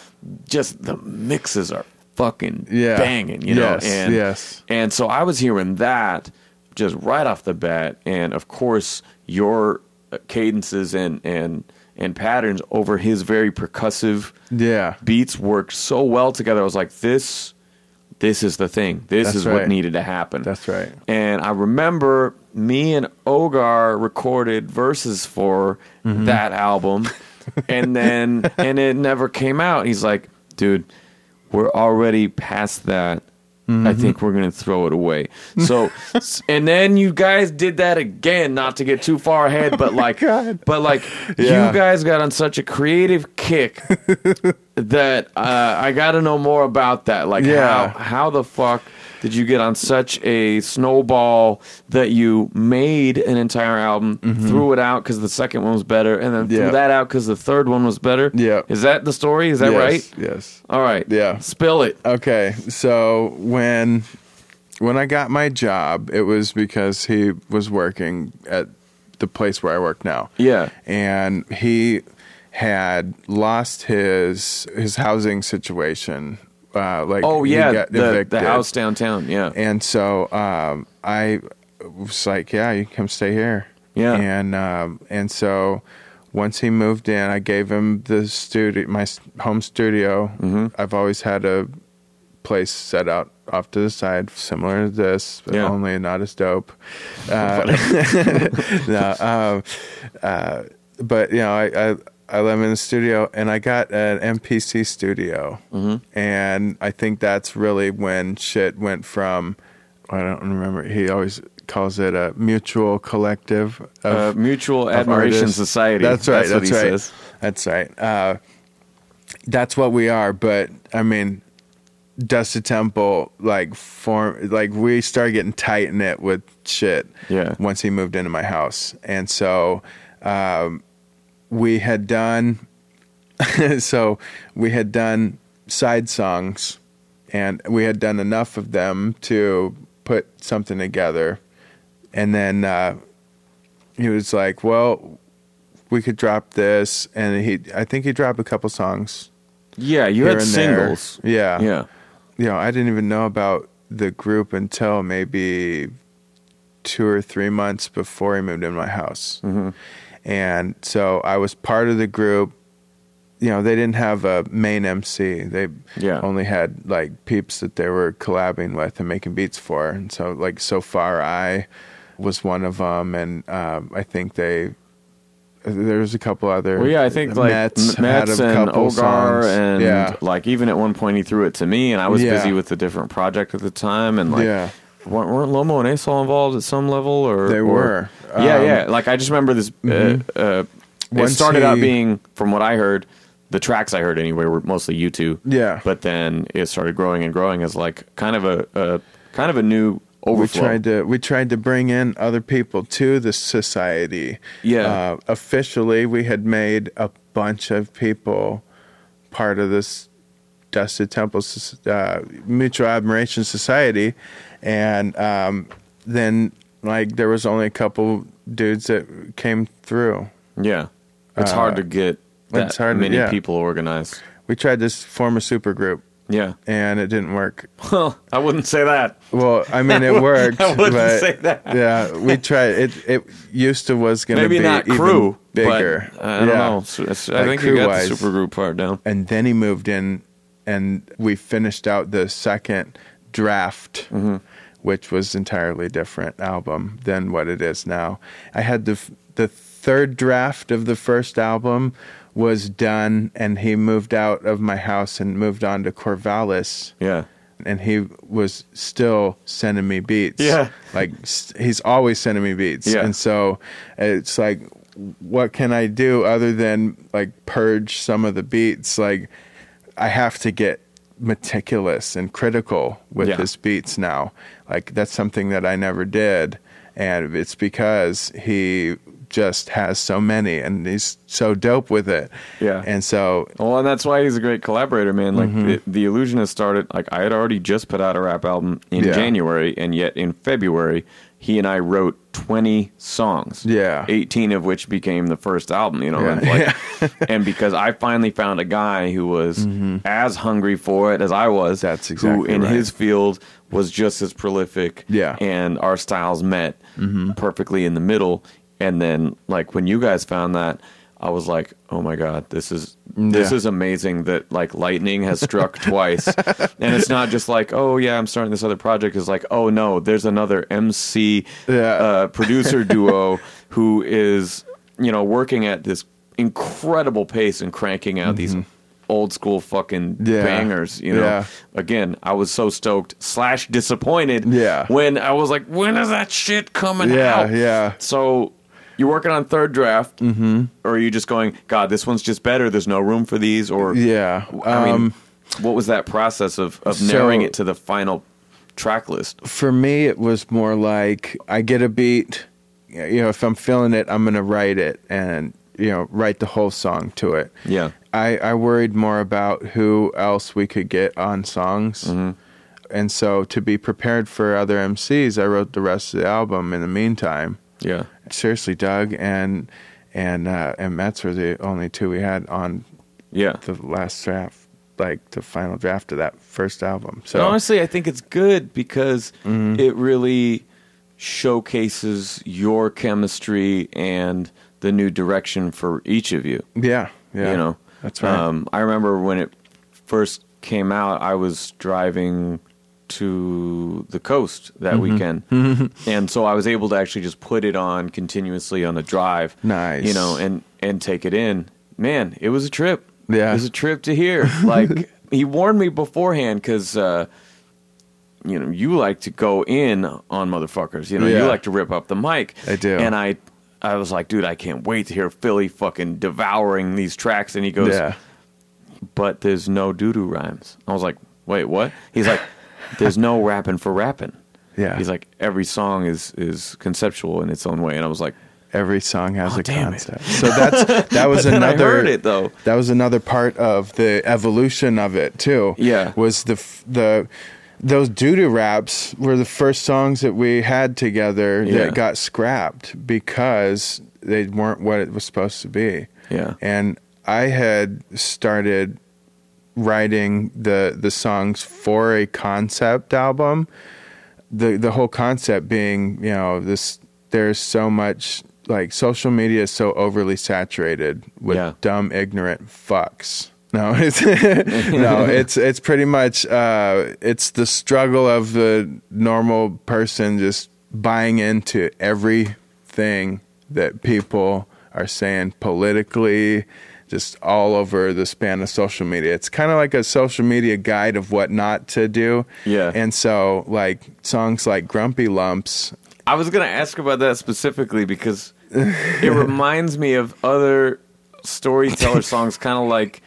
[SPEAKER 1] just the mixes are fucking
[SPEAKER 2] Yeah.
[SPEAKER 1] banging, you know.
[SPEAKER 2] Yes,
[SPEAKER 1] and
[SPEAKER 2] yes.
[SPEAKER 1] and so I was hearing that just right off the bat, and of course your cadences and and and patterns over his very percussive
[SPEAKER 2] Yeah.
[SPEAKER 1] beats worked so well together. I was like, this, this is the thing. This
[SPEAKER 2] That's
[SPEAKER 1] is what needed to happen.
[SPEAKER 2] That's right.
[SPEAKER 1] And I remember me and Ogar recorded verses for
[SPEAKER 2] Mm-hmm.
[SPEAKER 1] that album, and then and it never came out. He's like, dude, we're already past that. I
[SPEAKER 2] Mm-hmm.
[SPEAKER 1] think we're gonna throw it away. So, and then you guys did that again. Not to get too far ahead, but like,
[SPEAKER 2] God.
[SPEAKER 1] but like,
[SPEAKER 2] Yeah.
[SPEAKER 1] you guys got on such a creative kick that uh, I got to know more about that. Like,
[SPEAKER 2] Yeah.
[SPEAKER 1] how how the fuck did you get on such a snowball that you made an entire album, threw it out because the second one was better, and then
[SPEAKER 2] Mm-hmm. Yeah.
[SPEAKER 1] threw that out because the third one was better?
[SPEAKER 2] Yeah.
[SPEAKER 1] Is that the story? Is that
[SPEAKER 2] yes,
[SPEAKER 1] right?
[SPEAKER 2] Yes.
[SPEAKER 1] All right.
[SPEAKER 2] Yeah.
[SPEAKER 1] Spill it.
[SPEAKER 2] Okay, so when when I got my job, it was because he was working at the place where I work now.
[SPEAKER 1] Yeah.
[SPEAKER 2] And he had lost his his housing situation. Uh, like
[SPEAKER 1] Oh yeah,
[SPEAKER 2] got
[SPEAKER 1] the, the house downtown. Yeah.
[SPEAKER 2] And so um, I was like, "Yeah, you can come stay here."
[SPEAKER 1] Yeah.
[SPEAKER 2] And um, and so once he moved in, I gave him the studio, my home studio.
[SPEAKER 1] Mm-hmm.
[SPEAKER 2] I've always had a place set out off to the side, similar to this, but
[SPEAKER 1] Yeah.
[SPEAKER 2] only not as dope. Uh, no, um, uh, but you know, I, I I him in the studio, and I got an MPC studio,
[SPEAKER 1] Mm-hmm.
[SPEAKER 2] and I think that's really when shit went from. I don't remember. He always calls it a mutual collective of
[SPEAKER 1] uh, Mutual Admiration
[SPEAKER 2] artists.
[SPEAKER 1] Society.
[SPEAKER 2] That's right.
[SPEAKER 1] That's,
[SPEAKER 2] That's,
[SPEAKER 1] what he
[SPEAKER 2] right.
[SPEAKER 1] says.
[SPEAKER 2] That's right. Uh, that's what we are. But I mean, Dusted Temple like form like we started getting tight in it with shit.
[SPEAKER 1] Yeah.
[SPEAKER 2] Once he moved into my house, and so um, we had done so we had done side songs, and we had done enough of them to put something together, and then uh, he was like, "Well, we could drop this," and he I think he dropped a couple songs.
[SPEAKER 1] Yeah, you had
[SPEAKER 2] and there.
[SPEAKER 1] singles.
[SPEAKER 2] Yeah.
[SPEAKER 1] Yeah.
[SPEAKER 2] You know, I didn't even know about the group until maybe two or three months before he moved in my house.
[SPEAKER 1] Mm-hmm.
[SPEAKER 2] And so I was part of the group. You know, they didn't have a main MC. They
[SPEAKER 1] Yeah.
[SPEAKER 2] only had like peeps that they were collabing with and making beats for. And so, like, so far, I was one of them. And um, I think they, there's a couple other.
[SPEAKER 1] Well, yeah, I think like
[SPEAKER 2] Mets,
[SPEAKER 1] Mets
[SPEAKER 2] a
[SPEAKER 1] and
[SPEAKER 2] couple
[SPEAKER 1] Ogar
[SPEAKER 2] songs.
[SPEAKER 1] and
[SPEAKER 2] yeah.
[SPEAKER 1] like even at one point he threw it to me and I was
[SPEAKER 2] Yeah.
[SPEAKER 1] busy with a different project at the time and like
[SPEAKER 2] yeah.
[SPEAKER 1] weren't, weren't Lomo and Asol involved at some level or
[SPEAKER 2] They
[SPEAKER 1] or-
[SPEAKER 2] were.
[SPEAKER 1] Yeah,
[SPEAKER 2] Um,
[SPEAKER 1] yeah. Like I just remember this.
[SPEAKER 2] Mhm.
[SPEAKER 1] Uh, uh, it started out being, from what I heard, the tracks I heard anyway were mostly you two.
[SPEAKER 2] Yeah.
[SPEAKER 1] But then it started growing and growing as like kind of a, a kind of a new overflow.
[SPEAKER 2] We tried to we tried to bring in other people to the society.
[SPEAKER 1] Yeah.
[SPEAKER 2] Uh, officially, we had made a bunch of people part of this Dusted Temple uh, Mutual Admiration Society, and um, then like there was only a couple dudes that came through.
[SPEAKER 1] yeah. It's
[SPEAKER 2] Uh,
[SPEAKER 1] hard to get that
[SPEAKER 2] it's hard to-
[SPEAKER 1] many
[SPEAKER 2] yeah.
[SPEAKER 1] people organized.
[SPEAKER 2] We tried to form a super group,
[SPEAKER 1] Yeah.
[SPEAKER 2] and it didn't work.
[SPEAKER 1] Well, I wouldn't say that.
[SPEAKER 2] Well, I mean, it worked.
[SPEAKER 1] I wouldn't
[SPEAKER 2] but,
[SPEAKER 1] say that.
[SPEAKER 2] Yeah, we tried. It it used to was going to
[SPEAKER 1] Maybe
[SPEAKER 2] be
[SPEAKER 1] not
[SPEAKER 2] even
[SPEAKER 1] crew,
[SPEAKER 2] bigger.
[SPEAKER 1] But I don't know. So it's- I think you got
[SPEAKER 2] crew-wise.
[SPEAKER 1] the supergroup part down.
[SPEAKER 2] And then he moved in, and we finished out the second draft,
[SPEAKER 1] Mm-hmm.
[SPEAKER 2] Which was entirely different album than what it is now. I had the the third draft of the first album was done, and he moved out of my house and moved on to Corvallis.
[SPEAKER 1] Yeah.
[SPEAKER 2] and he was still sending me beats.
[SPEAKER 1] Yeah.
[SPEAKER 2] Like st- he's always sending me beats.
[SPEAKER 1] Yeah.
[SPEAKER 2] And so it's like what can I do other than like purge some of the beats? Like I have to get meticulous and critical with
[SPEAKER 1] Yeah.
[SPEAKER 2] his beats now. Like that's something that I never did and it's because he just has so many and he's so dope with it.
[SPEAKER 1] Yeah.
[SPEAKER 2] And so
[SPEAKER 1] Well, and that's why he's a great collaborator, man. Like
[SPEAKER 2] Mm-hmm.
[SPEAKER 1] the, the Illusionist started. Like I had already just put out a rap album in
[SPEAKER 2] Yeah.
[SPEAKER 1] January, and yet in February, he and I wrote twenty songs.
[SPEAKER 2] Yeah.
[SPEAKER 1] eighteen of which became the first album. You know,
[SPEAKER 2] Yeah.
[SPEAKER 1] and, like, and because I finally found a guy who was as hungry for it as I was.
[SPEAKER 2] Mm-hmm. That's
[SPEAKER 1] who
[SPEAKER 2] exactly
[SPEAKER 1] in
[SPEAKER 2] right.
[SPEAKER 1] his field was just as prolific.
[SPEAKER 2] Yeah.
[SPEAKER 1] and our styles met
[SPEAKER 2] Mm-hmm.
[SPEAKER 1] perfectly in the middle. And then, like when you guys found that, I was like, "Oh my god, this is this
[SPEAKER 2] Yeah.
[SPEAKER 1] is amazing that like lightning has struck twice." And it's not just like, "Oh yeah, I'm starting this other project." It's like, "Oh no, there's another MC
[SPEAKER 2] Yeah.
[SPEAKER 1] uh, producer duo who is you know working at this incredible pace and cranking out these." Old school fucking.
[SPEAKER 2] Yeah.
[SPEAKER 1] bangers, you know.
[SPEAKER 2] Yeah.
[SPEAKER 1] Again, I was so stoked slash disappointed.
[SPEAKER 2] Yeah.
[SPEAKER 1] When I was like, when is that shit coming
[SPEAKER 2] yeah,
[SPEAKER 1] out?
[SPEAKER 2] yeah.
[SPEAKER 1] So you're working on third draft, mm-hmm. or are you just going, God, this one's just better. There's no room for these, or
[SPEAKER 2] Yeah.
[SPEAKER 1] I mean,
[SPEAKER 2] Um,
[SPEAKER 1] what was that process of of
[SPEAKER 2] so-
[SPEAKER 1] narrowing it to the final track list?
[SPEAKER 2] for me it was more like i get a beat you know if i'm feeling it i'm gonna write it and you know write the whole song to it
[SPEAKER 1] Yeah,
[SPEAKER 2] i i worried more about who else we could get on songs
[SPEAKER 1] Mm-hmm.
[SPEAKER 2] and so to be prepared for other mcs i wrote the rest of the album in the meantime
[SPEAKER 1] yeah,
[SPEAKER 2] seriously doug and and uh and mets were the only two we had on
[SPEAKER 1] yeah.
[SPEAKER 2] the last draft like the final draft of that first album so
[SPEAKER 1] And honestly, I think it's good because
[SPEAKER 2] Mm-hmm.
[SPEAKER 1] it really showcases your chemistry and the new direction for each of you.
[SPEAKER 2] yeah yeah
[SPEAKER 1] you know
[SPEAKER 2] that's right
[SPEAKER 1] um, i remember when it first came out i was driving to the coast that
[SPEAKER 2] Mm-hmm.
[SPEAKER 1] weekend and so i was able to actually just put it on continuously on the drive
[SPEAKER 2] Nice.
[SPEAKER 1] you know and and take it in man it was a trip
[SPEAKER 2] Yeah.
[SPEAKER 1] it was a trip to here like he warned me beforehand because uh you know, you like to go in on motherfuckers. You know, you like to rip up the mic.
[SPEAKER 2] I do.
[SPEAKER 1] And I, I was like, dude, I can't wait to hear Philly fucking devouring these tracks. And he goes,
[SPEAKER 2] yeah
[SPEAKER 1] but there's no doo doo rhymes. I was like, wait, what? He's like, there's no rapping for rapping.
[SPEAKER 2] Yeah.
[SPEAKER 1] He's like, every song is is conceptual in its own way, and I was like,
[SPEAKER 2] Every song has
[SPEAKER 1] Oh,
[SPEAKER 2] a
[SPEAKER 1] damn it.
[SPEAKER 2] concept. So that's that was another.
[SPEAKER 1] heard it, though.
[SPEAKER 2] That was another part of the evolution of it too.
[SPEAKER 1] Yeah.
[SPEAKER 2] Was the the those doo doo raps were the first songs that we had together
[SPEAKER 1] Yeah.
[SPEAKER 2] that got scrapped because they weren't what it was supposed to be.
[SPEAKER 1] Yeah.
[SPEAKER 2] And I had started writing the the songs for a concept album. The the whole concept being, you know, this there's so much like social media is so overly saturated with
[SPEAKER 1] Yeah.
[SPEAKER 2] dumb ignorant fucks. No, it's no, it's it's pretty much uh, it's the struggle of the normal person just buying into everything that people are saying politically, just all over the span of social media. It's kind of like a social media guide of what not to do.
[SPEAKER 1] Yeah.
[SPEAKER 2] And so, like songs like Grumpy Lumps.
[SPEAKER 1] I was gonna ask about that specifically because it reminds me of other storyteller songs, kind of like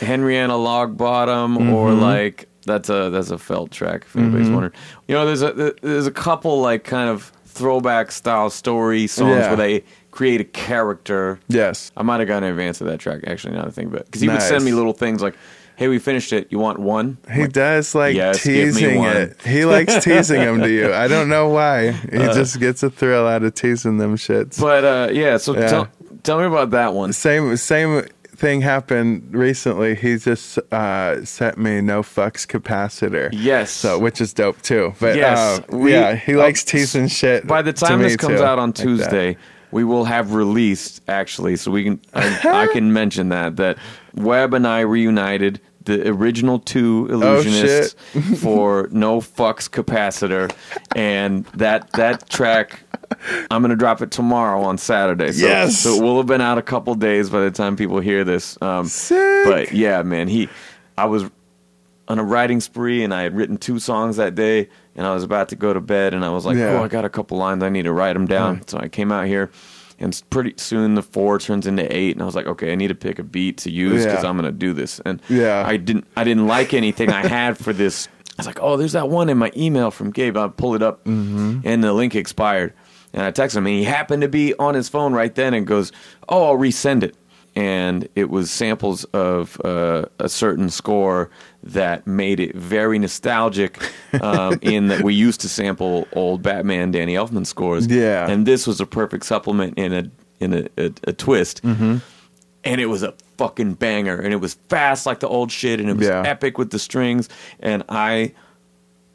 [SPEAKER 1] Henrietta Log Bottom, or
[SPEAKER 2] Mm-hmm.
[SPEAKER 1] like that's a that's a felt track. If anybody's wondering, you know, there's a there's a couple like kind of throwback style story songs
[SPEAKER 2] Yeah.
[SPEAKER 1] where they create a character.
[SPEAKER 2] Yes.
[SPEAKER 1] I might have gotten an advance of that track actually. Now that I think about it, because he would send me little things like, "Hey, we finished it. You want one?"
[SPEAKER 2] He
[SPEAKER 1] like,
[SPEAKER 2] does like
[SPEAKER 1] Yes,
[SPEAKER 2] teasing
[SPEAKER 1] one.
[SPEAKER 2] it. He likes teasing them to you. I don't know why. He just gets a thrill out of teasing them shits.
[SPEAKER 1] Uh. But uh, yeah, so
[SPEAKER 2] Yeah.
[SPEAKER 1] Tell, tell me about that one.
[SPEAKER 2] same same thing happened recently. He just uh, sent me no fucks capacitor.
[SPEAKER 1] Yes.
[SPEAKER 2] So which is dope too. But
[SPEAKER 1] Yes,
[SPEAKER 2] uh,
[SPEAKER 1] we-
[SPEAKER 2] yeah, he likes
[SPEAKER 1] uh,
[SPEAKER 2] teasing shit.
[SPEAKER 1] By the time this comes
[SPEAKER 2] too,
[SPEAKER 1] out on
[SPEAKER 2] like.
[SPEAKER 1] Tuesday, we will have released actually, so we can I, I can mention that that Webb and I reunited the original two illusionists for no fucks capacitor, and that that track. I'm gonna drop it tomorrow on Saturday. So,
[SPEAKER 2] Yes.
[SPEAKER 1] so it will have been out a couple days by the time people hear this. Um,
[SPEAKER 2] Sick.
[SPEAKER 1] But yeah, man, he, I was on a writing spree and I had written two songs that day and I was about to go to bed and I was like,
[SPEAKER 2] Yeah.
[SPEAKER 1] oh, I got a couple lines. I need to write them down. So I came out here and pretty soon the four turns into eight and I was like, okay, I need to pick a beat to use because
[SPEAKER 2] Yeah.
[SPEAKER 1] I'm going to do this. And
[SPEAKER 2] Yeah.
[SPEAKER 1] I didn't, I didn't like anything I had for this. I was like, oh, there's that one in my email from Gabe. I'll pull it up
[SPEAKER 2] Mm-hmm.
[SPEAKER 1] and the link expired. And I texted him and he happened to be on his phone right then and goes, oh, I'll resend it and it was samples of uh, a certain score that made it very nostalgic. Um, in that we used to sample old Batman Danny Elfman scores,
[SPEAKER 2] Yeah.
[SPEAKER 1] and this was a perfect supplement in a in a, a, a twist,
[SPEAKER 2] Mm-hmm.
[SPEAKER 1] and it was a fucking banger, and it was fast like the old shit, and it was
[SPEAKER 2] Yeah.
[SPEAKER 1] epic with the strings, and I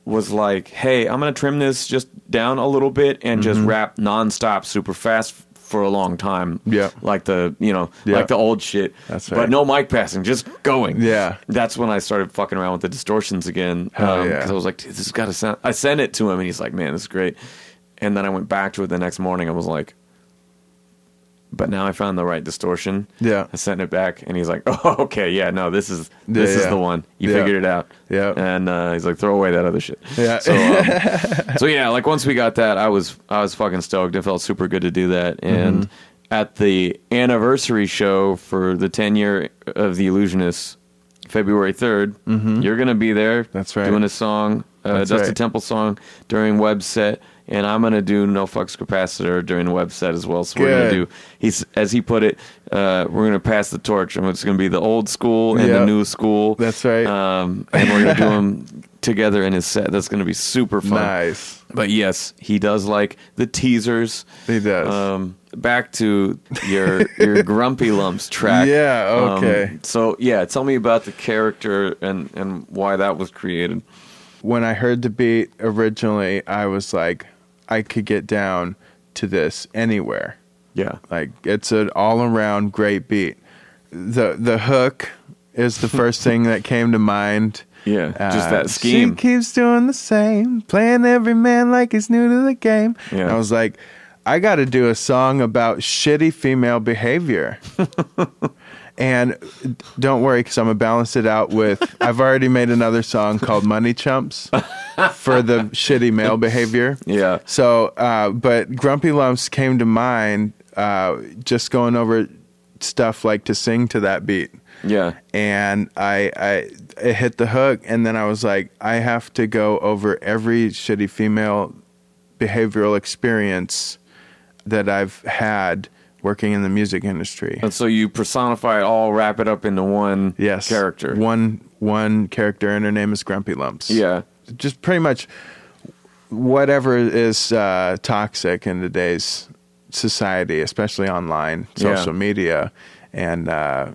[SPEAKER 1] was like, hey, I'm gonna trim this just down a little bit and just rap nonstop, super fast for a long time.
[SPEAKER 2] Yeah.
[SPEAKER 1] like the you know,
[SPEAKER 2] Yeah.
[SPEAKER 1] like the old shit.
[SPEAKER 2] That's right.
[SPEAKER 1] But no mic passing, just going.
[SPEAKER 2] Yeah.
[SPEAKER 1] that's when I started fucking around with the distortions again.
[SPEAKER 2] Hell um, yeah.
[SPEAKER 1] Because I was like, this has got to sound. I sent it to him, and he's like, man, this is great. And then I went back to it the next morning. I was like, but now I found the right distortion.
[SPEAKER 2] Yeah.
[SPEAKER 1] I sent it back, and he's like, "Oh, okay, yeah, no, this is this
[SPEAKER 2] Yeah,
[SPEAKER 1] is
[SPEAKER 2] yeah.
[SPEAKER 1] the one. You
[SPEAKER 2] Yeah.
[SPEAKER 1] figured it out."
[SPEAKER 2] Yeah.
[SPEAKER 1] And uh, he's like, "Throw away that other shit."
[SPEAKER 2] Yeah.
[SPEAKER 1] So, um, so yeah, like once we got that, I was I was fucking stoked. It felt super good to do that. And
[SPEAKER 2] Mm-hmm.
[SPEAKER 1] at the anniversary show for the 10 year of the Illusionists, February 3rd, you're gonna be there.
[SPEAKER 2] Mm-hmm. That's right.
[SPEAKER 1] Doing a song, uh, Dusted
[SPEAKER 2] right.
[SPEAKER 1] Temple song during Webb set. And I'm gonna do no fucks capacitor during the Webb set as well. So we're gonna do he's as he put it, uh, we're gonna pass the torch. And it's gonna be the old school and
[SPEAKER 2] Yeah.
[SPEAKER 1] the new school.
[SPEAKER 2] That's right.
[SPEAKER 1] Um, and we're gonna do them together in his set. That's gonna be super fun.
[SPEAKER 2] Nice.
[SPEAKER 1] But yes, he does like the teasers.
[SPEAKER 2] He does.
[SPEAKER 1] Um, back to your your grumpy lumps track.
[SPEAKER 2] Yeah, okay.
[SPEAKER 1] Um, so yeah, tell me about the character and and why that was created.
[SPEAKER 2] When I heard the beat originally, I was like, I could get down to this anywhere.
[SPEAKER 1] Yeah.
[SPEAKER 2] Like it's an all around great beat. The the hook is the first thing that came to mind.
[SPEAKER 1] Yeah, just
[SPEAKER 2] Uh,
[SPEAKER 1] that scheme.
[SPEAKER 2] She keeps doing the same, playing every man like he's new to the game.
[SPEAKER 1] Yeah.
[SPEAKER 2] I was like, I got to do a song about shitty female behavior. and don't worry, because I'm gonna balance it out with. I've already made another song called "Money Chumps" for the shitty male behavior.
[SPEAKER 1] Yeah.
[SPEAKER 2] So, uh, but Grumpy Lumps came to mind uh, just going over stuff like to sing to that beat
[SPEAKER 1] Yeah.
[SPEAKER 2] and I, I it hit the hook, and then I was like, I have to go over every shitty female behavioral experience that I've had working in the music industry.
[SPEAKER 1] And so you personify it all, wrap it up into one
[SPEAKER 2] Yes,
[SPEAKER 1] character.
[SPEAKER 2] One one character, and her name is Grumpy Lumps.
[SPEAKER 1] Yeah.
[SPEAKER 2] just pretty much whatever is uh, toxic in today's society, especially online,
[SPEAKER 1] Yeah.
[SPEAKER 2] social media, and uh,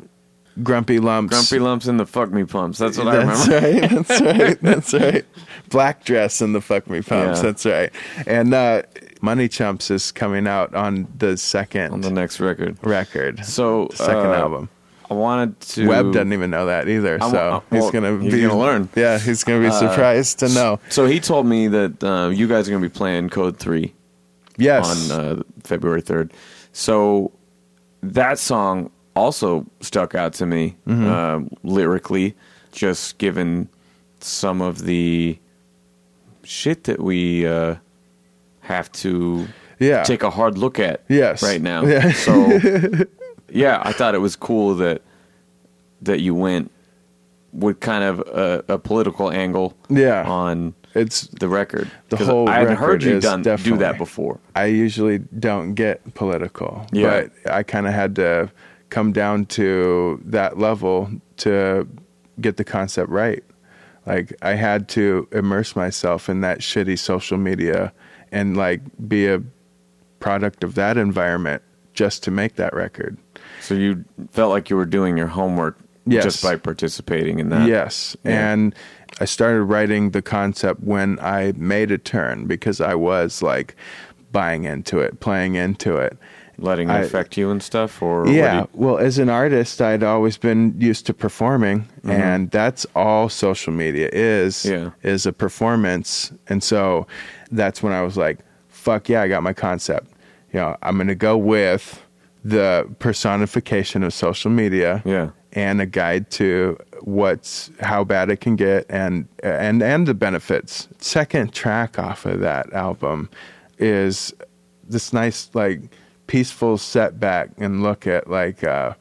[SPEAKER 2] Grumpy Lumps.
[SPEAKER 1] Grumpy lumps and the fuck me plumps. That's what I
[SPEAKER 2] That's
[SPEAKER 1] remember.
[SPEAKER 2] right. That's right. That's right. Black dress and the fuck me pumps.
[SPEAKER 1] Yeah.
[SPEAKER 2] That's right. And uh, Money Chumps is coming out on the second
[SPEAKER 1] On the next record.
[SPEAKER 2] record.
[SPEAKER 1] So
[SPEAKER 2] second
[SPEAKER 1] uh,
[SPEAKER 2] album.
[SPEAKER 1] I wanted to.
[SPEAKER 2] Webb doesn't even know that either, so
[SPEAKER 1] uh,
[SPEAKER 2] he's gonna
[SPEAKER 1] he's
[SPEAKER 2] be
[SPEAKER 1] gonna learn.
[SPEAKER 2] Yeah, he's gonna be
[SPEAKER 1] Uh,
[SPEAKER 2] surprised to know.
[SPEAKER 1] So he told me that uh, you guys are going to be playing Code Three
[SPEAKER 2] Yes,
[SPEAKER 1] on uh, February third. So that song also stuck out to me
[SPEAKER 2] Mm-hmm.
[SPEAKER 1] uh, lyrically, just given some of the shit that we uh, have to
[SPEAKER 2] yeah,
[SPEAKER 1] take a hard look at
[SPEAKER 2] Yes.
[SPEAKER 1] right now.
[SPEAKER 2] Yeah.
[SPEAKER 1] So yeah, I thought it was cool that that you went with kind of a, a political angle
[SPEAKER 2] Yeah.
[SPEAKER 1] on
[SPEAKER 2] it's
[SPEAKER 1] the record.
[SPEAKER 2] The whole
[SPEAKER 1] I haven't heard you done do that before.
[SPEAKER 2] I usually don't get political,
[SPEAKER 1] Yeah.
[SPEAKER 2] but I kind of had to come down to that level to get the concept right. Like I had to immerse myself in that shitty social media and like be a product of that environment just to make that record.
[SPEAKER 1] So you felt like you were doing your homework
[SPEAKER 2] Yes.
[SPEAKER 1] just by participating in that.
[SPEAKER 2] Yes.
[SPEAKER 1] Yeah.
[SPEAKER 2] And I started writing the concept when I made a turn because I was like buying into it, playing into it.
[SPEAKER 1] Letting it
[SPEAKER 2] I-
[SPEAKER 1] affect you and stuff or
[SPEAKER 2] Yeah.
[SPEAKER 1] what do
[SPEAKER 2] well, as an artist, I'd always been used to performing,
[SPEAKER 1] Mm-hmm.
[SPEAKER 2] and that's all social media is
[SPEAKER 1] Yeah.
[SPEAKER 2] is a performance. And so that's when I was like, "Fuck yeah, I got my concept." You know, I'm going to go with the personification of social media
[SPEAKER 1] yeah.
[SPEAKER 2] and a guide to what's how bad it can get and and and the benefits. Second track off of that album is this nice like peaceful setback and look at like uh,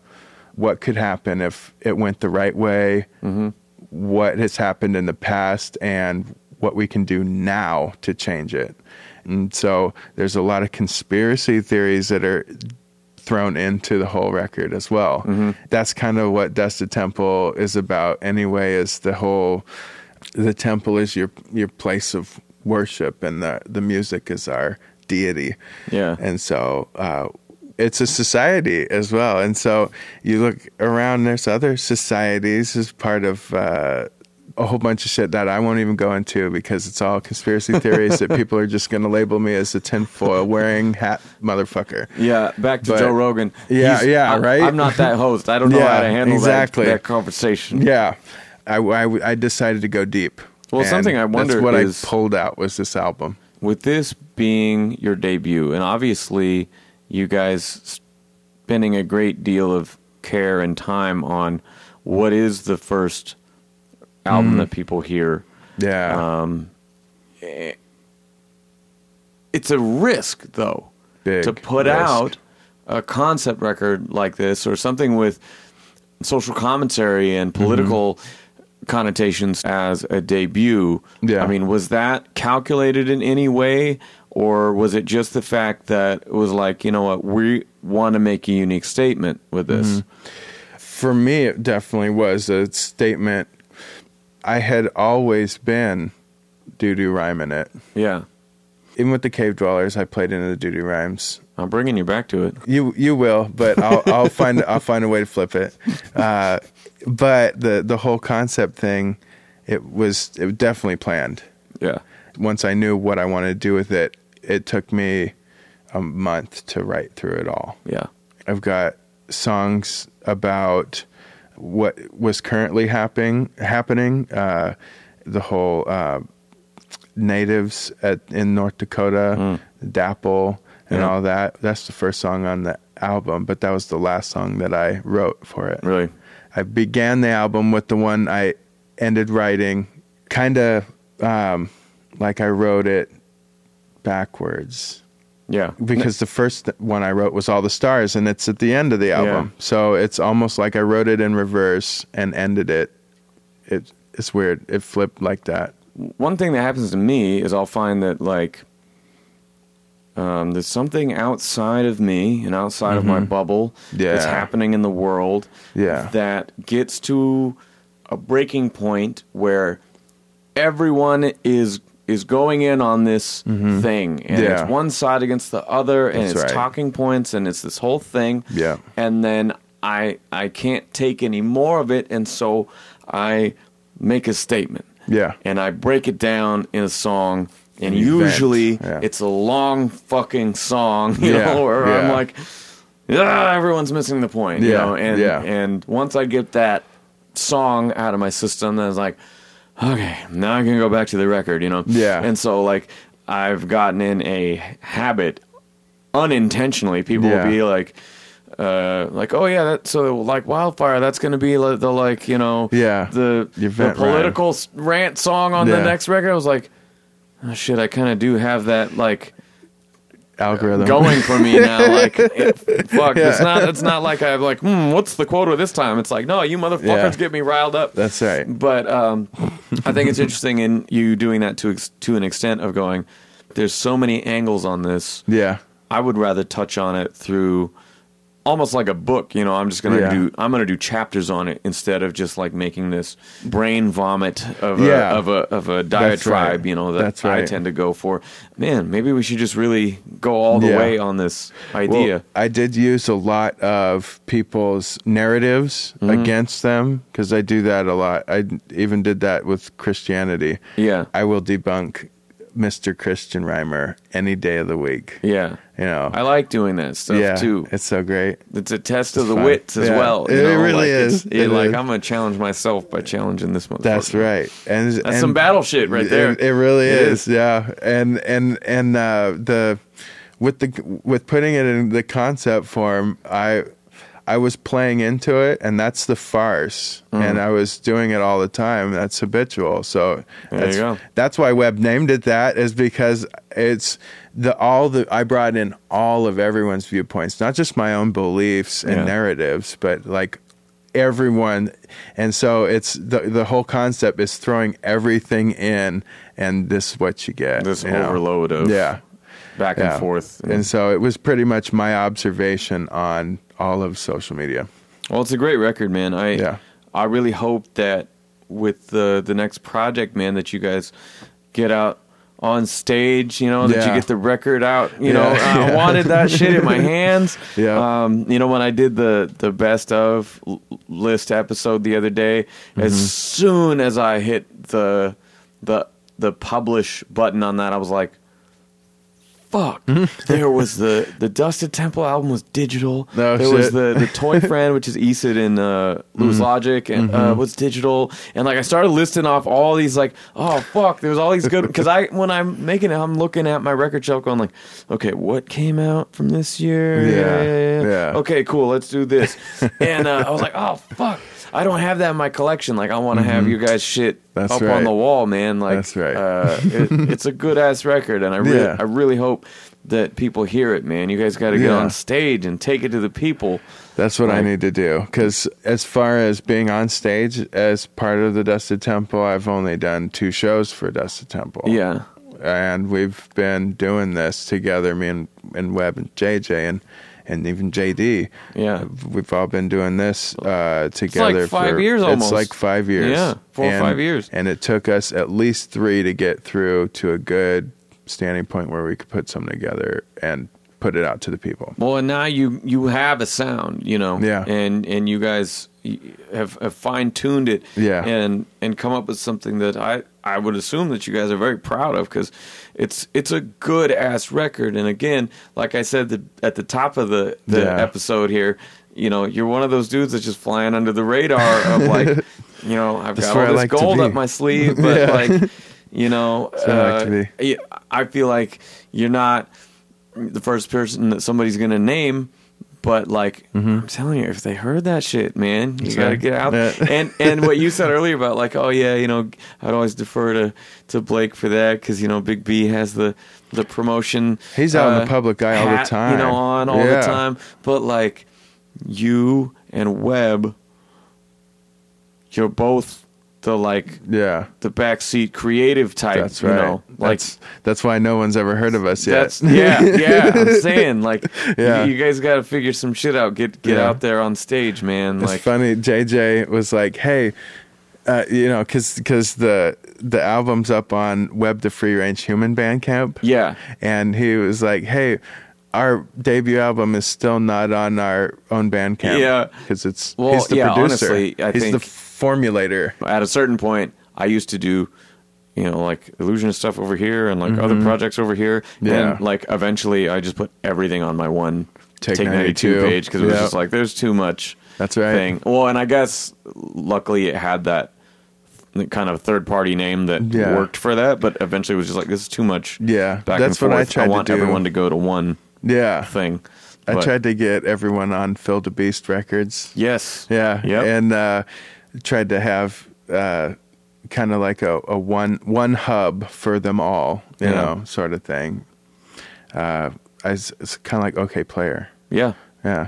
[SPEAKER 2] what could happen if it went the right way, what has happened in the past, and what we can do now to change it. And so there's a lot of conspiracy theories that are thrown into the whole record as well. That's kind of what Dusted Temple is about anyway, is the whole the temple is your your place of worship and the the music is our deity.
[SPEAKER 1] Yeah.
[SPEAKER 2] And so uh it's a society as well. And so you look around there's other societies as part of uh a whole bunch of shit that I won't even go into because it's all conspiracy theories that people are just going to label me as a tinfoil wearing hat motherfucker.
[SPEAKER 1] Yeah, back to
[SPEAKER 2] But-
[SPEAKER 1] Joe Rogan.
[SPEAKER 2] Yeah,
[SPEAKER 1] He's-
[SPEAKER 2] yeah,
[SPEAKER 1] I'm-
[SPEAKER 2] right?
[SPEAKER 1] I'm not that host. I don't know
[SPEAKER 2] Yeah,
[SPEAKER 1] how to handle
[SPEAKER 2] exactly.
[SPEAKER 1] that, that conversation.
[SPEAKER 2] Yeah, I, I, I decided to go deep.
[SPEAKER 1] Well, something I wonder
[SPEAKER 2] that's what
[SPEAKER 1] is-
[SPEAKER 2] I pulled out was this album.
[SPEAKER 1] With this being your debut, and obviously you guys spending a great deal of care and time on what is the first album mm. that people hear.
[SPEAKER 2] Yeah,
[SPEAKER 1] Um, it's a risk, though,
[SPEAKER 2] big
[SPEAKER 1] to put
[SPEAKER 2] risk.
[SPEAKER 1] out a concept record like this or something with social commentary and mm-hmm. political connotations as a debut.
[SPEAKER 2] Yeah.
[SPEAKER 1] I mean, was that calculated in any way? Or was it just the fact that it was like, you know what, we want to make a unique statement with this? Mm-hmm.
[SPEAKER 2] For me, it definitely was a statement. I had always been doo doo rhyming it.
[SPEAKER 1] Yeah.
[SPEAKER 2] Even with the Cave Dwellers, I played into the doo doo rhymes.
[SPEAKER 1] I'm bringing you back to it.
[SPEAKER 2] You you will, but I'll I'll find I'll find a way to flip it. Uh, but the the whole concept thing, it was it was definitely planned.
[SPEAKER 1] Yeah.
[SPEAKER 2] Once I knew what I wanted to do with it, it took me a month to write through it all.
[SPEAKER 1] Yeah.
[SPEAKER 2] I've got songs about what was currently happening happening. Uh, the whole uh, natives at in North Dakota, DAPL, and
[SPEAKER 1] Yeah.
[SPEAKER 2] all that. That's the first song on the album, but that was the last song that I wrote for it.
[SPEAKER 1] Really?
[SPEAKER 2] I began the album with the one I ended writing, kind of um, like I wrote it backwards
[SPEAKER 1] Yeah.
[SPEAKER 2] because the first one I wrote was All the Stars, and it's at the end of the album. So it's almost like I wrote it in reverse and ended it it it's weird. It flipped like that.
[SPEAKER 1] one thing that happens to me is I'll find that like um, there's something outside of me and outside of my bubble that's
[SPEAKER 2] Mm-hmm.
[SPEAKER 1] Happening in the world
[SPEAKER 2] Yeah.
[SPEAKER 1] that gets to a breaking point where everyone is is going in on this thing and
[SPEAKER 2] Mm-hmm. Yeah.
[SPEAKER 1] it's one side against the other and
[SPEAKER 2] That's
[SPEAKER 1] it's
[SPEAKER 2] right.
[SPEAKER 1] talking points and it's this whole thing
[SPEAKER 2] Yeah.
[SPEAKER 1] and then I I can't take any more of it and so I make a statement
[SPEAKER 2] Yeah.
[SPEAKER 1] and I break it down in a song, and usually
[SPEAKER 2] yeah.
[SPEAKER 1] it's a long fucking song, you
[SPEAKER 2] Yeah,
[SPEAKER 1] know, where I'm like, ah, everyone's missing the point, you know, and and once I get that song out of my system, then it's like, okay, now I can go back to the record, you know,
[SPEAKER 2] Yeah.
[SPEAKER 1] and so like I've gotten in a habit unintentionally. People
[SPEAKER 2] Yeah.
[SPEAKER 1] will be like. Uh, like oh yeah, that so like wildfire. That's gonna be like the like you know
[SPEAKER 2] Yeah.
[SPEAKER 1] the the political s- rant song on the next record. I was like, oh shit, I kind of do have that like
[SPEAKER 2] Algorithm
[SPEAKER 1] going for me now. Like, it, fuck, it's not. It's not like I'm like, hmm, what's the quota this time? It's like, no, you motherfuckers
[SPEAKER 2] Yeah.
[SPEAKER 1] get me riled up.
[SPEAKER 2] That's right.
[SPEAKER 1] But um, I think it's interesting in you doing that to ex- to an extent of going. There's so many angles on this.
[SPEAKER 2] Yeah.
[SPEAKER 1] I would rather touch on it through almost like a book, you know, I'm just going to
[SPEAKER 2] Yeah.
[SPEAKER 1] do I'm to do chapters on it instead of just like making this brain vomit of a
[SPEAKER 2] Yeah.
[SPEAKER 1] of a of a diatribe,
[SPEAKER 2] right.
[SPEAKER 1] you know, that
[SPEAKER 2] That's
[SPEAKER 1] I tend to go for. Man, maybe we should just really go all the
[SPEAKER 2] Yeah.
[SPEAKER 1] way on this idea.
[SPEAKER 2] Well, I did use a lot of people's narratives
[SPEAKER 1] Mm-hmm.
[SPEAKER 2] against them because I do that a lot. i even did that with Christianity.
[SPEAKER 1] yeah.
[SPEAKER 2] I will debunk Mr. Christian Reimer any day of the week.
[SPEAKER 1] Yeah.
[SPEAKER 2] You know.
[SPEAKER 1] I like doing that stuff
[SPEAKER 2] yeah,
[SPEAKER 1] too.
[SPEAKER 2] It's so great.
[SPEAKER 1] It's a test of the
[SPEAKER 2] fun.
[SPEAKER 1] wits as
[SPEAKER 2] Yeah.
[SPEAKER 1] well.
[SPEAKER 2] It really
[SPEAKER 1] like,
[SPEAKER 2] is.
[SPEAKER 1] It's, it,
[SPEAKER 2] It
[SPEAKER 1] like
[SPEAKER 2] is.
[SPEAKER 1] I'm gonna challenge myself by challenging this motherfucker.
[SPEAKER 2] That's right. And
[SPEAKER 1] That's
[SPEAKER 2] and
[SPEAKER 1] some battle shit right there.
[SPEAKER 2] It, really
[SPEAKER 1] It
[SPEAKER 2] is. Yeah. And and and uh, the with the with putting it in the concept form, I I was playing into it, and that's the farce.
[SPEAKER 1] Mm-hmm.
[SPEAKER 2] And I was doing it all the time. That's habitual. So
[SPEAKER 1] There
[SPEAKER 2] that's,
[SPEAKER 1] you go.
[SPEAKER 2] that's why Webb named it that is because it's the all the I brought in all of everyone's viewpoints, not just my own beliefs and
[SPEAKER 1] Yeah.
[SPEAKER 2] narratives, but like everyone and so it's the the whole concept is throwing everything in and this is what you get
[SPEAKER 1] This
[SPEAKER 2] you know?
[SPEAKER 1] overload of
[SPEAKER 2] yeah
[SPEAKER 1] back
[SPEAKER 2] yeah
[SPEAKER 1] and forth.
[SPEAKER 2] and so it was pretty much my observation on all of social media
[SPEAKER 1] Well, it's a great record, man. I
[SPEAKER 2] Yeah.
[SPEAKER 1] I really hope that with the the next project, man, that you guys get out on stage. You know, that you get the record out. You know,
[SPEAKER 2] Yeah.
[SPEAKER 1] I
[SPEAKER 2] Yeah.
[SPEAKER 1] wanted that shit in my hands.
[SPEAKER 2] Yeah.
[SPEAKER 1] Um, you know, when I did the the best of list episode the other day, as
[SPEAKER 2] Mm-hmm.
[SPEAKER 1] soon as I hit the the the publish button on that, I was like. Fuck! there was the the Dusted Temple album was digital.
[SPEAKER 2] No
[SPEAKER 1] there was the the Toy Friend, which is Esid and uh, Lose Logic, and uh, was digital. And like I started listing off all these, like, oh fuck, there's all these good. Because I when I'm making it, I'm looking at my record shelf, going like, okay, what came out from this year?
[SPEAKER 2] Yeah, yeah.
[SPEAKER 1] Okay, cool. Let's do this. and uh, I was like, oh fuck. I don't have that in my collection. Like, I want to have you guys shit
[SPEAKER 2] Mm-hmm. That's
[SPEAKER 1] up
[SPEAKER 2] right.
[SPEAKER 1] on the wall, man. Like,
[SPEAKER 2] That's right.
[SPEAKER 1] Uh, it, it's a good ass record, and I really,
[SPEAKER 2] Yeah.
[SPEAKER 1] I really hope that people hear it, man. You guys got to get
[SPEAKER 2] Yeah.
[SPEAKER 1] on stage and take it to the people.
[SPEAKER 2] that's what i need to do because as far as being on stage as part of the dusted temple i've only done two shows for dusted temple
[SPEAKER 1] Yeah,
[SPEAKER 2] and we've been doing this together, me and, and Webb and JJ and and even JD.
[SPEAKER 1] Yeah.
[SPEAKER 2] we've all been doing this uh, together.
[SPEAKER 1] five
[SPEAKER 2] for,
[SPEAKER 1] years almost.
[SPEAKER 2] It's like five years.
[SPEAKER 1] Yeah, four or five years.
[SPEAKER 2] and it took us at least three to get through to a good standing point where we could put something together and put it out to the people.
[SPEAKER 1] Well, and now you you have a sound, you know,
[SPEAKER 2] Yeah.
[SPEAKER 1] and and you guys have, have fine tuned it,
[SPEAKER 2] Yeah.
[SPEAKER 1] and and come up with something that I I would assume that you guys are very proud of because it's it's a good ass record, and again, like I said the, at the top of the the
[SPEAKER 2] Yeah.
[SPEAKER 1] episode here, you know, you're one of those dudes that's just flying under the radar of like, you know, I've
[SPEAKER 2] That's
[SPEAKER 1] got all this
[SPEAKER 2] like
[SPEAKER 1] gold up my sleeve, but
[SPEAKER 2] Yeah.
[SPEAKER 1] like, you know,
[SPEAKER 2] I to
[SPEAKER 1] uh, yeah, I feel like you're not the first person that somebody's gonna name. But like I'm telling you, if they heard that shit, man, you gotta get out.
[SPEAKER 2] Yeah.
[SPEAKER 1] And and what you said earlier about like, oh yeah, you know, I'd always defer to to Blake for that because you know Big B has the the promotion.
[SPEAKER 2] He's out in
[SPEAKER 1] uh,
[SPEAKER 2] the public eye all the time.
[SPEAKER 1] you know, on all
[SPEAKER 2] Yeah.
[SPEAKER 1] the time. But like you and Webb, you're both the like
[SPEAKER 2] Yeah.
[SPEAKER 1] the backseat creative type.
[SPEAKER 2] That's right.
[SPEAKER 1] You know, like
[SPEAKER 2] that's that's why no one's ever heard of us yet.
[SPEAKER 1] that's yeah, yeah. I'm saying like,
[SPEAKER 2] Yeah.
[SPEAKER 1] you, you guys got to figure some shit out. Get get
[SPEAKER 2] Yeah.
[SPEAKER 1] out there on stage, man.
[SPEAKER 2] It's
[SPEAKER 1] like,
[SPEAKER 2] funny. JJ was like, "Hey, uh, you know, because because the the album's up on Webb the Free Range Human Bandcamp,
[SPEAKER 1] yeah,
[SPEAKER 2] and he was like, "Hey, our debut album is still not on our own Bandcamp,
[SPEAKER 1] Yeah.
[SPEAKER 2] because it's
[SPEAKER 1] Well,
[SPEAKER 2] he's the
[SPEAKER 1] yeah,
[SPEAKER 2] producer,
[SPEAKER 1] honestly, I
[SPEAKER 2] he's
[SPEAKER 1] think-
[SPEAKER 2] the formulator,
[SPEAKER 1] at a certain point, I used to do, you know, like illusionist stuff over here and like other projects over here.
[SPEAKER 2] Mm-hmm. Yeah.
[SPEAKER 1] And like eventually, I just put everything on my one
[SPEAKER 2] Take
[SPEAKER 1] Take, 92,
[SPEAKER 2] 92.
[SPEAKER 1] page because it was
[SPEAKER 2] Yeah.
[SPEAKER 1] just like there's too much.
[SPEAKER 2] That's right.
[SPEAKER 1] Thing. Well, and I guess luckily it had that kind of third party name that
[SPEAKER 2] Yeah.
[SPEAKER 1] worked for that, but eventually it was just like this is too much.
[SPEAKER 2] Yeah,
[SPEAKER 1] back
[SPEAKER 2] that's
[SPEAKER 1] and
[SPEAKER 2] what I tried to
[SPEAKER 1] want
[SPEAKER 2] do.
[SPEAKER 1] everyone to go to one
[SPEAKER 2] yeah.
[SPEAKER 1] thing.
[SPEAKER 2] I
[SPEAKER 1] But-
[SPEAKER 2] tried to get everyone on Phil the Beast Records.
[SPEAKER 1] Yes.
[SPEAKER 2] Yeah,
[SPEAKER 1] Yep.
[SPEAKER 2] and uh, tried to have uh, kind of like a, a one one hub for them all, you
[SPEAKER 1] Yeah.
[SPEAKER 2] know, sort of thing. Uh, I was, it's kind of like Okayplayer.
[SPEAKER 1] yeah.
[SPEAKER 2] Yeah,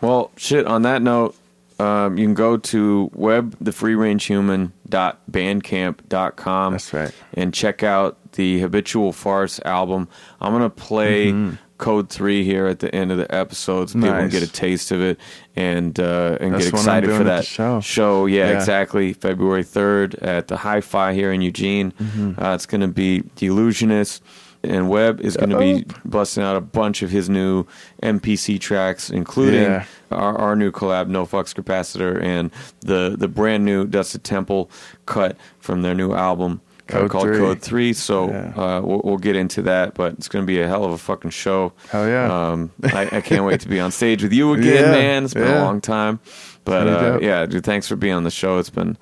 [SPEAKER 1] Well, shit. On that note, um, you can go to webthefreerangehuman.bandcamp.com.
[SPEAKER 2] That's right.
[SPEAKER 1] And check out the Habitual Farce album. I'm gonna play Code Three here at the end of the episode, so people can
[SPEAKER 2] Mm-hmm.
[SPEAKER 1] Get a taste of it and uh, and
[SPEAKER 2] That's
[SPEAKER 1] get excited for that
[SPEAKER 2] show. show.
[SPEAKER 1] Yeah,
[SPEAKER 2] Yeah.
[SPEAKER 1] exactly. February third at the Hi-Fi here in Eugene.
[SPEAKER 2] Mm-hmm.
[SPEAKER 1] Uh, it's gonna be The Illusionist. And Webb is going to be busting out a bunch of his new MPC tracks, including
[SPEAKER 2] Yeah.
[SPEAKER 1] our, our new collab, No Flux Capacitor, and the the brand new Dusted Temple cut from their new album
[SPEAKER 2] Code
[SPEAKER 1] called
[SPEAKER 2] 3.
[SPEAKER 1] Code Three. So
[SPEAKER 2] Yeah.
[SPEAKER 1] uh, we'll, we'll get into that, but it's going to be a hell of a fucking show.
[SPEAKER 2] Hell yeah.
[SPEAKER 1] Um, I, I can't wait to be on stage with you again,
[SPEAKER 2] Yeah,
[SPEAKER 1] man. It's been a long time, but uh, yeah, dude, thanks for being on the show. It's been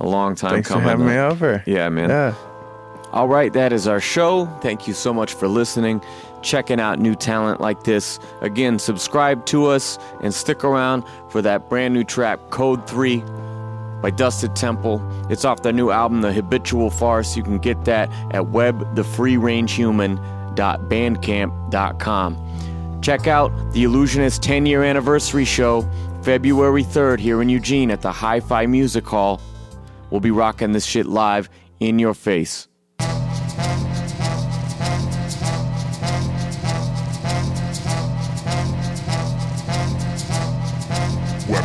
[SPEAKER 1] a long time
[SPEAKER 2] thanks for
[SPEAKER 1] coming.
[SPEAKER 2] having me over.
[SPEAKER 1] Yeah, man.
[SPEAKER 2] Yeah,
[SPEAKER 1] All right, that is our show. Thank you so much for listening, checking out new talent like this. Again, subscribe to us and stick around for that brand new track, Code 3 by Dusted Temple. It's off their new album, The Habitual Farce. You can get that at webthefreerangehuman.bandcamp.com. Check out the Illusionist 10 year anniversary show, February 3rd, here in Eugene at the Hi Fi Music Hall. We'll be rocking this shit live in your face.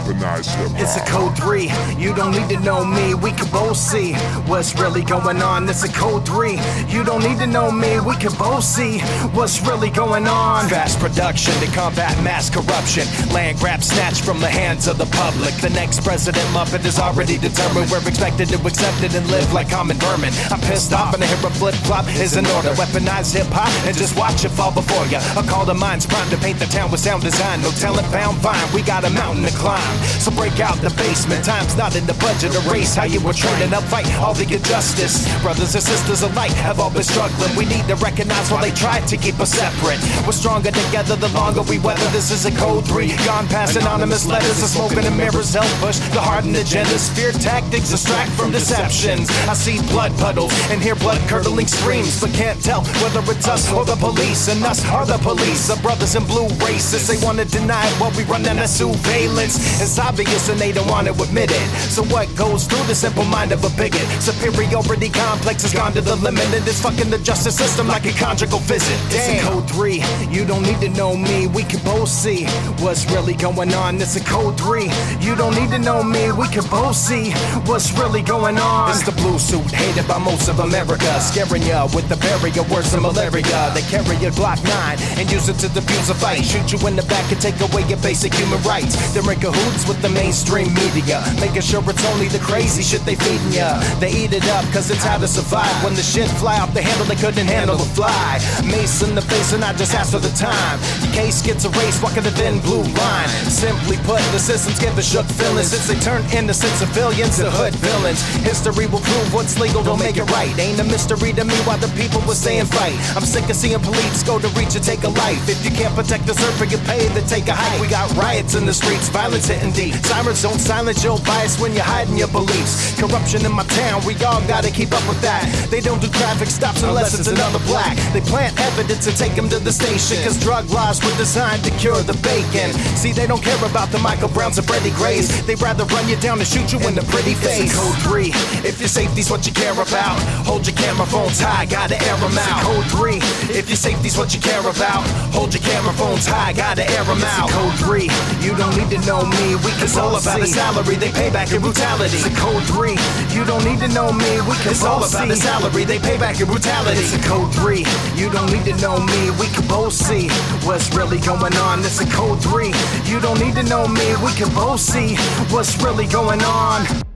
[SPEAKER 3] Weaponized hip
[SPEAKER 4] It's a code three. You don't need to know me. We can both see what's really going on. It's a code three. You don't need to know me. We can both see what's really going on. Fast production to combat mass corruption. Land grab snatched from the hands of the public. The next president Muppet is already determined. We're expected to accept it and live like common vermin. I'm pissed off and I hear a flip flop is in order. Weaponize hip hop and just watch it fall before ya. A call to minds prime to paint the town with sound design. No talent found fine. We got a mountain to climb. So break out the basement. Time's not in the budget. Erase how you were training up. Fight all the injustice. Brothers and sisters alike have all been struggling. We need to recognize while they try to keep us separate. We're stronger together the longer we weather. This is a code three. Gone past anonymous letters. Smoke in the mirrors help push the hardened agendas. Fear tactics distract from deceptions. I see blood puddles and hear blood curdling screams, but can't tell whether it's us or the police. And us are the police. The brothers in blue racists. They want to deny what we run out of surveillance. It's obvious and they don't want to admit it. So what goes through the simple mind of a bigot? Superiority complex has gone to the limit and it's fucking the justice system like a conjugal visit. Damn. It's a code three. You don't need to know me. We can both see what's really going on. It's a code three. You don't need to know me. We can both see what's really going on. It's the blue suit hated by most of America, scaring ya with the barrier worse than malaria. They carry a Glock 9 and use it to defuse a fight. Shoot you in the back and take away your basic human rights. They're in cahoots with the mainstream media, making sure it's only the crazy shit they feeding ya. They eat it up cause it's how to survive. When the shit fly off the handle, they couldn't handle the fly. Mace in the face and I just asked for the time. Your case gets erased, walking the thin blue line. Simply put, the systems the shook feelings since they turned innocent civilians to hood villains. History will prove what's legal, don't make it right. Ain't a mystery to me why the people were saying fight. I'm sick of seeing police go to reach and take a life. If you can't protect the earth for your pay, then take a hike. We got riots in the streets, violence hitting deep. Sirens don't silence your bias when you're hiding your beliefs. Corruption in my town, we all gotta keep up with that. They don't do traffic stops unless it's another black. They plant evidence and take them to the station. Cause drug laws were designed to cure the bacon. See, they don't care about the Michael Browns and Freddie Grays. They'd rather run you down and shoot you in the pretty face. Code 3, if your safety's what you care about, hold your camera phones high, gotta air them out. Code 3, if your safety's what you care about, hold your camera phones high, gotta air them out. Code 3, you don't need to know me, we can all about the salary, they pay back in brutality. It's a code 3, you don't need to know me, we can it's all about the salary, they pay back in brutality. It's a code 3, you don't need to know me, we can both see what's really going on. It's a code 3, you don't need to know me, we can both see what's really going on.